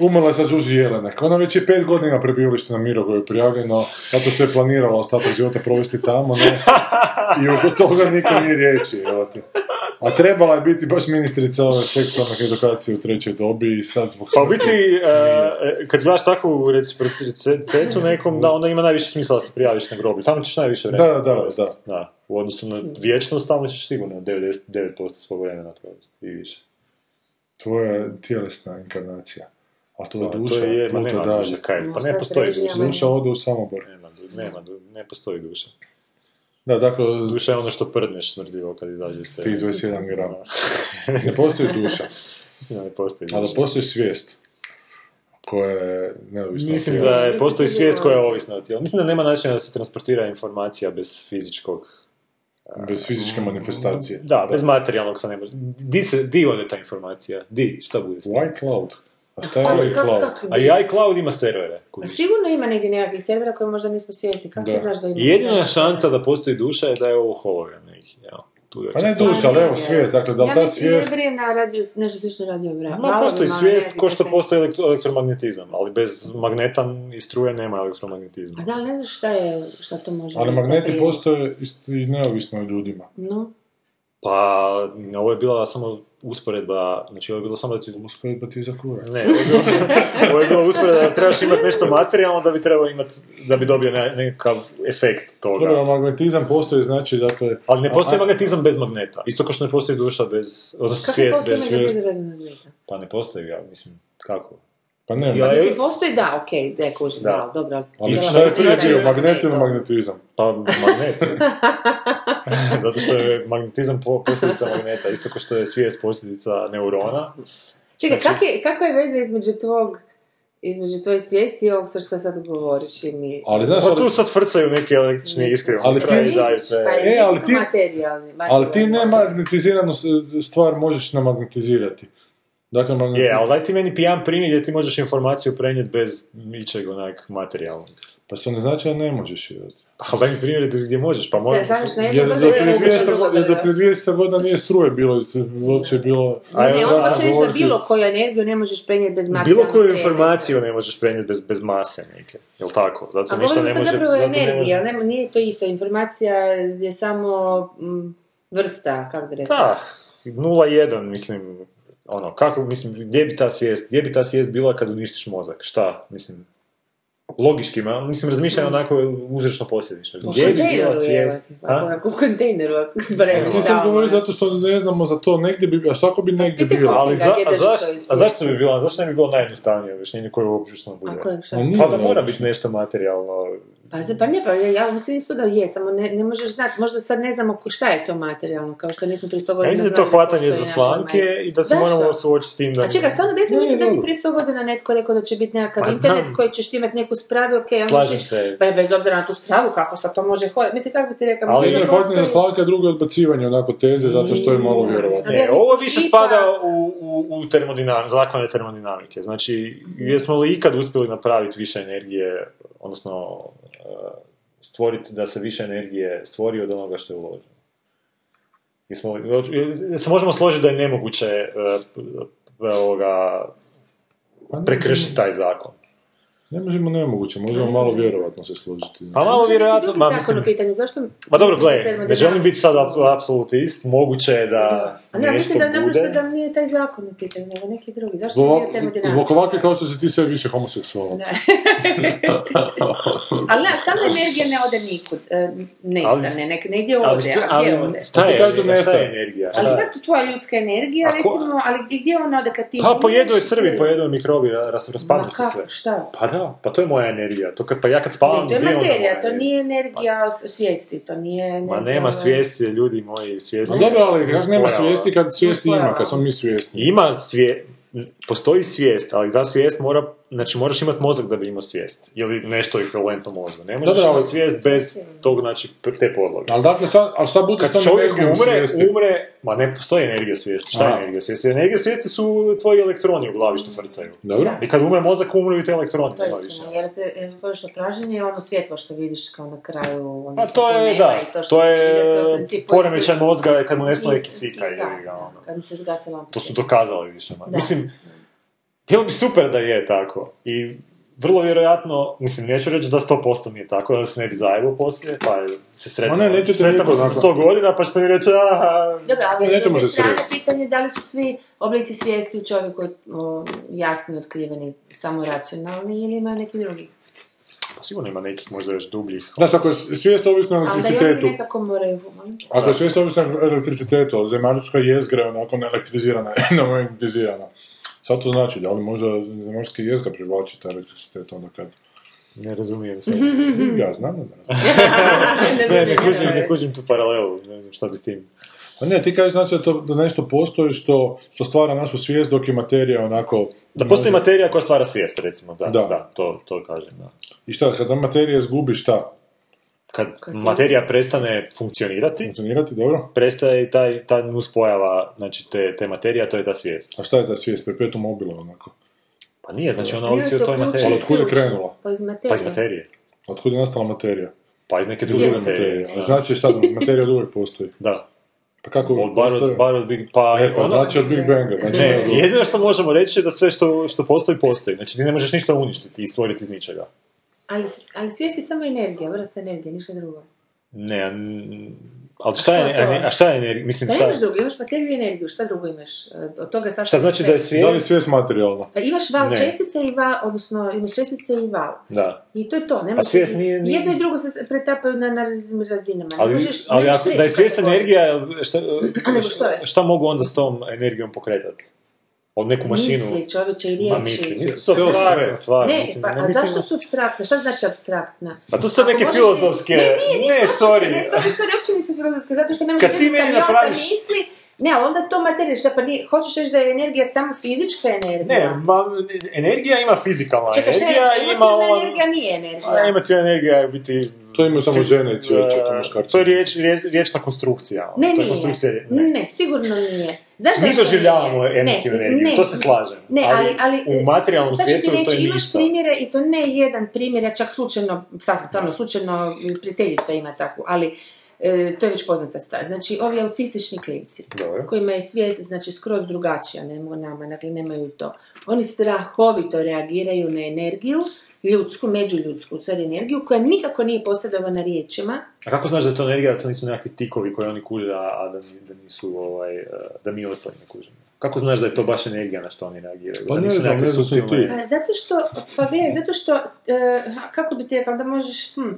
umrla je sad Đuži Jelenek. Ona već je pet godina prebivalište na Mirogoju prijavljeno, zato što je planirala ostatak života provesti tamo, ne? I oko toga niko nije riječi, evo te. A trebala je biti baš ministrica ove seksualnih edukacije u trećoj dobi i sad zbog Pa u biti, e, kad gledaš takvu reciprocitetu nekom, da onda ima najviše smisla da se prijaviš na groblje. Tamo ćeš najviše vremena Da, da, provesti. da. da. U odnosu na vječnost, tamo ćeš sigurno 99% svog vremena provesti i više. Tvoja tjelesna inkarnacija. A to je Pa, duša, to je, ma nema dalje. duše, kaj, pa ne postoji duša. Duša ode u Samobor. Nema, du- nema, du- ne postoji duša. Da, dakle, Duša je ono što prdneš smrdljivo kad izađe iz tebe. Ti 21 gram. ne postoji duša, Mislim da ne postoji ali duša. postoji svijest koja je neovisna. od Mislim da je, postoji svijest je koja je ovisna od tijela. Mislim da nema načina da se transportira informacija bez fizičkog... Bez fizičke manifestacije. Da, bez materijalnog se ne može. Di, se, di ode ta informacija? Di? Šta bude s tim? White cloud. A šta je cloud? A i iCloud ima servere. Pa kužiš. sigurno ima negdje nekakvih servera koje možda nismo svjesni. Kako Da. ti znaš da ima? I jedina šansa da postoji duša je da je ovo hologram tu je Pa ne duša, ali evo svijest. Dakle, da li ja ta mislim, ja svijest... vrijem na radio, nešto slično radio vra. Ma, postoji svijest ko što postoji elektro- elektromagnetizam, ali bez magneta i struje nema elektromagnetizma. A da, ali ne znaš šta je, šta to može Ali magneti postoje i neovisno o ljudima. No, Pa, ovo je bila samo usporedba, znači ovo je bilo samo da ti... Usporedba ti za kura. Ne, ovo je bilo, ovo je bila usporedba da trebaš imati nešto materijalno da bi trebao imati, da bi dobio ne- nekakav efekt toga. Dobro, magnetizam postoji, znači, dakle... Ali ne postoji a- magnetizam bez magneta. Isto kao što ne postoji duša bez, odnosno kako svijest postoji bez magnetizam svijesti. bez magneta? Pa ne postoji, ja mislim, kako? Pa ne, Ja- Mislim, postoji da, okej, da, kužim, Da. da, dobro. ali šta je vrsta prije bio, ima magnet ili magnetizam? Pa magnet. Zato što je magnetizam po- posljedica magneta, isto kao što je svijest posljedica neurona. Čekaj, Znači- kak je, kakva je veza između tvog, između tvoje svijesti i ovog što što sad govoriš i mi... Ali znaš, Pa ali, tu sad frcaju neke električne iskre. Ali ti- pa je E, ali ali ti- materijalni. ali ti ne magnetiziranu stvar možeš namagnetizirati. Dakle, magnet... Je, ali daj ti meni pijan primjer gdje ti možeš informaciju prenijeti bez ničeg onak materijalnog. Pa što ne znači da ne možeš jel? Pa daj mi primjer gdje možeš, pa Se- moram... znaš, ne, Jer to do je prije moguće 200 drugo godina, da- prije 200 godina nije struje bilo, uopće je bilo... A Ne, on hoće reći da bilo koju energiju ne možeš prenijeti bez Bilo materijalnog koju informaciju ne možeš prenijeti bez, bez mase neke, jel tako? Zato A ništa ne može... zapravo o zato ne može- nije to isto. Informacija je samo mm, vrsta, kako bi rekla. Da, 0,1 mislim, ono, kako, mislim, gdje bi ta svijest, gdje bi ta svijest bila kad uništiš mozak, šta, mislim, logički, ma, mislim, razmišljam onako uzrečno posljedično. Gdje bi bila svijest? u kontejneru, ako spremiš Ti sam tamo, govorio ono. zato što ne znamo za to, negdje bi, a što bi negdje bilo? Ali za, a, zaš, zašto bi bilo, zašto ne bi bilo najjednostavnije objašnjenje koje uopće bude? Ma nije Pa da mora biti nešto materijalno. Pa, pa ne, pa ja, ja mislim isto da je, samo ne, ne možeš znati, možda sad ne znamo šta je to materijalno, kao što nismo prije 100 godina Ja to hvatanje za ma- i da se moramo suočiti s tim da... A čekaj, stvarno desno mislim da ti prije 100 godina netko rekao da će biti nekakav Pa internet znam. koji ćeš ti imati neku spravu, ok, onda Slažem se. Pa je bez obzira na tu spravu, kako sad to može hoditi. Mislim, kako bi ti rekao, Ali Jedno je hvatanje za slanke, drugo je odbacivanje onako teze, zato što je malo vjerovatno. Ne, mislim, ovo više spada u, u, u termodinam, zakone termodinamike. Znači, jesmo li ikad uspjeli napraviti više energije, odnosno e, stvoriti da se više energije stvori od onoga što je uloženo? Jesmo se možemo složiti da je nemoguće e, p- ovoga, Pa prekršiti taj zakon? Ne možemo nemoguće, možemo malo vjerovatno se složiti. Pa malo vjerojatno, Drugi ma zakon mislim... u pitanju, zašto... Ma dobro, gledaj, ne želim biti sad ap- apsolutist, moguće je da A ne, mislim da bude. da nije taj zakon u pitanju, nego neki drugi. Zašto Zbog, nije termodinamika? zbog ovakve kao što si ti sve više homoseksualac. Ali ne, sama energija ne ode nikud, e, nestane, nek negdje ali ode, šta- a gdje ali ode? šta je, šta je energija? Ali sad tu tvoja ljudska energija, recimo, ali gdje ona ode kad ti... Pa pojedu je crvi, pojedu je mikrobi, raspadne se sve. šta? Pa da, pa to je moja energija. To kad, pa ja kad spavam, Ne, to je materija, moja to energija? nije energija s- svijesti, to nije energija... Ma nema svijesti, ljudi moji, svijesti. No dobro, ali kako nema svijesti kad svijesti ima, kad smo mi svjesni. Ima svije... Postoji svijest, ali ta svijest mora, znači moraš imati mozak da bi imao svijest. Ili nešto ekvivalentno mozgu. Ne možeš Dobro, ali- imati svijest bez tog, znači, te podloge. Ali dakle, sad, ali šta bude s Kad tom čovjek energijom umre, svijesti? umre, ma ne postoji energija svijesti. Šta je energija svijesti? Energija svijesti su tvoji elektroni u glavi što frcaju. Dobro. I kad umre mozak, umru i te elektroni. To je istina, jer te, to što pražnje je ono svjetlo što vidiš kao na kraju... ono Pa što to je, da, to, što to je poremećaj mozga kad mu nestane iz- kisika. da, ono. Kad mi se zgase. To su dokazali više. manje. Da. Mislim, bilo bi super da je tako. I vrlo vjerojatno, mislim, neću reći da 100% nije tako, da se ne bi zajebo poslije, pa se sretno, Ma ne, nećete sretamo se za nakon- 100 godina, pa ćete mi reći, aha, Dobro, ali Ne, nećemo se pitanje da li su svi oblici svijesti u čovjeku jasni, otkriveni, samo racionalni ili ima neki drugi. pa sigurno ima nekih možda još dubljih. Znaš, ako je svijest ovisna o Ali da i oni elektricitetu, nekako moraju... ono, ako je svijest ovisna o elektricitetu, zemaljska jezgra je onako neelektrizirana, nemagnetizirana. Sad to znači da li možda zemaljska jezgra privlači taj elektricitet onda kad... Ne razumijem se. Ja znam da ne razumijem. ne, ne kužim, ne kužim tu paralelu, ne znam šta bi s tim. A ne, ti kažeš znači da, to, da nešto postoji što, što stvara našu svijest dok je materija onako... Da postoji može- materija koja stvara svijest, recimo, da, Da. da, to, to kažem, da. I šta, kada materija izgubi šta? Kad materija prestane funkcionirati, Funkcionirati, dobro? prestaje i taj, ta nuspojava, znači te, te materija, to je ta svijest. A šta je ta svijest? Perpetuum mobile onako. Pa nije, znači ona ovisi o toj materiji. Ali otkud je krenula? Pa iz materije. Pa iz materije. Otkud je nastala materija? Pa iz neke druge materije. Materija. A Znači šta, materija od uvijek postoji. Da. Pa kako Od, bar, postoji? od, bar od Big, pa, E, pa ono- znači od Big Banga. Znači Ne, ono- jedino što možemo reći je da sve što, što postoji, postoji. Znači ti ne možeš ništa uništiti i stvoriti iz ničega. Ali, ali svijest je samo energija, vrsta energije, ništa drugo. Ne, a ali šta je, A što je to? a, ne- a šta je energija? Mislim, Da šta, imaš drugo, imaš materiju i energiju, šta drugo imaš? E, Od toga sastavlja šta znači sve. da je Da li svijest materijalna? E, Imaš val Ne. čestice i val, odnosno imaš čestice i val. Da. I to je to. Ne Pa svijest nije- nije- Jedno i drugo se pretapaju na, na razinama. Ali, možeš, ali ako, da je svijest energija, šta, A je? šta mogu onda s tom energijom pokretati? Od neku mašinu? Misli, čovječe, i Ma riječi. misli, misli su Cijelo apstraktne sve. stvari. Ne, mislim, pa, ne a mislim- zašto su abstraktne? Šta znači abstraktna? Pa to su sad neke filozofske... Ne, nije, nisu ne, sorry. Ne, ove stvari uopće nisu filozofske, zato što ne možeš Kad ti meni napraviš- misli, ne, ali onda to materija, šta pa nije, hoćeš reći da je energija samo fizička energija? Ne, ma, energija ima fizikalna Čekaj, šta je, energija, ima emotivna on... energija nije energija. A emotivna energija je biti... To imaju samo žene i cvijeće, to muškarci. To je riječ, riječ, riječna konstrukcija. ono. Ne, to je nije. konstrukcija, Ne. sigurno nije. Znaš Mi zašto doživljavamo Ne, energiju, ne. to se slažem. Ne, ali, ali, u materijalnom svijetu to reći, je imaš ništa. primjere i to ne jedan primjer, ja čak slučajno, sasvim stvarno slučajno, prijateljica ima takvu, ali e, to je već poznata stvar. Znači, ovi autistični klinci, kojima je svijest znači, skroz drugačija nego nama, dakle nemaju to. Oni strahovito reagiraju na energiju, ljudsku, međuljudsku sad energiju, koja nikako nije posredovana riječima, A kako znaš da je to energija, da to nisu nekakvi tikovi koji oni kuže, a a da, da nisu, ovaj, eh, da mi ostali ne kužimo? Kako znaš da je to baš energija na što oni reagiraju? Pa ne nisu znam, ne znam ti. Zato što, pa gledaj, zato što, e, kako bi ti rekla, da možeš, hm,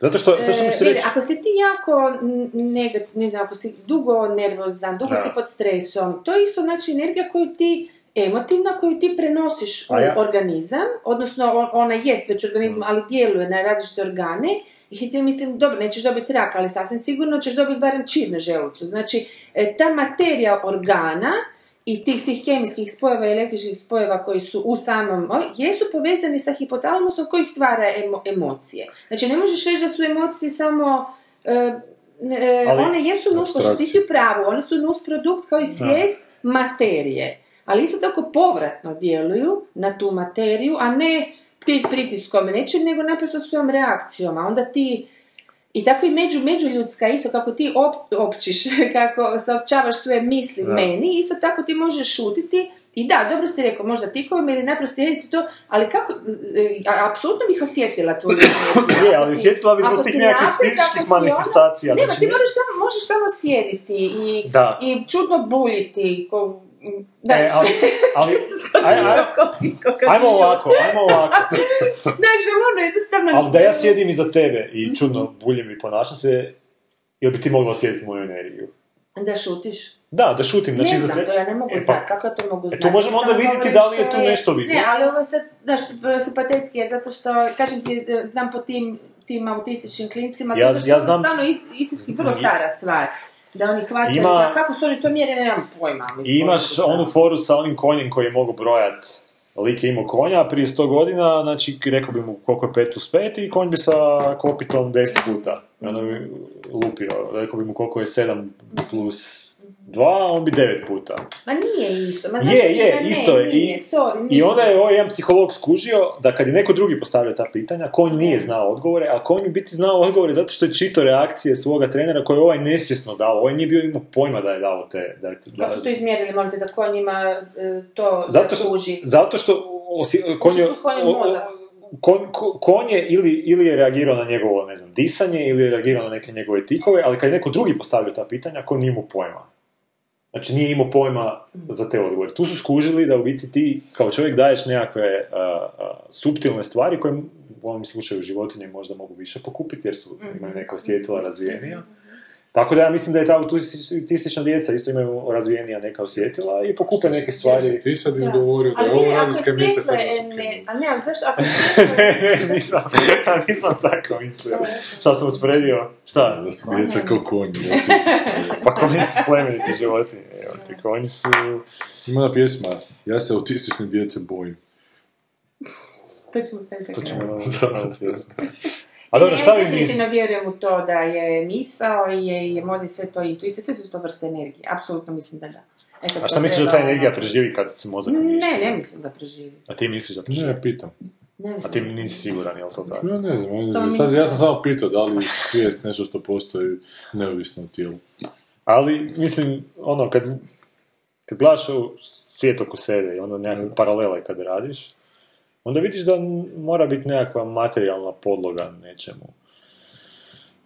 Zato što, zato što e, mi se vidi, reći... ako si ti jako, n- nega, ne znam, ako si dugo nervozan, dugo Da. si pod stresom, to je isto znači energija koju ti, emotivna, koju ti prenosiš u ja- organizam, odnosno on- ona jest već u organizmu, ali djeluje na različite organe, i ti mislim, dobro, nećeš dobiti rak, ali sasvim sigurno ćeš dobiti barem čir na želucu. Znači, e, ta materija organa i tih svih kemijskih spojeva i električnih spojeva koji su u samom, jesu povezani sa hipotalamusom koji stvara emo- emocije. Znači, ne možeš reći da su emocije samo... e, e, Ali- one jesu nus, što ti si u pravu, one su nus produkt kao i svijest materije. Ali isto tako povratno djeluju na tu materiju, a ne ti pritiskom nečeg, nego naprosto svojom reakcijom. A onda ti i tako i među, međuljudska, isto kako ti op, općiš, kako saopćavaš svoje misli Da. meni, isto tako ti možeš šutiti I da, dobro si rekao, možda tikovima ili ne proslijediti to, ali kako, e, apsolutno bih osjetila tu energiju. Je, ali osjetila bi zbog tih nekakvih fizičkih ono- manifestacija, Nema, znači ti ne- moraš samo, možeš samo sjediti i, Da. i čudno buljiti, ko, da. E, ali, ali, aj, aj, ajmo ovako, ajmo ovako. Znaš, ono jednostavno... Ali da ja sjedim iza tebe i čudno buljem i ponašam se, jel bi ti mogla osjetiti moju energiju? Da šutiš. Da, da šutim, znači ne znam, tebe. to ja ne mogu E, pa- znati, kako ja to mogu E, to znati? možemo onda vidjeti da li je tu nešto vidio. Ne, ali ovo je sad, znaš, hipotetski je, zato što, kažem ti, e, znam po tim, tim autističnim klincima, Ja- to je ja što znam- stvarno is- istinski vrlo I- stara stvar. Da oni hvataju, Ima- kako su oni to mjere, nemam pojma. mislim, imaš onu foru sa onim konjem koji mogu brojat lik je imao konja prije 100 godina, znači rekao bi mu koliko je 5 plus 5 i konj bi sa kopitom 10 puta. I onda bi lupio, rekao bi mu koliko je 7 plus 2, on bi 9 puta. Ma nije isto. Ma Je, ti- je, ma ne, isto je. Nije, I, sorry, I onda je ovaj jedan psiholog skužio da kad je neko drugi postavljao ta pitanja, konj nije znao odgovore, a konj u biti znao odgovore zato što je čito reakcije svoga trenera koje je ovaj nesvjesno dao. Ovaj nije bio imao pojma da je dao te... Da, da, Kako su to izmjerili, molite, da konj ima e, to zato, što, kuži? zato što osje- konj je, kon- ko- konj je ili, ili je reagirao na njegovo, ne znam, disanje, ili je reagirao na neke njegove tikove, ali kad je neko drugi postavio ta pitanja, konj nije imao pojma. Znači nije imao pojma za te odgovore. Tu su skužili da u biti ti kao čovjek daješ nekakve uh, uh, suptilne stvari koje u ovom slučaju životinje možda mogu više pokupiti jer su, imaju neka osjetila razvijenija. Tako da ja mislim da je ta autistična djeca isto imaju razvijenija neka osjetila i pokupe neke stvari. Ti sad im govorio da Ali je ovo radijske svjetlo, samo e, ne, a ne, ali zašto, ako ne, ne, nisam, nisam tako mislio. Šta sam usporedio? Šta? Da su djeca kao konji. Pa konji su plemeniti životinje. Evo ti, konji su... Ima pjesma, ja se autistične djece bojim. To ćemo staviti To ćemo pjesmu. A dobro, šta ja vi mislite? vjerujem u to da je misao i je, je mozak sve to intuicija, sve su to vrste energije. Apsolutno mislim da da. E sad, A šta misliš da ta treba- energija preživi kad se mozak uništi? Ne, ne mislim da preživi. A ti misliš da preživi? Ne, pitam. Ne A ti nisi siguran, jel to tako? Ja ne znam, ja ne Samo znam. mi- Sad, ja sam samo pitao da li je svijest nešto što postoji neovisno o tijelu. Ali, mislim, ono, kad, kad gledaš u svijet oko sebe i ono nekakve paralele kad radiš, onda vidiš da mora biti nekakva materijalna podloga nečemu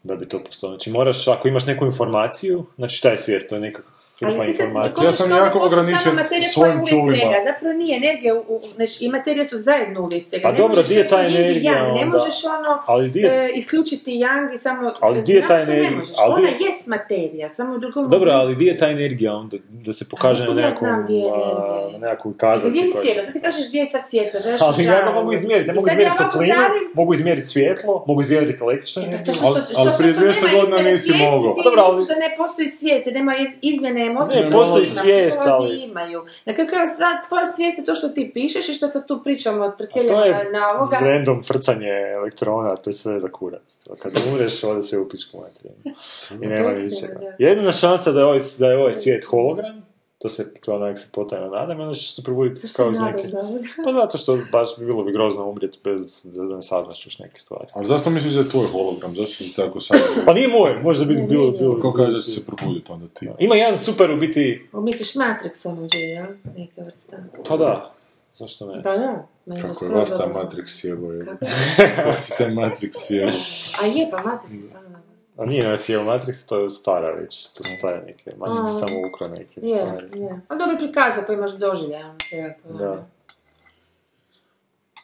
da bi to postalo. Znači moraš, ako imaš neku informaciju, znači šta je svijest, to je neka Ali informacija. Ja sam da jako ograničen svojim čulima. svega. Zapravo nije energija, u, znači i materija su zajedno uvijek svega. Pa Ne dobro, di je ta energija yang, Ne onda? možeš ono Ali di je- e, isključiti yang i samo... Ali di je ta energija? Ne možeš. Ali di Ona je- jest materija, samo u drugom Dobro, ali di je ta energija onda, da se pokaže na otkud ja znam di je energija? na nekakvoj Gdje kazalici. je svjetlo? Sad ti kažeš gdje je sad svjetlo, da Ali ja ga mogu izmjeriti, ja mogu izmjeriti toplinu, mogu izmjeriti svjetlo, mogu izmjeriti električnu E, pa energiju. što, Ali- što, što, što, prije što 200 nema godina nisi mogao. Dobro, ali- da ne postoji svijest, da nema iz, izmjene emocije. Ne, postoji svijest, ali- imaju. Na kraju krajeva sva tvoja svijest je to što ti pišeš i što sad tu pričamo od To trkeljama je na ovoga. random frcanje elektrona, to je sve za kurac. To Kad umreš, ode sve u pičku materiju. I nema To je ničega. Jedina šansa da je ovaj, da je ovaj To je svijet hologram, to se, to onak se potajno nadam, onda će se probuditi Zašto kao iz neke... Pa zato što baš bi bilo bi grozno umrijeti bez da ne saznaš još neke stvari. Ali zašto misliš da je tvoj hologram? Zašto si tako sad? Pa nije moj, možda bi Ne, bilo... bilo, Ko kaže da će se probuditi onda ti? Ima jedan super u biti... O, Misliš Matrix ono jel? Neka vrsta. Pa da, zašto ne? Pa da. meni to Kako je vas taj dobro. Matrix jebo je? Kako? Kako si taj Matrix jebo? A je, pa Matrix je stvarno. A nije nas je Matrix, to je stara već, to su stare neke, Matrix je samo ukro neke Je, stvari. je. Ali dobro prikazao, pa imaš doživlja. toga. Da.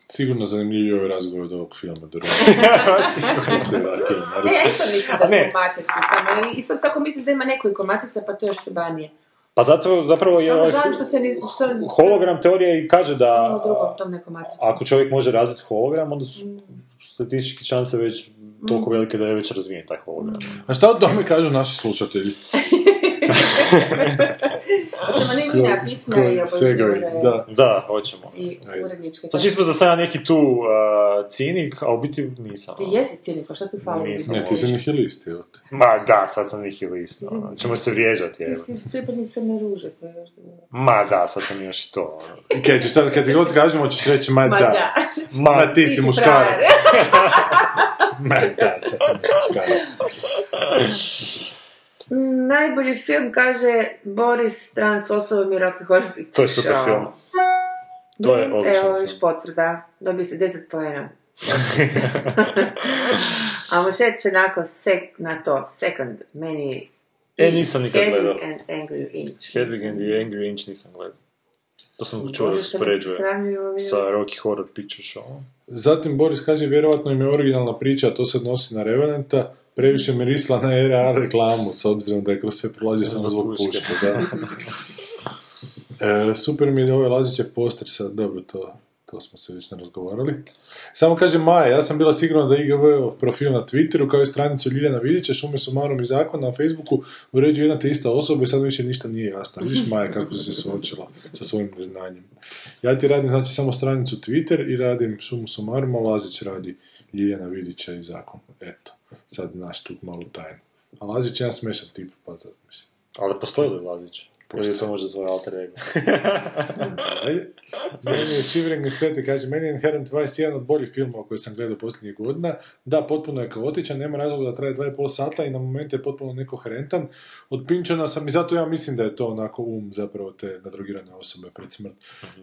Sigurno zanimljiviji ovaj razgovor od ovog filma. Do Sigurno. se vratimo na E, ručak. ja isto mislim da ne. smo u Matrixu, samo i isto tako mislim da ima nekoliko Matrixa, pa to je još sebanije. Pa zato zapravo je Samo ovaj što se ni... Što, hologram teorija i kaže u da drugom tom nekom ako čovjek može razviti hologram, onda su statistički šanse već toliko velike da je već razvijen taj hologram. A šta o tome kažu naši slušatelji? Hoćemo ne mi na pisma i obavljene da. Da, hoćemo. i uredničke. Znači ispada da sam ja neki tu uh, cinik, a u biti nisam. Ti jesi cijenik, pa šta ti fali? Nisam. Ne, ti si nihilist, evo te. Ma da, sad sam nihilist. ono. Ćemo se vrijeđati, Ti evo. si pripadnik crne ruže, to je još dobro. Ma da, sad sam još i to. ono. Kaj ćeš sad, kad ti god kažemo, ćeš reći, ma, Ma da. da. Ma, ti, Ti si muškarac. ma da, sad sam muškarac. Mm, Najbolji film kaže Boris Stran s osobom i Rocky Horror Picture To je super Show. film. To je odličan Evo, još potvrda. Dobio si 10 pojena. A Mošet će onako sek, na to, second, meni... E, nisam nikad Hedwig gledao. and Angry Inch. Hedwig and the Angry Inch nisam gledao. To sam čuo da se uspoređuje sa Rocky Horror Picture Show. Zatim Boris kaže, vjerovatno im je originalna priča, a to se odnosi na Revenanta, previše mirisla na RA reklamu, s obzirom da je kroz sve prolazi samo zbog puške. Da. E, super mi je ovaj Lazićev poster sa, dobro, to, to smo se već ne razgovarali. Samo kaže Maja, ja sam bila sigurna da IGV profil na Twitteru kao i stranicu Ljiljana Vidića, šume sumarom i zakona na Facebooku uređuje jedna te ista osoba i sad više ništa nije jasno. Vidiš Maja kako si se suočila sa svojim neznanjem. Ja ti radim znači samo stranicu Twitter i radim šumu sumarum, a Lazić radi Ljiljana Vidića i zakon. Eto, sad znaš tu malu tajnu. A Lazić je jedan smešan tip, pa to mislim. Ali postoji li Lazić? Ili je to možda tvoj alter ego? Meni je Shivering Estate, kaže, meni je Inherent Vice jedan od boljih filmova koje sam gledao posljednjih godina. Da, potpuno je kaotičan, nema razloga da traje dva i pol sata i na momente je potpuno nekoherentan. Od Pinčana sam, i zato ja mislim da je to onako um zapravo te nadrogirane osobe pred smrt.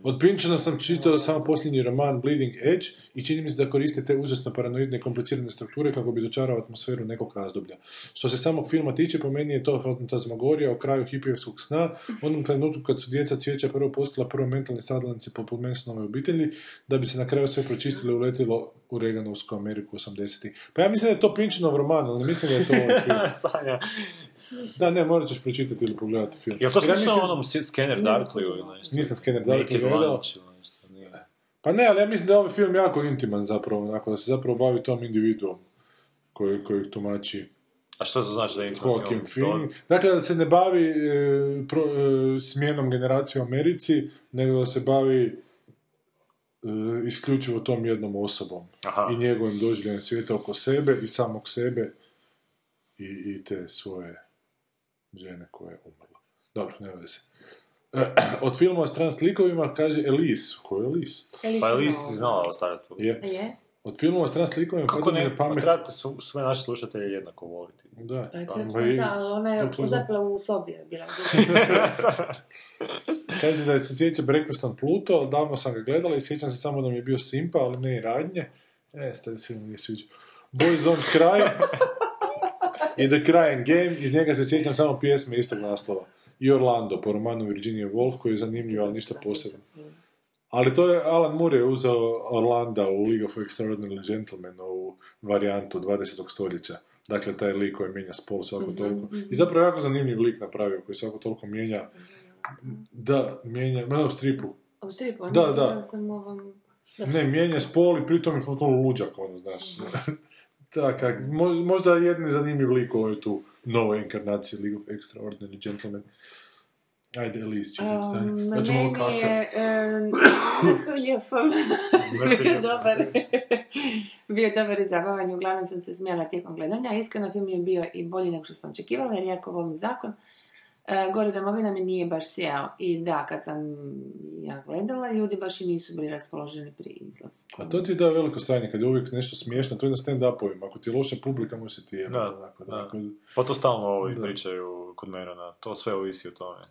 Od Pinčana sam čitao samo posljednji roman Bleeding Edge i čini mi se da koriste te užasno paranoidne i komplicirane strukture kako bi dočarao atmosferu nekog razdoblja. Što se samog filma tiče, po meni je to fantazmagorija o kraju hipijevskog sna, onom trenutku kad su djeca cvijeća prvo postala prvo mentalni stradalnici poput Mansonove obitelji, da bi se na kraju sve pročistilo i uletilo u Reaganovsku Ameriku 80-ih. Pa ja mislim da je to Pinčinov roman, ali mislim da je to ovaj film. Sanja. Da, ne, morat ćeš pročitati ili pogledati film. Jel to slično mislim- onom Scanner Darkly ili nešto? Nisam Scanner Darkly gledao. Pa ne, ali ja mislim da je ovaj film jako intiman zapravo, onako da se zapravo bavi tom individuom koji, koji tumači A što to znači da je Joaquin film? Phoenix. Dakle, da se ne bavi e, pro, e, smjenom generacije u Americi, nego da se bavi e, isključivo tom jednom osobom Aha. i njegovim doživljajem svijeta oko sebe i samog sebe i, i te svoje žene koja je umrla. Dobro, ne veze. E, Od filma o stran slikovima kaže Elise. Ko je Elise? Pa Elise si znala ostaviti. Je. Je? Od filma o stran slikovima Kako ne, na pa pamet... trebate su- sve naše slušatelje jednako voliti. Da, Pa je pa, i- da, ali ona je Dok- zapela u sobi je bila. Kaže da se sjeća Breakfast on Pluto, davno sam ga gledala i sjećam se samo da mi je bio simpa, ali ne i radnje. E, stari se mi nije sviđa. Boys Don't Cry i The Crying Game, iz njega se sjećam samo pjesme istog naslova. I Orlando, po romanu Virginia Woolf, koji je zanimljiv, ali ništa posebno. Ali to je, Alan Moore je uzeo Orlanda u League of Extraordinary Gentlemen, u varijantu 20. stoljeća. Dakle, taj lik koji mijenja spol svako toliko. I zapravo jako zanimljiv lik napravio, koji svako toliko mijenja. Da, mijenja, ma ne, u stripu. U stripu, Da, ne, da. sam ovom... Ne, mijenja spol i pritom je potpuno luđak, ono, znaš. Tak, kak, mo- možda jedni zanimljiv lik u ovoj tu novoj inkarnaciji League of Extraordinary Gentlemen. Ajde, Elise, čitaj. Um, Ja ću malo kasnije. je um, Ljefov bio dobar. bio dobar i zabavan i uglavnom sam se smijala tijekom gledanja. Iskreno film je bio i bolji nego što sam očekivala jer jako volim zakon. E, Gore domovina mi nije baš sjeo. I da, kad sam ja gledala, ljudi baš i nisu bili raspoloženi pri izlazu. A to ti da veliko sranje, kad je uvijek nešto smiješno, to je na stand-upovima. Ako ti je loša publika, može se ti jebati. Da, da. Ako, Pa to stalno ovi pričaju kod mene, na to sve ovisi o tome.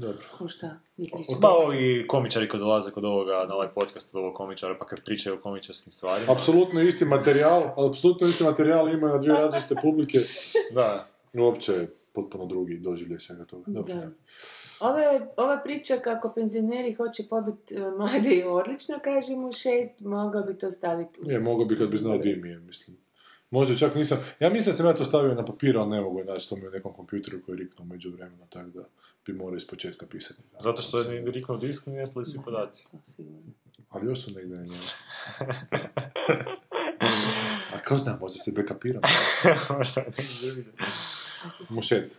Dobro. Ko šta? Vi pričate? Pa ovi komičari koji dolaze kod ovoga, na ovaj podcast od ovog komičara, pa kad pričaju o komičarskim stvarima. Apsolutno isti materijal, apsolutno isti materijal imaju na dvije različite publike. Da. Uopće je potpuno drugi doživljaj svega toga. Dobro. Da. Ove, ova priča kako penzioneri hoće pobiti e, mladi odlično, kaže mu Shade, mogao bi to staviti u... Je, mogao bi kad bi znao di mi je, mislim. Možda čak nisam, ja mislim da sam ja to stavio na papir, ali ne mogu je naći to mi u nekom kompjuteru koji je riknuo među vremena, tako da bi morao iz početka pisati. Zato što je ni riknuo disk, nestali svi podaci. Ali još su negdje na njemu. A ko zna, možda se bekapirao. Možda ne vidim. Mušet.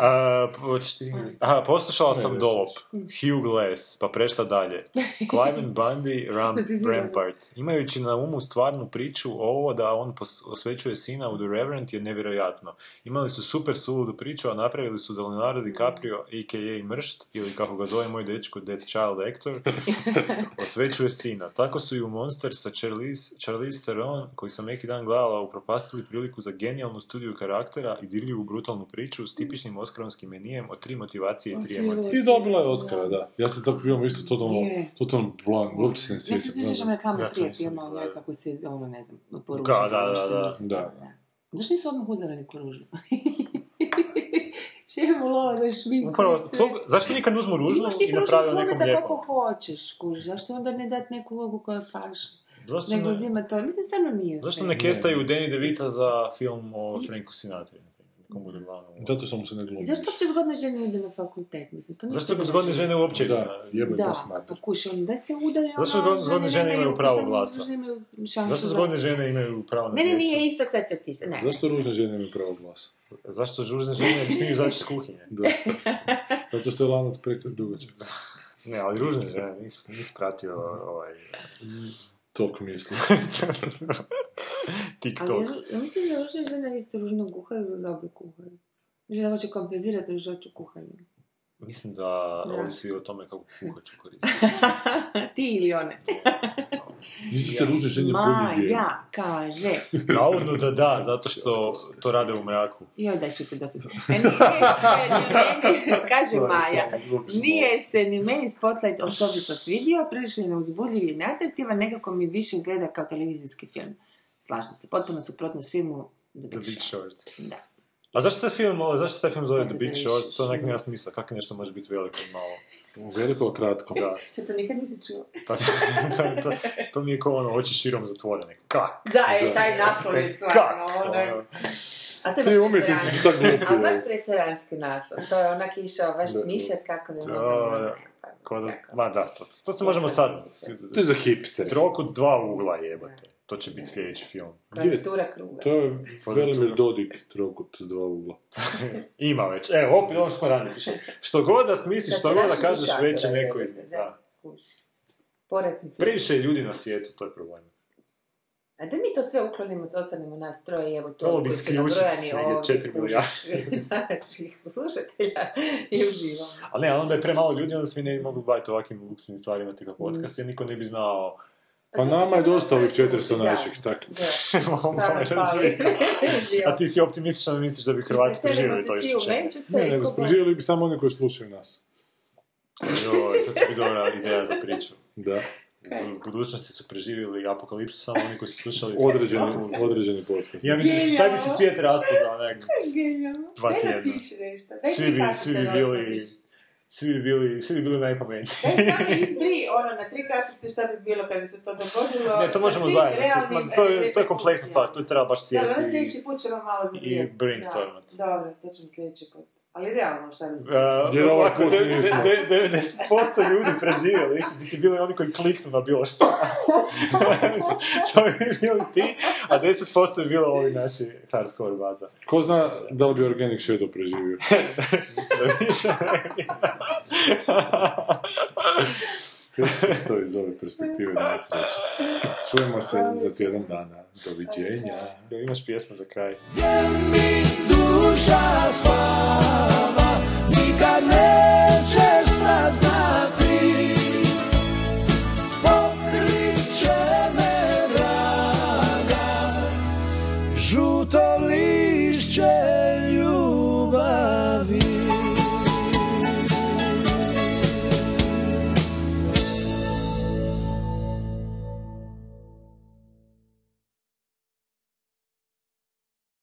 A, počti... Aha, poslušala sam Dolop, Hugh Glass, pa prešla dalje. Clive and Bundy, Ram, Rampart. Imajući na umu stvarnu priču, ovo da on pos- osvećuje sina u The Reverend je nevjerojatno. Imali su super suludu priču, a napravili su da Leonardo DiCaprio, a.k.a. Mršt, ili kako ga zove moj dečko, Dead Child Actor, osvećuje sina. Tako su i u Monster sa Charlize, Charlize Theron, koji sam neki dan gledala, upropastili priliku za genijalnu studiju karaktera i dirljivu brutalnu priču s tipičnim oskaronskim menijem od tri motivacije i tri emocije. I dobila je Oscara, da. Ja sam tog filma isto totalno, totalno blan, uopće se ne Ja se sjećam. sjećam reklame Ja prije filma, ono kako se, ono, ne znam, poručio. Da, da, da, da. Da. Zašto nisu odmah uzeli neku ružnu? Čemu lova da šminku Upravo, sve? to- zašto nikad ne uzmu ružnu Imaš ti i ružne napravili glume nekom za lijepom? koliko hoćeš, kuži. Zašto onda ne dati neku ulogu koja paš? Zašto Nego ne- uzima to. Mislim, stvarno nije. Zašto ne kestaju Danny DeVita za film o Franku Sinatri? Glavno. Zato sam se ne glumio. zašto uopće zgodne žene ide na fakultet? Mislim, to Zašto ne zgodne žene uopće idu Da, na- jebe Da, baš mater. pokušaj, da se udari, Zašto zgodne- zgodne žene imaju pravo glasa? Zašto za- zgodne žene imaju pravo na Ne, ne, djecu? nije istog sad se ti se, ne. Zašto ružne žene imaju pravo glasa? Zašto žužne žene ne smiju izaći iz kuhinje? Da. Zato što je lanac preko dugačak. Ne, ali ružne žene, nis, nis pratio ovaj... Tok misli. TikTok. Ali ja- mislim da žene isto ružno kuhaju ili dobro kuhaju. Mislim da hoće kompenzirati ružoću kuhanja. Mislim da Da. ovisi o tome kako kuhaču koristi. Ti ili one. Nisu se ružne žene bolje jeli. Maja kaže. Navodno da da, zato što to rade u mraku. Joj, daj šuti dosta. E, nije se ni meni, kaže Maja, nije se ni meni Spotlight osobito svidio, prilično je neuzbudljiv i neatraktivan, nekako mi više izgleda kao televizijski film. Slažem se, potpuno suprotno filmu The The Big Short. Short. Da. A zašto se film, zašto se taj film zove The Big Short? To nek nema smisla. Kako nešto može biti veliko i malo? Veliko, kratko. Da. Što to nikad nisi čuo? Pa, to, to, to mi je kao ono, oči širom zatvorene. Kak? Da, je, taj naslov je stvarno, Kak? ono, Ono, A to je Ti baš umjetnici su preseranski. tak glupi, Ali baš preseranski naslov. To je onak išao baš smišljat kako ne Da, mogu. da. Ko da, ma da, to, to se možemo sad... To je za hipster. Trokut dva ugla jebate. To će biti sljedeći film. Kvadratura kruga. To je Kvadratura. Velimir Dodik, trokut s dva ugla. Ima već. Evo, opet ono smo ranije piše. Što god da smisliš, što god da kažeš, već je neko iz... Da. Previše je ljudi na svijetu, to je problem. A da mi to sve uklonimo, ostanemo nas troje, evo to Trebalo bi nabrojani negdje četiri kužiš, milijarde. naših slušatelja i uživamo. Ali ne, onda je premalo ljudi, onda se mi ne bi mogli baviti ovakvim luksnim stvarima tipa podcast, jer niko ne bi znao... Pa nama je dosta ovih 400 Da. naših, tak. Da. Stvarno Stvarno fali. A ti si optimističan i misliš da bi Hrvati preživjeli to. Manchester Ne, nego preživjeli bi samo oni koji slušaju nas. Joj, to će biti dobra ideja za priču. Da. U budućnosti su preživjeli apokalipsu samo oni koji su slušali... Određeni, određeni podcast. Ja mislim da se- taj bi se svijet raspozao nek dva tjedna. Svi bi, svi bi bili... Svi bi bili, svi bi bili najpametniji. Daj samo izbri ono na tri kartice šta bi bilo kad bi se to dogodilo. Ne, to možemo zajedno. realnim To je, to je kompleksna stvar, to je treba baš Dobro, sjesti i... sljedeći put ćemo malo i brainstormat. Da, dobro, to ćemo sljedeći put. Ali realno, šta se... Uh, Jer ovaj ovako, put de- nismo. de- de- 90% ljudi preživjeli, bi ti bili oni koji kliknu na bilo šta. to bi bili ti, a 10% bi bilo ovi naši hardcore baza. Ko zna da li bi Organic Shadow preživio? To je iz ove perspektive nesreće. Čujemo se za tjedan dana. Doviđenja. Imaš pjesmu za kraj? Duša spava, nikad ne